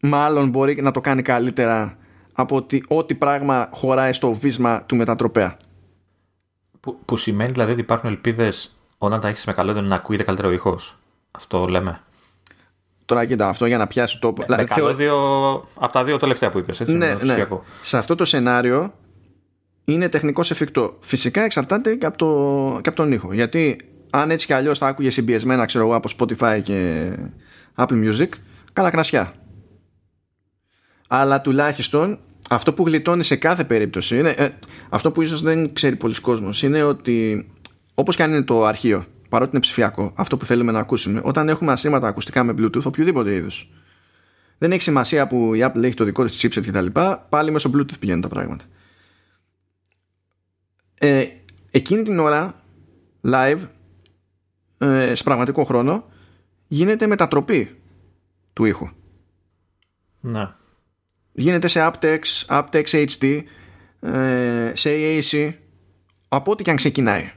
μάλλον μπορεί να το κάνει καλύτερα από ότι ό,τι πράγμα χωράει στο βίσμα του μετατροπέα. Που, που σημαίνει δηλαδή ότι υπάρχουν ελπίδες όταν τα έχεις με καλό να ακούγεται καλύτερο ο ήχος. Αυτό λέμε. Τώρα κοίτα, αυτό για να πιάσει το. Με, με καλώδιο από τα δύο τελευταία που είπες. Ναι, ναι. Σε αυτό το σενάριο είναι τεχνικώ εφικτό. Φυσικά εξαρτάται και από, το, και από τον ήχο. Γιατί αν έτσι κι αλλιώς θα άκουγες συμπιεσμένα, ξέρω εγώ, από Spotify και Apple Music, καλά κρασιά. Αλλά τουλάχιστον αυτό που γλιτώνει σε κάθε περίπτωση είναι, ε, αυτό που ίσως δεν ξέρει πολλοί κόσμος είναι ότι όπως και αν είναι το αρχείο παρότι είναι ψηφιακό αυτό που θέλουμε να ακούσουμε όταν έχουμε ασύρματα ακουστικά με bluetooth οποιοδήποτε είδους. Δεν έχει σημασία που η Apple έχει το δικό της chipset κτλ πάλι μέσω bluetooth πηγαίνουν τα πράγματα. Ε, εκείνη την ώρα live ε, σε πραγματικό χρόνο γίνεται μετατροπή του ήχου. Ναι. Γίνεται σε aptex, aptex HD, ε, σε AAC, από ό,τι και αν ξεκινάει.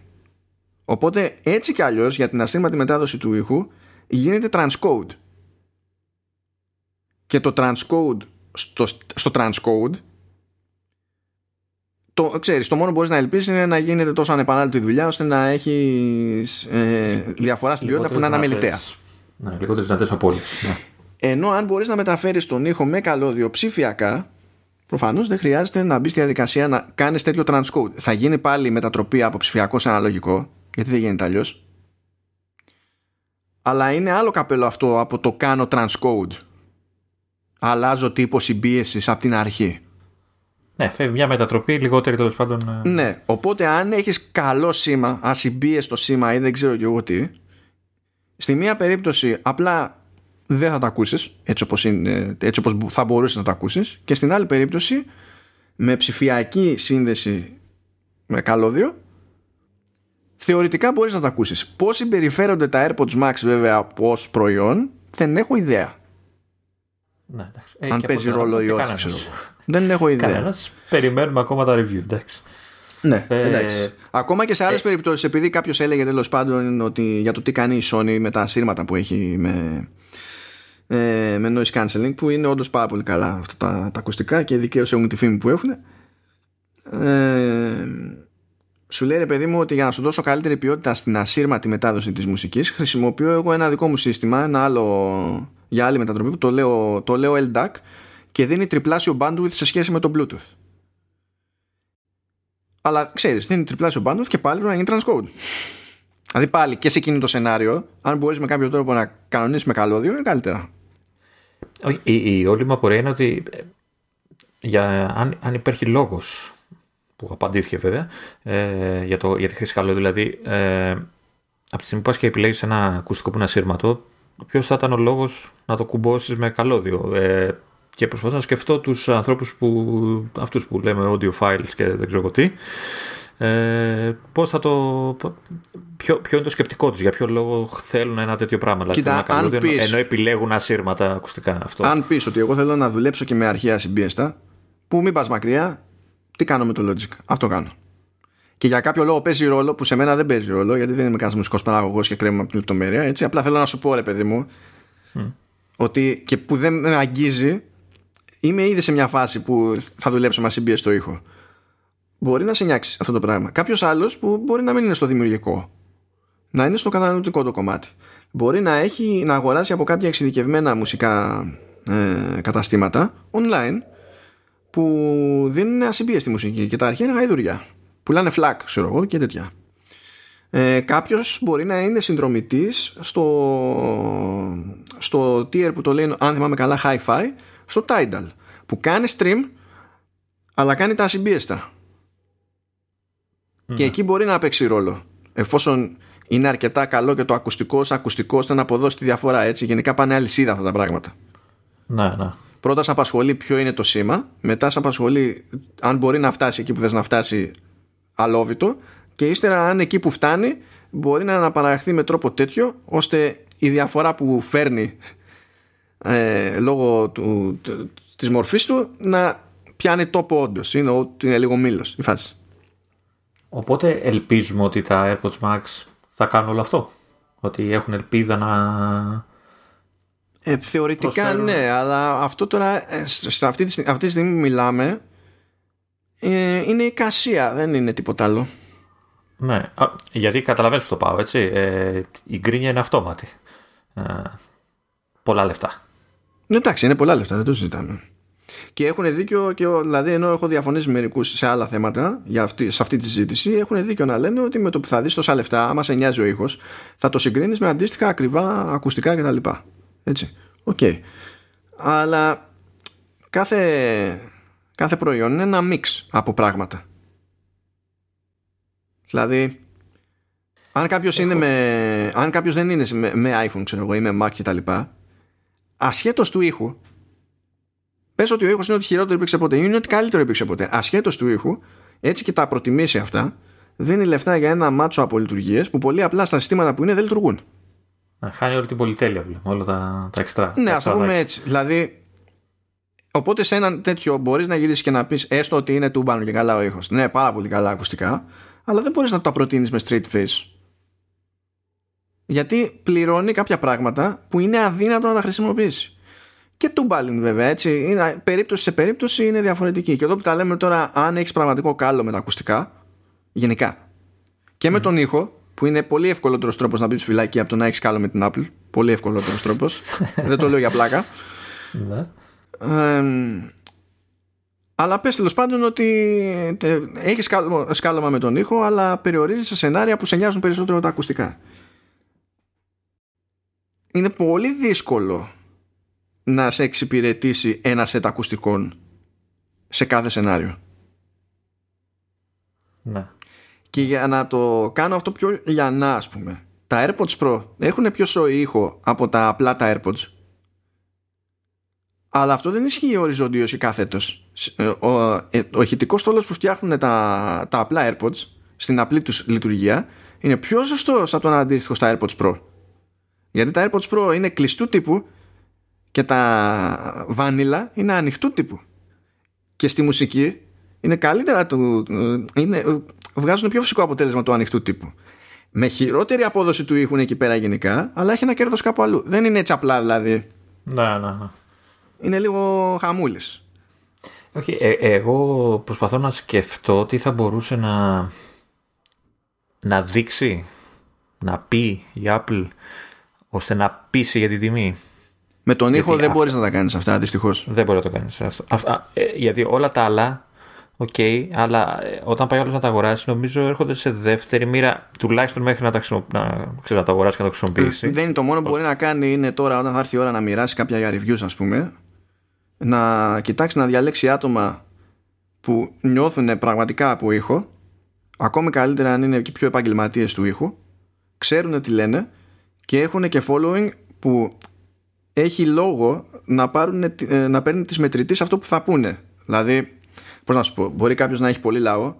Οπότε έτσι κι αλλιώς για την αστήματη μετάδοση του ήχου γίνεται transcode. Και το transcode στο, στο transcode το, ξέρεις, το μόνο που μπορείς να ελπίσεις είναι να γίνεται τόσο ανεπανάληπτη δουλειά ώστε να έχεις ε, διαφορά στην ποιότητα που να είναι αμεληταία. Ναι, λιγότερες δυνατές απόλυτες. Ναι. Ενώ αν μπορείς να μεταφέρεις τον ήχο με καλώδιο ψηφιακά, προφανώς δεν χρειάζεται να μπεις στη διαδικασία να κάνεις τέτοιο transcode. Θα γίνει πάλι η μετατροπή από ψηφιακό σε αναλογικό, γιατί δεν γίνεται αλλιώς. Αλλά είναι άλλο καπέλο αυτό από το κάνω transcode. Αλλάζω τύπος συμπίεσης από την αρχή. Ναι, φεύγει μια μετατροπή λιγότερη τέλος πάντων. Ε. Ναι, οπότε αν έχεις καλό σήμα, ασυμπίεστο σήμα ή δεν ξέρω και εγώ τι, στη μία περίπτωση απλά δεν θα τα ακούσεις έτσι όπως, είναι, έτσι όπως θα μπορούσες να τα ακούσεις και στην άλλη περίπτωση με ψηφιακή σύνδεση με καλώδιο θεωρητικά μπορείς να τα ακούσεις πώς συμπεριφέρονται τα AirPods Max βέβαια ως προϊόν δεν έχω ιδέα ναι, ε, αν παίζει ρόλο ή όχι ξέρω. δεν έχω ιδέα Κανένας. περιμένουμε ακόμα τα review εντάξει. Ναι, ε, εντάξει. Ακόμα και σε άλλες ε, περιπτώσεις, επειδή κάποιος έλεγε τέλος πάντων ότι για το τι κάνει η Sony με τα σύρματα που έχει με, ε, με noise cancelling που είναι όντως πάρα πολύ καλά αυτά τα, τα ακουστικά και δικαίως έχουν τη φήμη που έχουν ε, σου λέει ρε παιδί μου ότι για να σου δώσω καλύτερη ποιότητα στην ασύρματη μετάδοση της μουσικής χρησιμοποιώ εγώ ένα δικό μου σύστημα ένα άλλο για άλλη μετατροπή που το λέω, το λέω LDAC και δίνει τριπλάσιο bandwidth σε σχέση με το Bluetooth αλλά ξέρεις δίνει τριπλάσιο bandwidth και πάλι πρέπει να γίνει transcode Δηλαδή πάλι και σε εκείνο το σενάριο, αν μπορείς με κάποιο τρόπο να κανονίσεις με καλώδιο, είναι καλύτερα. Η, η όλη μου απορία είναι ότι ε, για, αν, αν υπάρχει λόγος που απαντήθηκε βέβαια ε, για, το, για τη χρήση καλώδιου δηλαδή ε, από τη στιγμή που πας και επιλέγεις ένα ακουστικό που είναι ασύρματο ποιος θα ήταν ο λόγος να το κουμπώσεις με καλώδιο ε, και προσπαθώ να σκεφτώ τους ανθρώπους που αυτούς που λέμε audio files και δεν ξέρω τι ε, πώς θα το, ποιο, ποιο είναι το σκεπτικό τους, για ποιο λόγο θέλουν ένα τέτοιο πράγμα. Δηλαδή Κοίτα, αν πεις, ενώ επιλέγουν ασύρματα ακουστικά. Αυτό. Αν πεις ότι εγώ θέλω να δουλέψω και με αρχαία συμπίεστα, που μην πας μακριά, τι κάνω με το Logic; Αυτό κάνω. Και για κάποιο λόγο παίζει ρόλο που σε μένα δεν παίζει ρόλο, γιατί δεν είμαι κανένας μουσικός παραγωγός και κρέμω από την λεπτομέρεια. Έτσι. Απλά θέλω να σου πω, ρε παιδί μου, ότι και που δεν με αγγίζει, είμαι ήδη σε μια φάση που θα δουλέψω με συμπίεση στο ήχο μπορεί να σε νιάξει αυτό το πράγμα. Κάποιος άλλος που μπορεί να μην είναι στο δημιουργικό, να είναι στο καταναλωτικό το κομμάτι. Μπορεί να, έχει, να αγοράσει από κάποια εξειδικευμένα μουσικά ε, καταστήματα online που δίνουν ασυμπίεστη μουσική και τα αρχαία είναι γαϊδουριά. Πουλάνε φλακ, ξέρω εγώ και τέτοια. Ε, Κάποιος μπορεί να είναι συνδρομητής στο, στο tier που το λένε, αν θυμάμαι καλά, hi-fi, στο Tidal, που κάνει stream αλλά κάνει τα ασυμπίεστα. Και εκεί μπορεί να παίξει ρόλο. Εφόσον είναι αρκετά καλό και το ακουστικό ακουστικό ώστε να αποδώσει τη διαφορά έτσι. Γενικά πάνε αλυσίδα αυτά τα πράγματα. Ναι, ναι. Πρώτα σε απασχολεί ποιο είναι το σήμα, μετά σε απασχολεί αν μπορεί να φτάσει εκεί που θες να φτάσει αλόβητο και ύστερα αν εκεί που φτάνει μπορεί να αναπαραχθεί με τρόπο τέτοιο ώστε η διαφορά που φέρνει ε, λόγω του, της μορφής του να πιάνει τόπο όντως. Είναι ότι είναι λίγο μήλος η φάση. Οπότε ελπίζουμε ότι τα AirPods Max θα κάνουν όλο αυτό. Ότι έχουν ελπίδα να. Ε, θεωρητικά ναι, αλλά αυτό τώρα ε, σε αυτή, τη, αυτή τη στιγμή που μιλάμε ε, είναι η κασία, δεν είναι τίποτα άλλο. Ναι, γιατί καταλαβαίνεις που το πάω, έτσι. Ε, η γκρίνια είναι αυτόματη. Ε, πολλά λεφτά. Ναι, εντάξει, είναι πολλά λεφτά, δεν το συζητάμε. Και έχουν δίκιο, και, δηλαδή ενώ έχω διαφωνήσει με μερικούς σε άλλα θέματα για αυτή, σε αυτή τη συζήτηση, έχουν δίκιο να λένε ότι με το που θα δεις τόσα λεφτά, άμα σε νοιάζει ο ήχος, θα το συγκρίνεις με αντίστοιχα ακριβά ακουστικά κτλ. Έτσι. OK. Okay. Αλλά κάθε, κάθε προϊόν είναι ένα μίξ από πράγματα. Δηλαδή, αν κάποιος, είναι με, αν κάποιος δεν είναι με, με iPhone ξέρω εγώ, ή με Mac κτλ. Ασχέτως του ήχου, Πες ότι ο ήχος είναι ότι χειρότερο υπήρξε ποτέ ή είναι ότι καλύτερο υπήρξε ποτέ. Ασχέτως του ήχου, έτσι και τα προτιμήσει αυτά, δίνει λεφτά για ένα μάτσο από λειτουργίες που πολύ απλά στα συστήματα που είναι δεν λειτουργούν. Να χάνει όλη την πολυτέλεια, βλέπουμε, όλα τα, τα εξτρά. Ναι, ας το πούμε έτσι. Δηλαδή, οπότε σε έναν τέτοιο μπορείς να γυρίσεις και να πεις έστω ότι είναι τούμπανο και καλά ο ήχος. Ναι, πάρα πολύ καλά ακουστικά, αλλά δεν μπορείς να τα προτείνεις με straight face. Γιατί πληρώνει κάποια πράγματα που είναι αδύνατο να τα χρησιμοποιήσεις και του μπάλιν βέβαια έτσι. Είναι, περίπτωση σε περίπτωση είναι διαφορετική. Και εδώ που τα λέμε τώρα, αν έχεις πραγματικό κάλο με τα ακουστικά, γενικά. Και με τον ήχο, που είναι πολύ ευκολότερος τρόπος να μπει στη φυλακή από το να έχεις κάλο με την Apple. Πολύ ευκολότερος τρόπος. Δεν το λέω για πλάκα. Ναι. αλλά πες τέλος πάντων ότι έχεις σκάλωμα με τον ήχο, αλλά περιορίζεις σε σενάρια που σε νοιάζουν περισσότερο τα ακουστικά. Είναι πολύ δύσκολο να σε εξυπηρετήσει ένα σετ ακουστικών σε κάθε σενάριο. Ναι. Και για να το κάνω αυτό πιο λιανά ας πούμε τα AirPods Pro έχουν πιο σοή ήχο από τα απλά τα AirPods αλλά αυτό δεν ισχύει οριζόντιος ή κάθετος ε, ο, ε, ο ηχητικός στόλος που φτιάχνουν τα, τα απλά AirPods στην απλή τους λειτουργία είναι πιο ζωστός από τον αντίστοιχο στα AirPods Pro γιατί τα AirPods Pro είναι κλειστού τύπου και τα βάνιλα είναι ανοιχτού τύπου. Και στη μουσική είναι καλύτερα του. Είναι, βγάζουν πιο φυσικό αποτέλεσμα του ανοιχτού τύπου. Με χειρότερη απόδοση του ήχου εκεί πέρα γενικά, αλλά έχει ένα κέρδος κάπου αλλού. Δεν είναι έτσι απλά δηλαδή. Ναι, ναι, ναι. Είναι λίγο χαμούλης. Όχι, ε, εγώ προσπαθώ να σκεφτώ τι θα μπορούσε να, να δείξει, να πει η Apple ώστε να πείσει για την τιμή. Με τον ήχο δεν μπορείς να τα κάνεις αυτά, δυστυχώς. Δεν μπορεί να το κάνεις αυτό. ε, γιατί όλα τα άλλα, OK, okay, αλλά ε, όταν πάει άλλο να τα αγοράσει, νομίζω έρχονται σε δεύτερη μοίρα, τουλάχιστον μέχρι να τα, χρησιμο... να, ξέρω, να τα αγοράσει και να τα χρησιμοποιήσει. Ε, δεν είναι το μόνο που μπορεί να κάνει είναι τώρα, όταν θα έρθει η ώρα να μοιράσει κάποια για reviews, ας πούμε, να κοιτάξει να διαλέξει άτομα που νιώθουν πραγματικά από ήχο, ακόμη καλύτερα αν είναι και πιο επαγγελματίες του ήχου, ξέρουν τι λένε και έχουν και following που έχει λόγο να, πάρουν, ε, να παίρνει τις μετρητής αυτό που θα πούνε. Δηλαδή, πώς να σου πω, μπορεί κάποιος να έχει πολύ λαό,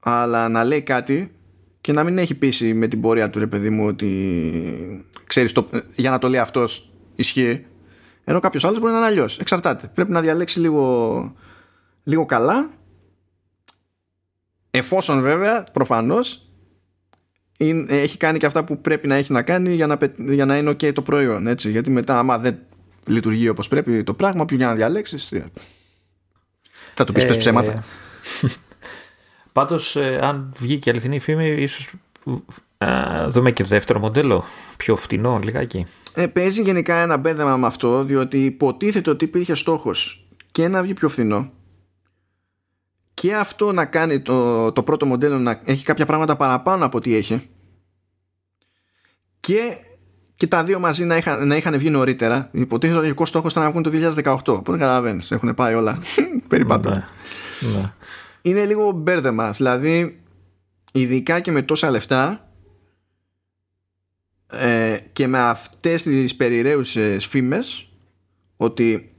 αλλά να λέει κάτι και να μην έχει πείσει με την πορεία του ρε παιδί μου ότι ξέρεις το, για να το λέει αυτός ισχύει ενώ κάποιος άλλος μπορεί να είναι αλλιώς. εξαρτάται πρέπει να διαλέξει λίγο, λίγο καλά εφόσον βέβαια προφανώς έχει κάνει και αυτά που πρέπει να έχει να κάνει για να, για να είναι ok το προϊόν έτσι. γιατί μετά άμα δεν λειτουργεί όπως πρέπει το πράγμα ποιο για να διαλέξεις ε, θα του πεις ε, ψέματα. πάντως ε, αν βγει και αληθινή φήμη ίσως ε, δούμε και δεύτερο μοντέλο πιο φτηνό λιγάκι. Ε, παίζει γενικά ένα μπέδεμα με αυτό διότι υποτίθεται ότι υπήρχε στόχος και να βγει πιο φθηνό και αυτό να κάνει το, το πρώτο μοντέλο να έχει κάποια πράγματα παραπάνω από ό,τι έχει και, και τα δύο μαζί να, είχα, να είχαν βγει νωρίτερα υποτίθεται ότι ο στόχος ήταν να βγουν το 2018 οπότε καταλαβαίνει, έχουν πάει όλα. Περιπάτω ναι, ναι. είναι λίγο μπέρδεμα δηλαδή ειδικά και με τόσα λεφτά ε, και με αυτές τις περιραίουσες φήμες ότι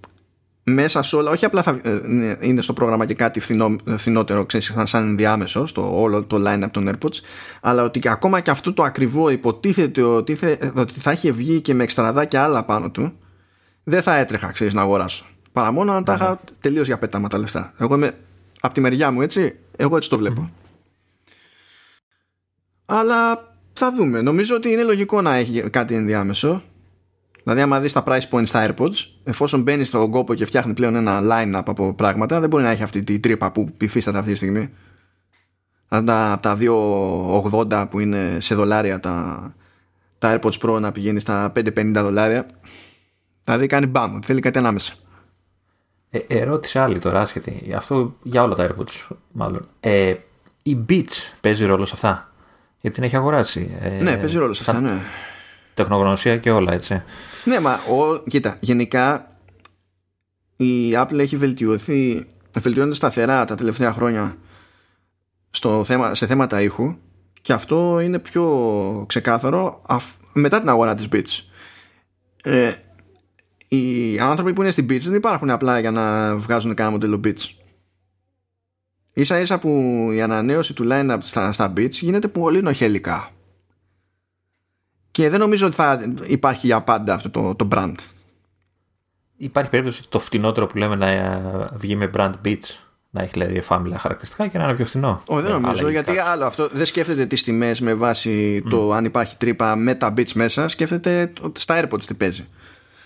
μέσα σε όλα, όχι απλά θα ε, είναι στο πρόγραμμα και κάτι φθηνό, φθηνότερο, ξέρεις, σαν ενδιάμεσο στο όλο το line-up των AirPods, αλλά ότι και ακόμα και αυτό το ακριβό υποτίθεται ότι, ότι θα έχει βγει και με εξτραδά και άλλα πάνω του, δεν θα έτρεχα, ξέρεις, να αγοράσω. Παρά μόνο αν τα είχα τελείως για πέταμα τα λεφτά. Εγώ είμαι από τη μεριά μου έτσι, εγώ έτσι το βλέπω. Αλλά θα δούμε. Νομίζω ότι είναι λογικό να έχει κάτι ενδιάμεσο. Δηλαδή, άμα δεις τα price points στα AirPods, εφόσον μπαίνει στον κόπο και φτιάχνει πλέον ένα line-up από πράγματα, δεν μπορεί να έχει αυτή τη τρύπα που υφίσταται αυτή τη στιγμή. Από τα, τα 2,80 που είναι σε δολάρια τα, τα AirPods Pro να πηγαίνει στα 5,50 δολάρια. Δηλαδή κάνει μπαμ, θέλει κάτι ανάμεσα. Ε, ερώτηση άλλη τώρα, άσχετη. Αυτό για όλα τα AirPods, μάλλον. Ε, η Beats παίζει ρόλο σε αυτά; Γιατί την έχει αγοράσει. Ε, ναι, παίζει ρόλο σε αυτά, ναι. Τεχνογνωσία και όλα, έτσι. Ναι, μα ο, κοίτα, γενικά η Apple έχει βελτιωθεί, βελτιώνεται σταθερά τα τελευταία χρόνια στο θέμα, σε θέματα ήχου και αυτό είναι πιο ξεκάθαρο μετά την αγορά της Beats. Ε, οι άνθρωποι που είναι στην Beats δεν υπάρχουν απλά για να βγάζουν κανένα μοντέλο Beats. Ίσα ίσα που η ανανέωση του line-up στα, στα Beats γίνεται πολύ νοχελικά. Και δεν νομίζω ότι θα υπάρχει για πάντα αυτό το, το brand. Υπάρχει περίπτωση το φτηνότερο που λέμε να βγει με brand Beats να έχει δηλαδή εφάμιλα χαρακτηριστικά και να είναι πιο φθηνό. Όχι, δεν ε, νομίζω, γιατί άλλο αυτό δεν σκέφτεται τις τιμές με βάση το αν υπάρχει τρύπα με τα bits μέσα, σκέφτεται στα AirPods τι παίζει.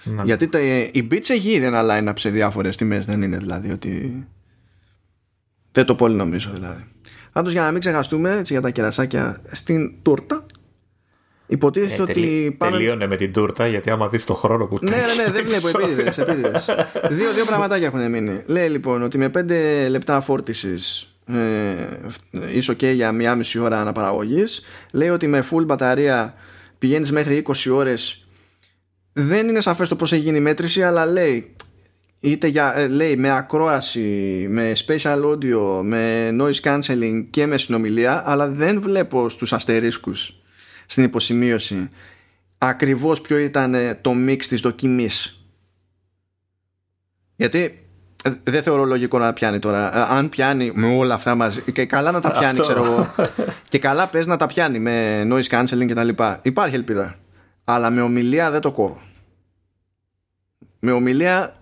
Ναι. Γιατί τα, η bits έχει ήδη ένα line-up σε διάφορες τιμές, δεν είναι δηλαδή ότι. Δεν το πολύ νομίζω δηλαδή. Πάντως για να μην ξεχαστούμε έτσι, για τα κερασάκια στην τούρτα, Υποτίθεται ε, ότι. Πάμε... Τελείωνε με την τούρτα, γιατί άμα δεις το χρόνο που Ναι, ναι, ναι, δεν βλέπω επίτηδες. δύο, δύο πραγματάκια έχουν μείνει. Λέει λοιπόν ότι με 5 λεπτά φόρτισης ε, είσαι OK για μία μισή ώρα αναπαραγωγής. Λέει ότι με full μπαταρία πηγαίνεις μέχρι 20 ώρες. Δεν είναι σαφές το πώς έχει γίνει η μέτρηση, αλλά λέει είτε για, ε, λέει με ακρόαση, με special audio, με noise cancelling και με συνομιλία, αλλά δεν βλέπω στους αστερίσκους στην υποσημείωση. Ακριβώς ποιο ήταν ε, το μίξ της δοκιμής. Γιατί ε, δεν θεωρώ λογικό να πιάνει τώρα. Ε, αν πιάνει με όλα αυτά μαζί και καλά να τα πιάνει ξέρω εγώ. Και καλά πες να τα πιάνει με noise cancelling και τα λοιπά. Υπάρχει ελπίδα. Αλλά με ομιλία δεν το κόβω. Με ομιλία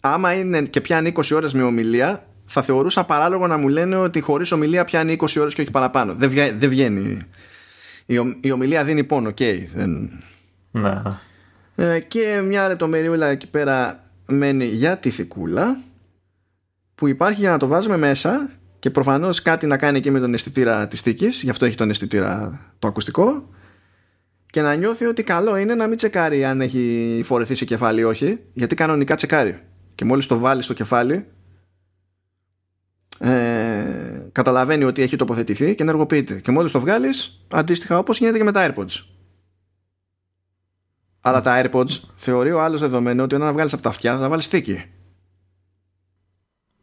άμα είναι και πιάνει 20 ώρες με ομιλία θα θεωρούσα παράλογο να μου λένε ότι χωρίς ομιλία πιάνει 20 ώρες και όχι παραπάνω. Δεν βγαίνει η, ομιλία δίνει πόνο, okay, δεν... Ναι. Ε, και μια λεπτομεριούλα εκεί πέρα μένει για τη θικούλα που υπάρχει για να το βάζουμε μέσα και προφανώς κάτι να κάνει και με τον αισθητήρα της θήκης γι' αυτό έχει τον αισθητήρα το ακουστικό και να νιώθει ότι καλό είναι να μην τσεκάρει αν έχει φορεθεί σε κεφάλι ή όχι γιατί κανονικά τσεκάρει και μόλις το βάλει στο κεφάλι ε, καταλαβαίνει ότι έχει τοποθετηθεί και ενεργοποιείται. Και μόλις το βγάλεις, αντίστοιχα όπως γίνεται και με τα AirPods. Αλλά τα AirPods θεωρεί ο άλλος δεδομένο ότι όταν τα βγάλεις από τα αυτιά θα τα βάλεις θήκη.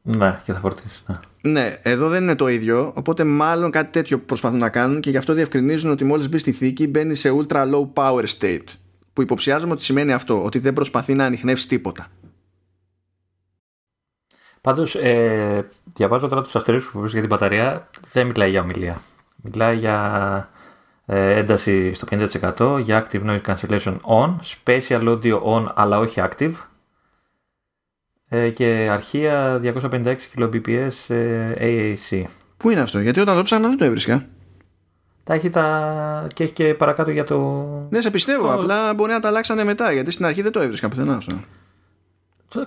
Ναι, και θα φορτίσεις. Ναι. ναι, εδώ δεν είναι το ίδιο. Οπότε μάλλον κάτι τέτοιο προσπαθούν να κάνουν και γι' αυτό διευκρινίζουν ότι μόλις μπει στη θήκη μπαίνει σε ultra low power state. Που υποψιάζομαι ότι σημαίνει αυτό, ότι δεν προσπαθεί να ανοιχνεύσει τίποτα. Πάντως, ε, διαβάζω τώρα τους αστερίσκου που για την μπαταρία. Δεν μιλάει για ομιλία. Μιλάει για ε, ένταση στο 50%, για active noise cancellation on, special audio on, αλλά όχι active. Ε, και αρχεία 256 kbps ε, AAC. Πού είναι αυτό, γιατί όταν το ψάχνα δεν το έβρισκα. Τα έχει τα... και έχει και παρακάτω για το. Ναι, σε πιστεύω. Απλά μπορεί να τα αλλάξανε μετά, γιατί στην αρχή δεν το έβρισκα πουθενά αυτό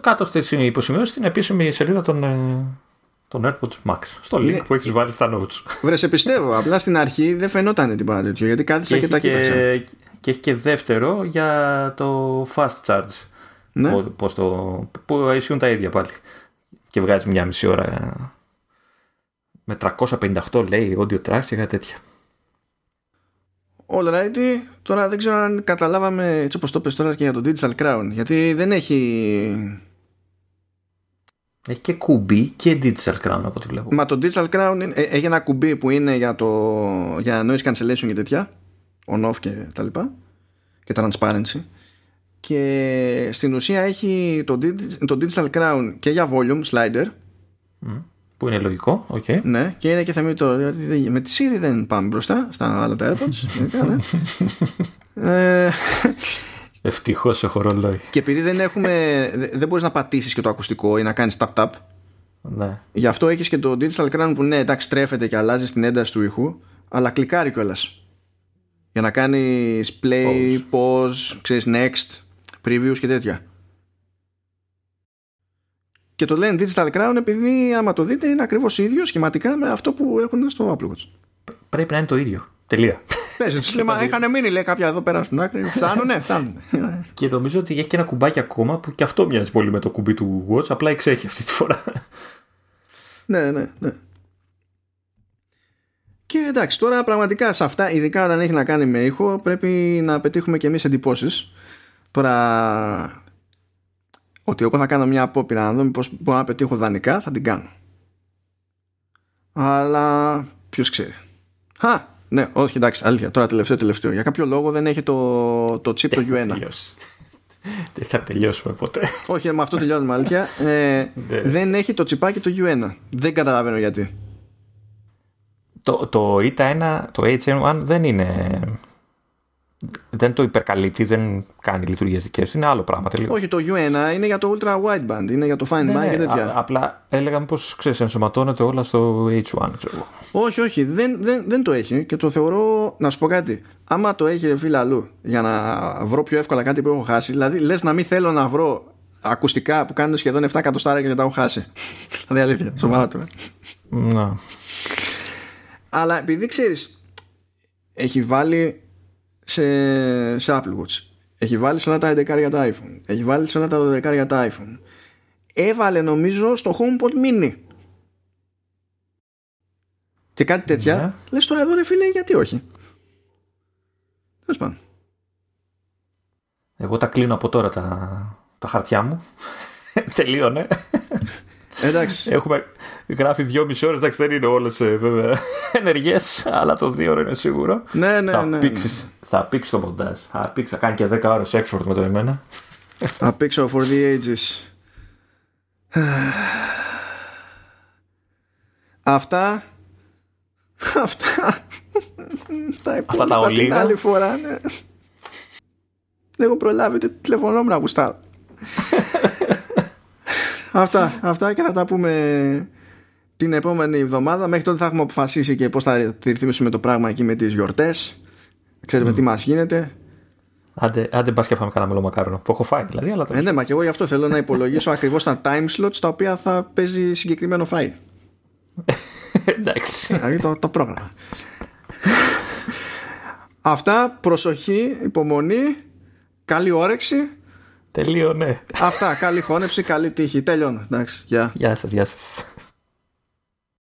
κάτω στη υποσημείωση στην επίσημη σελίδα των, ε, των AirPods Max. Στο link που έχεις βάλει στα notes. Βρε, σε πιστεύω. Απλά στην αρχή δεν φαινόταν τίποτα τέτοιο γιατί κάθισα και, και τα κοίταξα. Και έχει και δεύτερο για το fast charge. Ναι. Πώς το, που ισχύουν τα ίδια πάλι. Και βγάζει μια μισή ώρα. Ε, με 358 λέει audio tracks και κάτι τέτοια. Alrighty, τώρα δεν ξέρω αν καταλάβαμε έτσι όπως το πες τώρα και για το Digital Crown γιατί δεν έχει έχει και κουμπί και Digital Crown από ό,τι βλέπω. Μα το Digital Crown ε, έχει ένα κουμπί που είναι για, το, για noise cancellation και τέτοια on off και τα λοιπά και transparency. Και στην ουσία έχει το, το Digital Crown και για volume slider που είναι λογικό, okay. Ναι, και είναι και θεμητό. Με τη Siri δεν πάμε μπροστά στα άλλα τα AirPods. ε, Ευτυχώς έχω ρολόι. Και επειδή δεν έχουμε. δεν μπορείς να πατήσεις και το ακουστικό ή να κάνεις tap-tap. Ναι. Γι' αυτό έχεις και το digital crown που ναι, εντάξει, στρέφεται και αλλάζει την ένταση του ήχου, αλλά κλικάρει κιόλας. Για να κάνεις play, pause, pause ξέρεις, next, previews και τέτοια. Και το λένε Digital Crown επειδή άμα το δείτε είναι ακριβώς ίδιο σχηματικά με αυτό που έχουν στο Apple Watch. Πρέπει να είναι το ίδιο. Τελεία. Πες, τους λέμε, είχαν μείνει λέει κάποια εδώ πέρα στην άκρη. Φτάνουνε, φτάνουνε. και νομίζω ότι έχει και ένα κουμπάκι ακόμα που και αυτό μοιάζει πολύ με το κουμπί του Watch, απλά εξέχει αυτή τη φορά. ναι, ναι, ναι. Και εντάξει, τώρα πραγματικά σε αυτά, ειδικά όταν έχει να κάνει με ήχο, πρέπει να πετύχουμε και εμείς εντυπώσεις. Τώρα, ότι εγώ θα κάνω μια απόπειρα να δω πώς μπορώ να πετύχω δανεικά, θα την κάνω. Αλλά ποιος ξέρει. Χα, ναι, όχι εντάξει, αλήθεια, τώρα τελευταίο τελευταίο. Για κάποιο λόγο δεν έχει το, το chip το U1. Δεν θα τελειώσουμε ποτέ. Όχι, με αυτό τελειώνουμε αλήθεια. Ε, ναι. δεν έχει το τσιπάκι το U1. Δεν καταλαβαίνω γιατί. Το, το ETA1, το HN1 δεν είναι. Δεν το υπερκαλύπτει, δεν κάνει λειτουργίες δικές Είναι άλλο πράγμα τελείως. Όχι, το U1 είναι για το ultra wideband, είναι για το fine ναι, band και τέτοια. Α, απλά έλεγα μήπως ξέρεις, ενσωματώνεται όλα στο H1, ξέρω Όχι, όχι, δεν, δεν, δεν το έχει και το θεωρώ. Να σου πω κάτι. Άμα το έχει, ρε φίλε αλλού, για να βρω πιο εύκολα κάτι που έχω χάσει, δηλαδή λες να μην θέλω να βρω ακουστικά που κάνουν σχεδόν 7 εκατοστάρια και τα έχω χάσει. δηλαδή αλήθεια, σοβαρά τώρα. Να. Αλλά επειδή ξέρεις, έχει βάλει σε, σε Apple Watch. Έχει βάλει σε όλα τα 11 για τα iPhone. Έχει βάλει σε όλα τα 12 για τα iPhone. Έβαλε νομίζω στο HomePod Mini. Και κάτι τέτοια. Yeah. Ναι. Λες τώρα εδώ ρε φίλε γιατί όχι; Τέλος πάντων. Εγώ τα κλείνω από τώρα τα, τα χαρτιά μου. Τελείωνε. Εντάξει. Έχουμε, γράφει δυόμιση ώρες. Εντάξει, δεν είναι όλες βέβαια ενεργές, αλλά το δύο ώρες είναι σίγουρο. Ναι, ναι, θα ναι. Πήξεις, ναι. Θα πήξει το μοντάζ. Θα πήξει, θα κάνει και 10 ώρες export με το εμένα. Θα πήξω for the ages. Αυτά. Αυτά. τα Αυτά τα ολίγα. Την άλλη φορά, ναι. Δεν έχω προλάβει ούτε τηλεφωνόμουν να γουστάρω. αυτά, αυτά και θα τα πούμε την επόμενη εβδομάδα. Μέχρι τότε θα έχουμε αποφασίσει και πώς θα ρυθμίσουμε το πράγμα εκεί με τις γιορτές. Ξέρουμε mm. τι μας γίνεται. Άντε, άντε μπας και φάμε κανένα μελομακάρονο που έχω φάει δηλαδή. Αλλά ε, ναι, μα και εγώ γι' αυτό θέλω να υπολογίσω ακριβώς τα time slots τα οποία θα παίζει συγκεκριμένο φάι. Εντάξει. Δηλαδή το, το πρόγραμμα. Αυτά, προσοχή, υπομονή, καλή όρεξη Τελείωνε. Αυτά. Καλή χώνεψη, καλή τύχη. Τέλειωνε. Εντάξει. Γεια. Γεια σας, γεια σας.